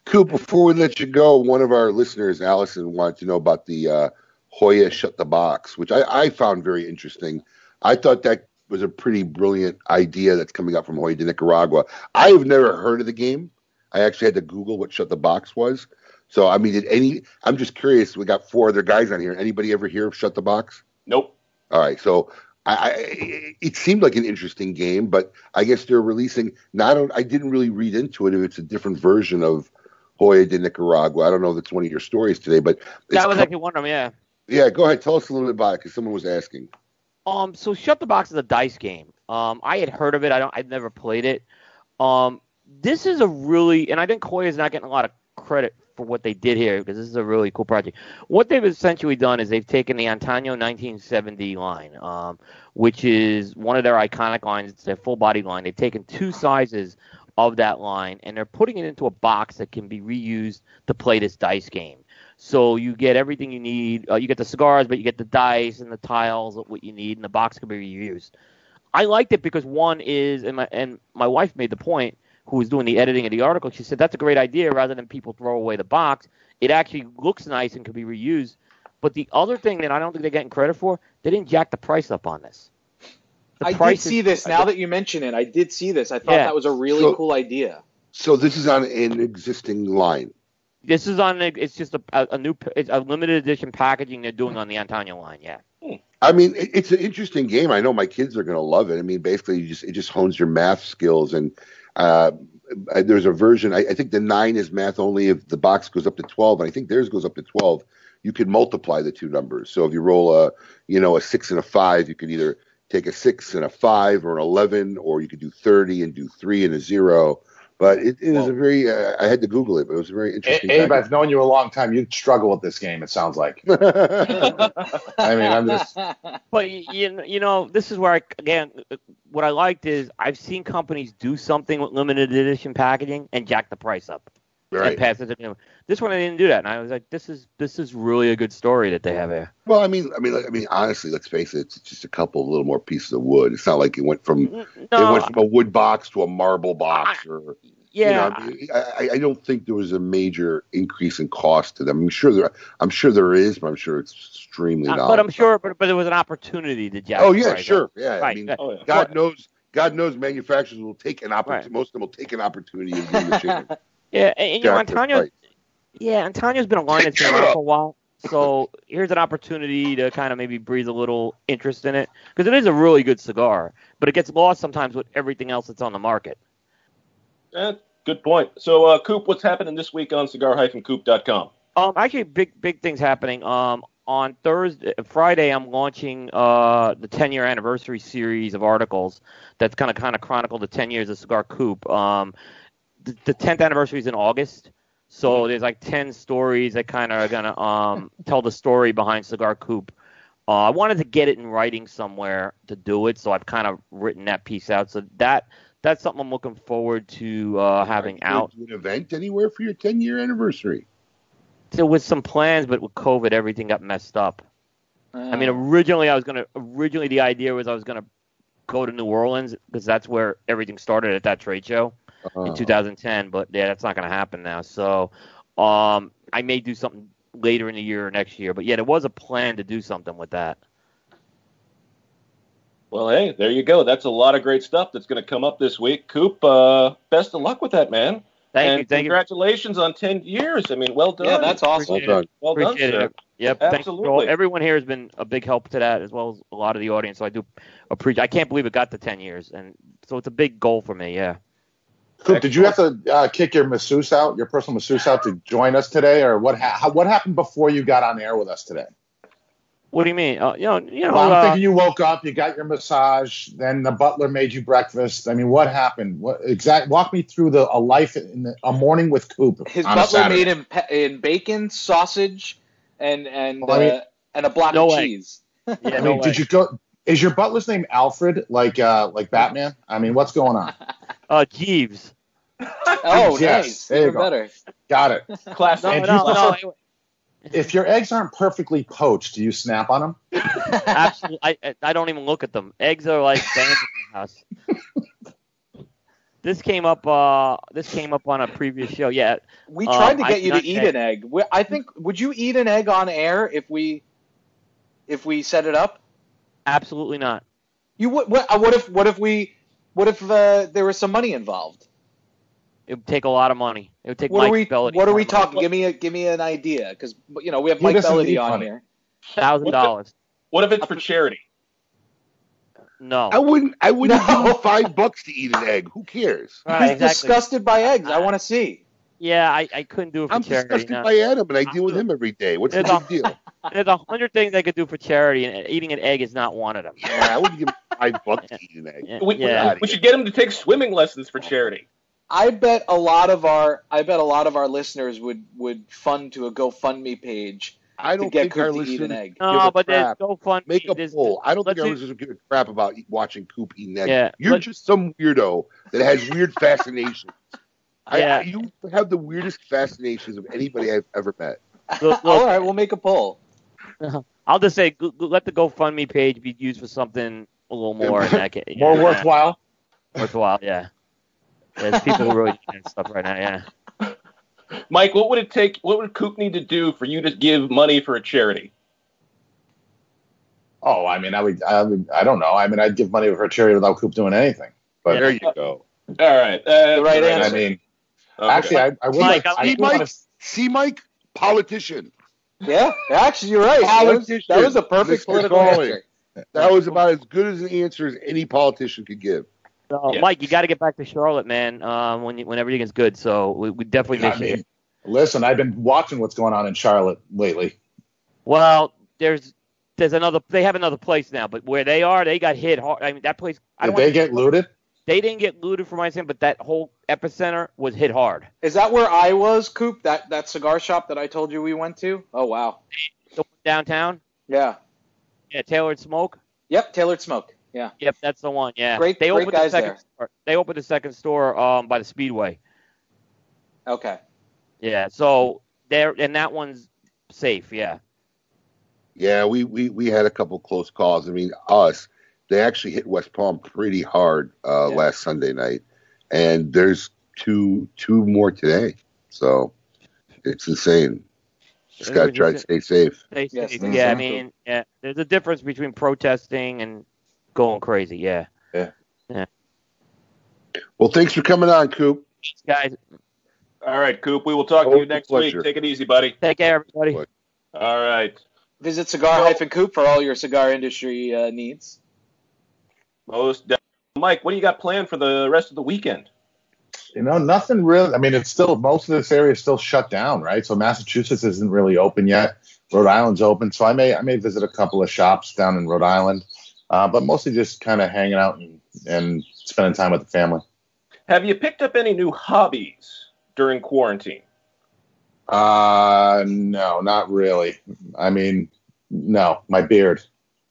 Coop, before we let you go, one of our listeners, Allison, wanted to know about the uh, Joya Shut the Box, which I, I found very interesting. I thought that was a pretty brilliant idea that's coming up from Joya de Nicaragua. I have never heard of the game. I actually had to Google what Shut the Box was. So, I mean, did any? I'm just curious. We got four other guys on here. Anybody ever hear of Shut the Box? Nope. All right, so I, I it seemed like an interesting game, but I guess they're releasing. Not on, I didn't really read into it if it's a different version of Joya de Nicaragua. I don't know if it's one of your stories today, but it's That was com- actually one of them. Yeah. yeah. Go ahead, tell us a little bit about it because someone was asking. Um, so Shut the Box is a dice game. Um, I had heard of it. I don't. I've never played it. Um, this is a really, and I think Joya is not getting a lot of credit for what they did here because this is a really cool project. What they've essentially done is they've taken the Antaño 1970 line, um, which is one of their iconic lines. It's their full body line. They've taken two sizes of that line and they're putting it into a box that can be reused to play this dice game. So you get everything you need. Uh, you get the cigars, but you get the dice and the tiles what you need, and the box can be reused. I liked it because one is, and my and my wife made the point, who was doing the editing of the article. She said that's a great idea. Rather than people throw away the box, it actually looks nice and can be reused. But the other thing that I don't think they're getting credit for, they didn't jack the price up on this. The I did see is- this. Now that you mention it, I did see this. I thought Yeah. that was a really So- cool idea. So this is on an existing line. This is on. a- It's just a, a, a new, it's a limited edition packaging they're doing on the Antaño line. Yeah. Hmm. I mean, it, it's an interesting game. I know my kids are going to love it. I mean, basically, you just it just hones your math skills. And uh, there's a version. I, I think the nine is math only if the box goes up to twelve, and I think theirs goes up to twelve. You can multiply the two numbers. So if you roll a, you know, a six and a five, you can either take a six and a five or an eleven, or you could do thirty and do three and a zero. But it, it is a very. Uh, I had to Google it, but it was a very interesting. Abe. I've known you a long time. You'd struggle with this game. It sounds like. I mean, I'm just. But you you know, this is where I again, what I liked is I've seen companies do something with limited edition packaging and jack the price up Right. and pass it to them. This one I didn't do that, and I was like, this is this is really a good story that they have here. Well, I mean, I mean, I mean, honestly, let's face it. It's just a couple little more pieces of wood. It's not like it went from No, it went from a wood box to a marble box, or yeah, You know, I, mean, I, I don't think there was a major increase in cost to them. I'm sure there, I'm sure there is, but I'm sure it's extremely uh, not. but I'm sure, but, but there was an opportunity to jack. oh yeah, sure, yeah. I mean, Oh, yeah. God knows, God knows, manufacturers will take an opportunity. Right. Most of them will take an opportunity of doing the change. Yeah, and, and you know, Antaño, price. Yeah, Antaño's been a line that's been for a while. So here's an opportunity to kind of maybe breathe a little interest in it because it is a really good cigar, but it gets lost sometimes with everything else that's on the market. Eh, good point. So, uh, Coop, what's happening this week on cigar-coop.com? Um, actually, big big things happening. Um, on Thursday, Friday, I'm launching uh the 10 year anniversary series of articles that's kind of kind of chronicle the 10 years of Cigar Coop. Um, the, the 10th anniversary is in August, so there's like 10 stories that kind of are gonna um tell the story behind Cigar Coop. Uh, I wanted to get it in writing somewhere to do it, so I've kind of written that piece out. So that that's something I'm looking forward to uh, having out. an event anywhere for your 10 year anniversary. there was some plans, but with COVID, everything got messed up. I mean, originally I was gonna. Originally, the idea was I was gonna go to New Orleans because that's where everything started at that trade show Uh, in 2010. But yeah, that's not gonna happen now. So, um, I may do something later in the year or next year. But yeah, there was a plan to do something with that. Well, hey, there you go. That's a lot of great stuff that's going to come up this week. Coop, uh, best of luck with that, man. Thank and you, thank you. congratulations on 10 years. I mean, well done. Yeah, that's awesome. Appreciate Well done. Well done, Appreciate sir. it. Yep. Thanks Absolutely. to everyone here has been a big help to that, as well as a lot of the audience. So I do appreciate. I can't believe it got to 10 years, and so it's a big goal for me. Yeah. Coop, did you have to uh, kick your masseuse out, your personal masseuse out to join us today, or what? Ha- how, what happened before you got on air with us today? What do you mean? Uh, you know, you know. Well, I'm uh, thinking you woke up, you got your massage, then the butler made you breakfast. I mean, what happened? What exact? Walk me through the a life in the, a morning with Coop. His on butler Saturday. made him pe- in bacon, sausage, and and Well, I mean- uh, and a block No of egg. cheese. yeah, I no did way. you go? Is your butler's name Alfred, like uh, like Batman? I mean, what's going on? Uh, Jeeves. Oh, Yes, nice. there you go. better. Got it. Classic. No, And no, no. If your eggs aren't perfectly poached, do you snap on them? Absolutely. I I- I don't even look at them. Eggs are like bands in my house. This came up. Uh, this came up on a previous show. Yeah. We Um, tried to I get you to eat egg. an egg. I think. Would you eat an egg on air if we if we set it up? Absolutely not. You would. What, uh, what if? What if we? What if uh, there was some money involved? It would take a lot of money. It would take What are Mike we? Bellady. What are we talking? Give me a give me an idea, because you know we have He Mike doesn't Bellady on money. here. Thousand dollars. What if it's for charity? No. I wouldn't. I wouldn't No. give him five bucks to eat an egg. Who cares? Right, He's exactly. disgusted by eggs. I want to see. Yeah, I, I couldn't do it for I'm charity. disgusted no. by Adam, and I deal with him every day. What's the It's a- big deal? There's a hundred things I could do for charity, and eating an egg is not one of them. Yeah, I wouldn't give five bucks to eat an egg. Yeah, We, yeah. we should get him to take swimming lessons for charity. I bet a lot of our I bet a lot of our listeners would would fund to a GoFundMe page I to don't get think our Coop to eat an listeners egg. No, a but there's crap. no fun. Make a there's- poll. I don't think our do- listeners give a crap about eat- watching Coop eat an egg. Yeah, You're let- just some weirdo that has weird fascinations. Yeah. I, you have the weirdest fascinations of anybody I've ever met. Look, look, right, we'll make a poll. I'll just say, go- go- let the GoFundMe page be used for something a little more in that case. More Yeah, worthwhile. Worthwhile, yeah. There's people who really need that stuff right now. Yeah. Mike, what would it take? What would Coop need to do for you to give money for a charity? Oh, I mean, I would, I would, I don't know. I mean, I'd give money for a charity without Coop doing anything. But There you go. All right. Uh, The right I mean, Okay. actually, I, I would Mike, like. I See, do wanna- Mike. See, Mike. Politician. Yeah, actually, you're right. That was, that was a perfect Mr. political Galling. answer. That was about as good as an answer as any politician could give. So, Yeah. Mike, you got to get back to Charlotte, man. Um, when you, when everything is good. So we, we definitely I miss you. listen, I've been watching what's going on in Charlotte lately. Well, there's there's another. They have another place now, but where they are, they got hit hard. I mean, that place. I Did don't they wanna- get looted? They didn't get looted from my understanding, but that whole epicenter was hit hard. Is that where I was, Coop? That that cigar shop that I told you we went to? Oh wow. The one downtown. Yeah. Yeah, Tailored Smoke. Yep. Tailored Smoke. Yeah. Yep, that's the one. Yeah, Great- They great opened guys the second there. store. They opened the second store um, by the Speedway. Okay. Yeah, so there and that one's safe. Yeah. Yeah, we, we, we had a couple close calls. I mean, us, they actually hit West Palm pretty hard uh, Yeah. last Sunday night, and there's two two more today. So it's insane. Just got to try to stay safe. Stay Yes, safe. stay yeah, I mean, yeah, there's a difference between protesting and going crazy. Yeah. yeah. Well, thanks for coming on, Coop. Guys, All right, Coop. We will talk to you next pleasure. week. Take it easy, buddy. take care, everybody. All right. Visit cigar-coop for all your cigar industry uh, needs. Most definitely. Mike, what do you got planned for the rest of the weekend? You know, nothing really. I mean, it's still most of this area is still shut down, right? So Massachusetts isn't really open yet. Rhode Island's open, so I may I may visit a couple of shops down in Rhode Island, uh, but mostly just kind of hanging out and, and spending time with the family. Have you picked up any new hobbies during quarantine? Uh, no, not really. I mean, no, my beard.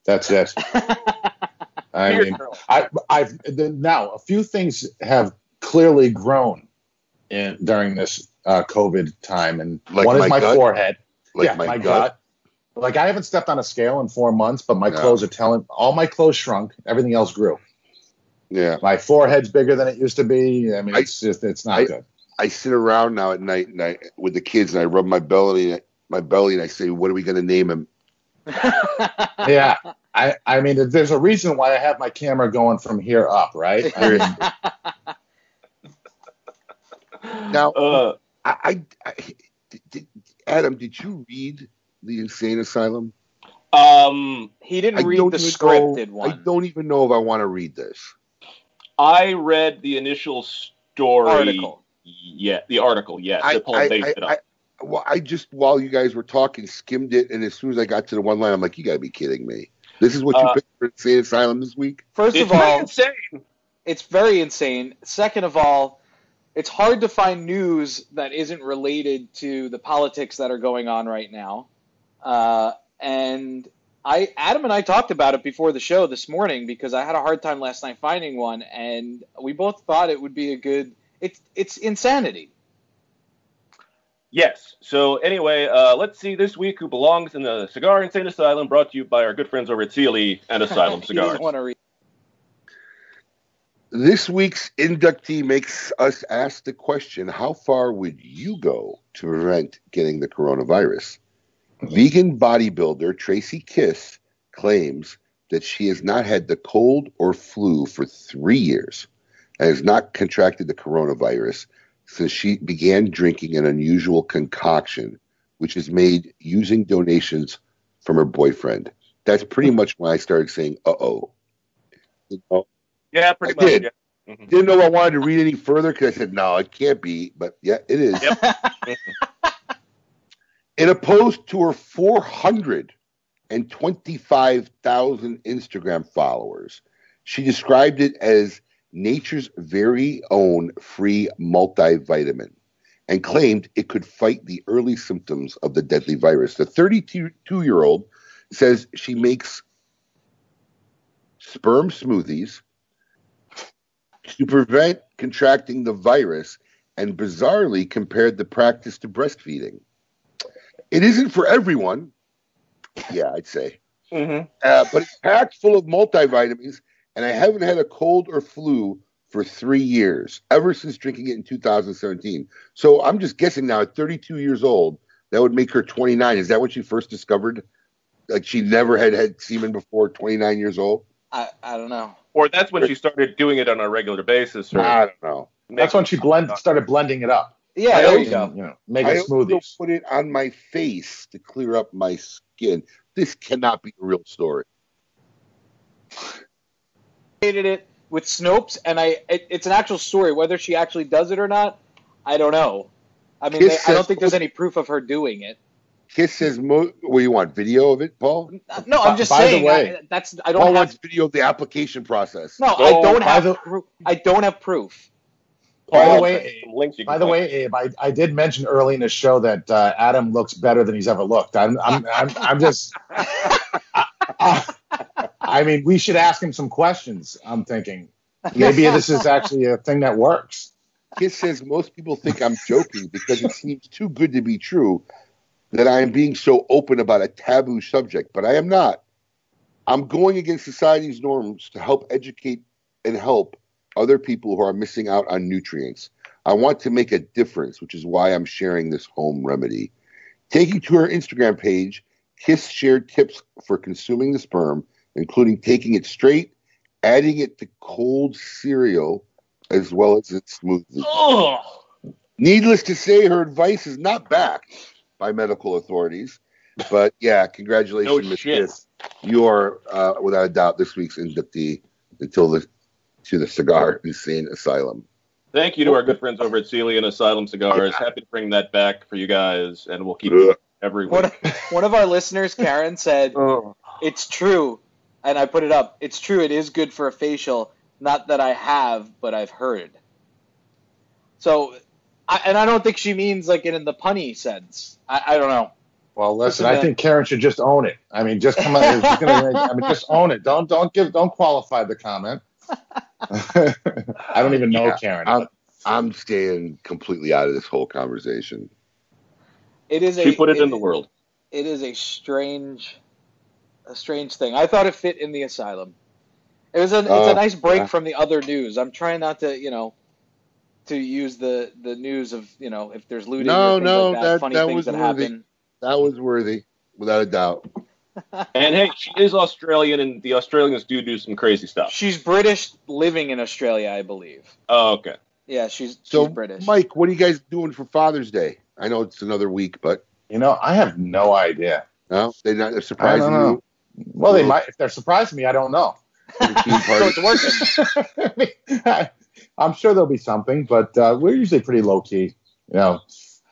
That's it. I mean. I, I've the, now a few things have clearly grown in during this uh, COVID time, and Like one my is my gut? forehead. Like yeah, my my, gut? gut. Like I haven't stepped on a scale in four months, but my No. clothes are telling. All my clothes shrunk. Everything else grew. Yeah. My forehead's bigger than it used to be. I mean, I- it's just it's not I- good. I sit around now at night and I with the kids and I rub my belly my belly and I say, "What are we going to name him?" yeah. I, I mean, there's a reason why I have my camera going from here up, right? I mean, Now, Uh, I, I, I did, did, Adam, did you read the Insane Asylum? um, He didn't I read don't the even scripted know, one. I don't even know if I want to read this. I read the initial story. Article. Yeah, the article. Yes, I, that I, I, it on. I, well, I just while you guys were talking, skimmed it, and as soon as I got to the one line, I'm like, "You got to be kidding me! This is what you Uh, picked for Insane Asylum this week?" First it's of all, insane. it's very insane. Second of all, it's hard to find news that isn't related to the politics that are going on right now. Uh, and I, Adam and I talked about it before the show this morning because I had a hard time last night finding one, and we both thought it would be a good. It's it's insanity. Yes. So anyway, uh, let's see this week who belongs in the Cigar Insane Asylum, brought to you by our good friends over at Sealy and Asylum he Cigars. doesn't read. This week's inductee makes us ask the question: How far would you go to prevent getting the coronavirus? Vegan bodybuilder Tracy Kiss claims that she has not had the cold or flu for three years and has not contracted the coronavirus since she began drinking an unusual concoction, which is made using donations from her boyfriend. That's pretty much when I started saying, "Uh oh." Yeah, pretty I much. did. yeah. Mhm. Didn't know I wanted to read any further because I said, no, it can't be. But yeah, it is. In opposed to her 425,000 Instagram followers, she described it as nature's very own free multivitamin and claimed it could fight the early symptoms of the deadly virus. The 32 year old says she makes sperm smoothies to prevent contracting the virus and bizarrely compared the practice to breastfeeding. It isn't for everyone. Yeah, I'd say. Mhm. Uh, but it's packed full of multivitamins, and I haven't had a cold or flu for three years, ever since drinking it in 2017. So I'm just guessing now, at 32 years old, that would make her 29. Is that when she first discovered? Like she never had had semen before 29 years old? I, I don't know. Or that's when she started doing it on a regular basis. Or I don't know. that's when she blend started blending it up. Yeah, I there always- you go. You know, make I it also smoothies. put it on my face to clear up my skin. This cannot be a real story. Hated it with Snopes, and I it, it's an actual story. Whether she actually does it or not, I don't know. I mean, Kiss they, I don't think there's any proof of her doing it. Kiss says, mo- "What do you want? Video of it, Paul?" No, I'm just By the saying. way- I, that's I don't Paul have. wants video of the application process. No, I Oh, don't have. the- proof. I don't have proof. By the way, sent links By the way, Abe, I, I did mention early in the show that uh, Adam looks better than he's ever looked. I'm I'm I'm, I'm just. I, I mean, we should ask him some questions. I'm thinking maybe this is actually a thing that works. Kiss says most people think I'm joking because it seems too good to be true that I am being so open about a taboo subject, but I am not. I'm going against society's norms to help educate and help other people who are missing out on nutrients. I want to make a difference, which is why I'm sharing this home remedy. Taking to her Instagram page, Kiss shared tips for consuming the sperm, including taking it straight, adding it to cold cereal, as well as its smoothies. Ugh. Needless to say, her advice is not backed by medical authorities. But yeah, congratulations, No Miss. Kiss. You are, uh, without a doubt, this week's inductee until the to the Cigar Insane Asylum. Thank you to our good friends over at Sealy and Asylum Cigars. Happy to bring that back for you guys, and we'll keep Ugh. It every week. One, one of our listeners, Karen, said Oh. it's true, and I put it up. It's true. It is good for a facial. Not that I have, but I've heard. So, I, and I don't think she means like it in the punny sense. I, I don't know. Well, listen, Listen, I think Karen should just own it. I mean, just come on. gonna- I mean, just own it. Don't don't give don't qualify the comment. I don't even know Yeah, Karen. I'm, I'm staying completely out of this whole conversation. It is a. She put it in the world. It is a strange, a strange thing. I thought it fit in the asylum. It was a. It's Oh, a nice break yeah. from the other news. I'm trying not to, you know, to use the the news of you know if there's looting No, or no, like that, that funny that things was that worthy. happen. That was worthy, without a doubt. And hey, she is Australian, and the Australians do do some crazy stuff. She's British, living in Australia, I believe. Oh, okay. Yeah, she's So, she's British. Mike, what are you guys doing for Father's Day? I know it's another week, but You know, I have no idea. no, they're not. They're surprising don't you. Well, they might if they're surprising me. I don't know. Theme so it's working. I'm sure there'll be something, but uh, we're usually pretty low key. You know,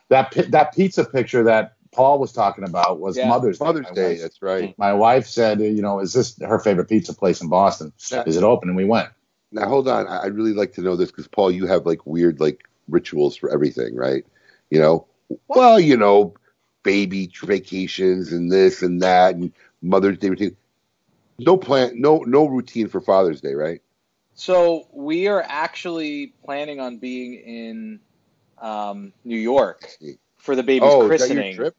that pi- that pizza picture that Paul was talking about was Yeah. Mother's Day. Mother's My Day. wife- That's right. My wife said, you know, is this her favorite pizza place in Boston? Yeah. Is it open? And we went. Now hold on. I'd really like to know this because Paul, you have like weird like rituals for everything, right? You know, well, you know, baby vacations and this and that and Mother's Day routine. No plan, no no routine for Father's Day, right? So we are actually planning on being in um, New York for the baby's oh, christening. trip?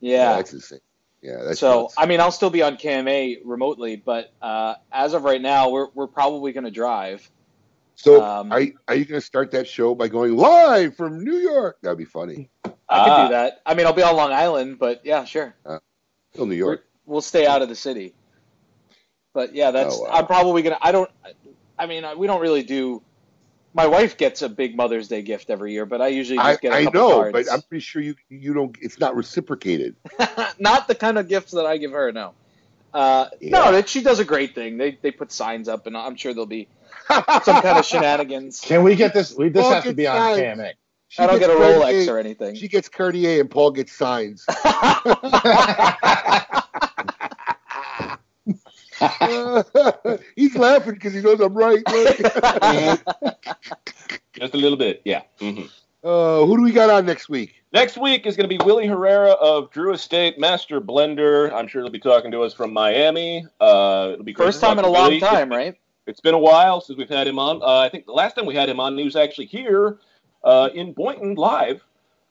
Yeah. that's insane. Yeah, that's so nuts. I mean, I'll still be on KMA remotely, but uh, as of right now, we're we're probably going to drive. So um, are you, are you going to start that show by going live from New York? That'd be funny. I could Ah. do that. I mean, I'll be on Long Island, but yeah, sure. Still New York. We'll stay out of the city. But yeah, that's Oh, wow. I'm probably gonna. I don't. I mean, we don't really do. My wife gets a big Mother's Day gift every year, but I usually just get a I couple I know, cards. but I'm pretty sure you you don't. It's not reciprocated. not the kind of gifts that I give her. No. Uh, No, she does a great thing. They they put signs up, and I'm sure there'll be some kind of shenanigans. Can we get this? We, this Paul has to be on signs. KMA. She I don't gets get a Rolex or anything. She gets Cartier and Paul gets signs. He's laughing because he knows I'm right. Just a little bit, yeah. hmm uh, who do we got on next week? Next week is going to be Willie Herrera of Drew Estate Master Blender. I'm sure he'll be talking to us from Miami. Uh, it'll be First time in a to long Willie. time, right? It's been a while since we've had him on. Uh, I think the last time we had him on, he was actually here uh, in Boynton live.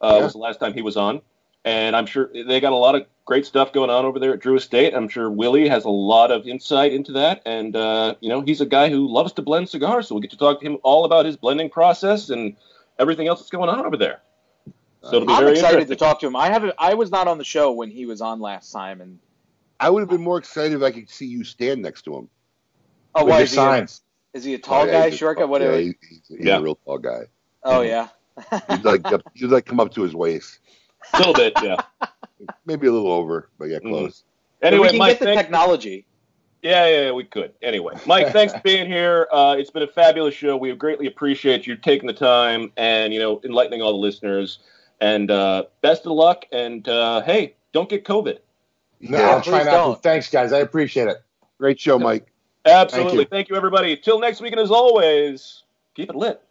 Uh, Yeah. Was the last time he was on, and I'm sure they got a lot of great stuff going on over there at Drew Estate. I'm sure Willie has a lot of insight into that, and uh, you know he's a guy who loves to blend cigars, so we get to talk to him all about his blending process and everything else that's going on over there. So it'll be I'm very excited to talk to him. I haven't. I was not on the show when he was on last time, and I would have been more excited if I could see you stand next to him. oh, why your is he, a, is he a tall Oh, yeah, guy, short guy? tall- What? Yeah, he's, he's- he's Yeah. a real tall guy. Oh yeah. You'd like you'd like come up to his waist, A little bit, yeah. maybe a little over, but yeah, Mhm. close. Anyway, we can Mike, get the thank- technology. Yeah, yeah, yeah, we could. Anyway, Mike, thanks for being here. Uh, it's been a fabulous show. We greatly appreciate you taking the time and you know enlightening all the listeners. And uh, best of luck. And uh, hey, don't get COVID. No, Yeah, I'll try please not don't. Thanks, guys. I appreciate it. great show, Mike. Absolutely. Thank you. Thank you, everybody. Till next week, and as always, keep it lit.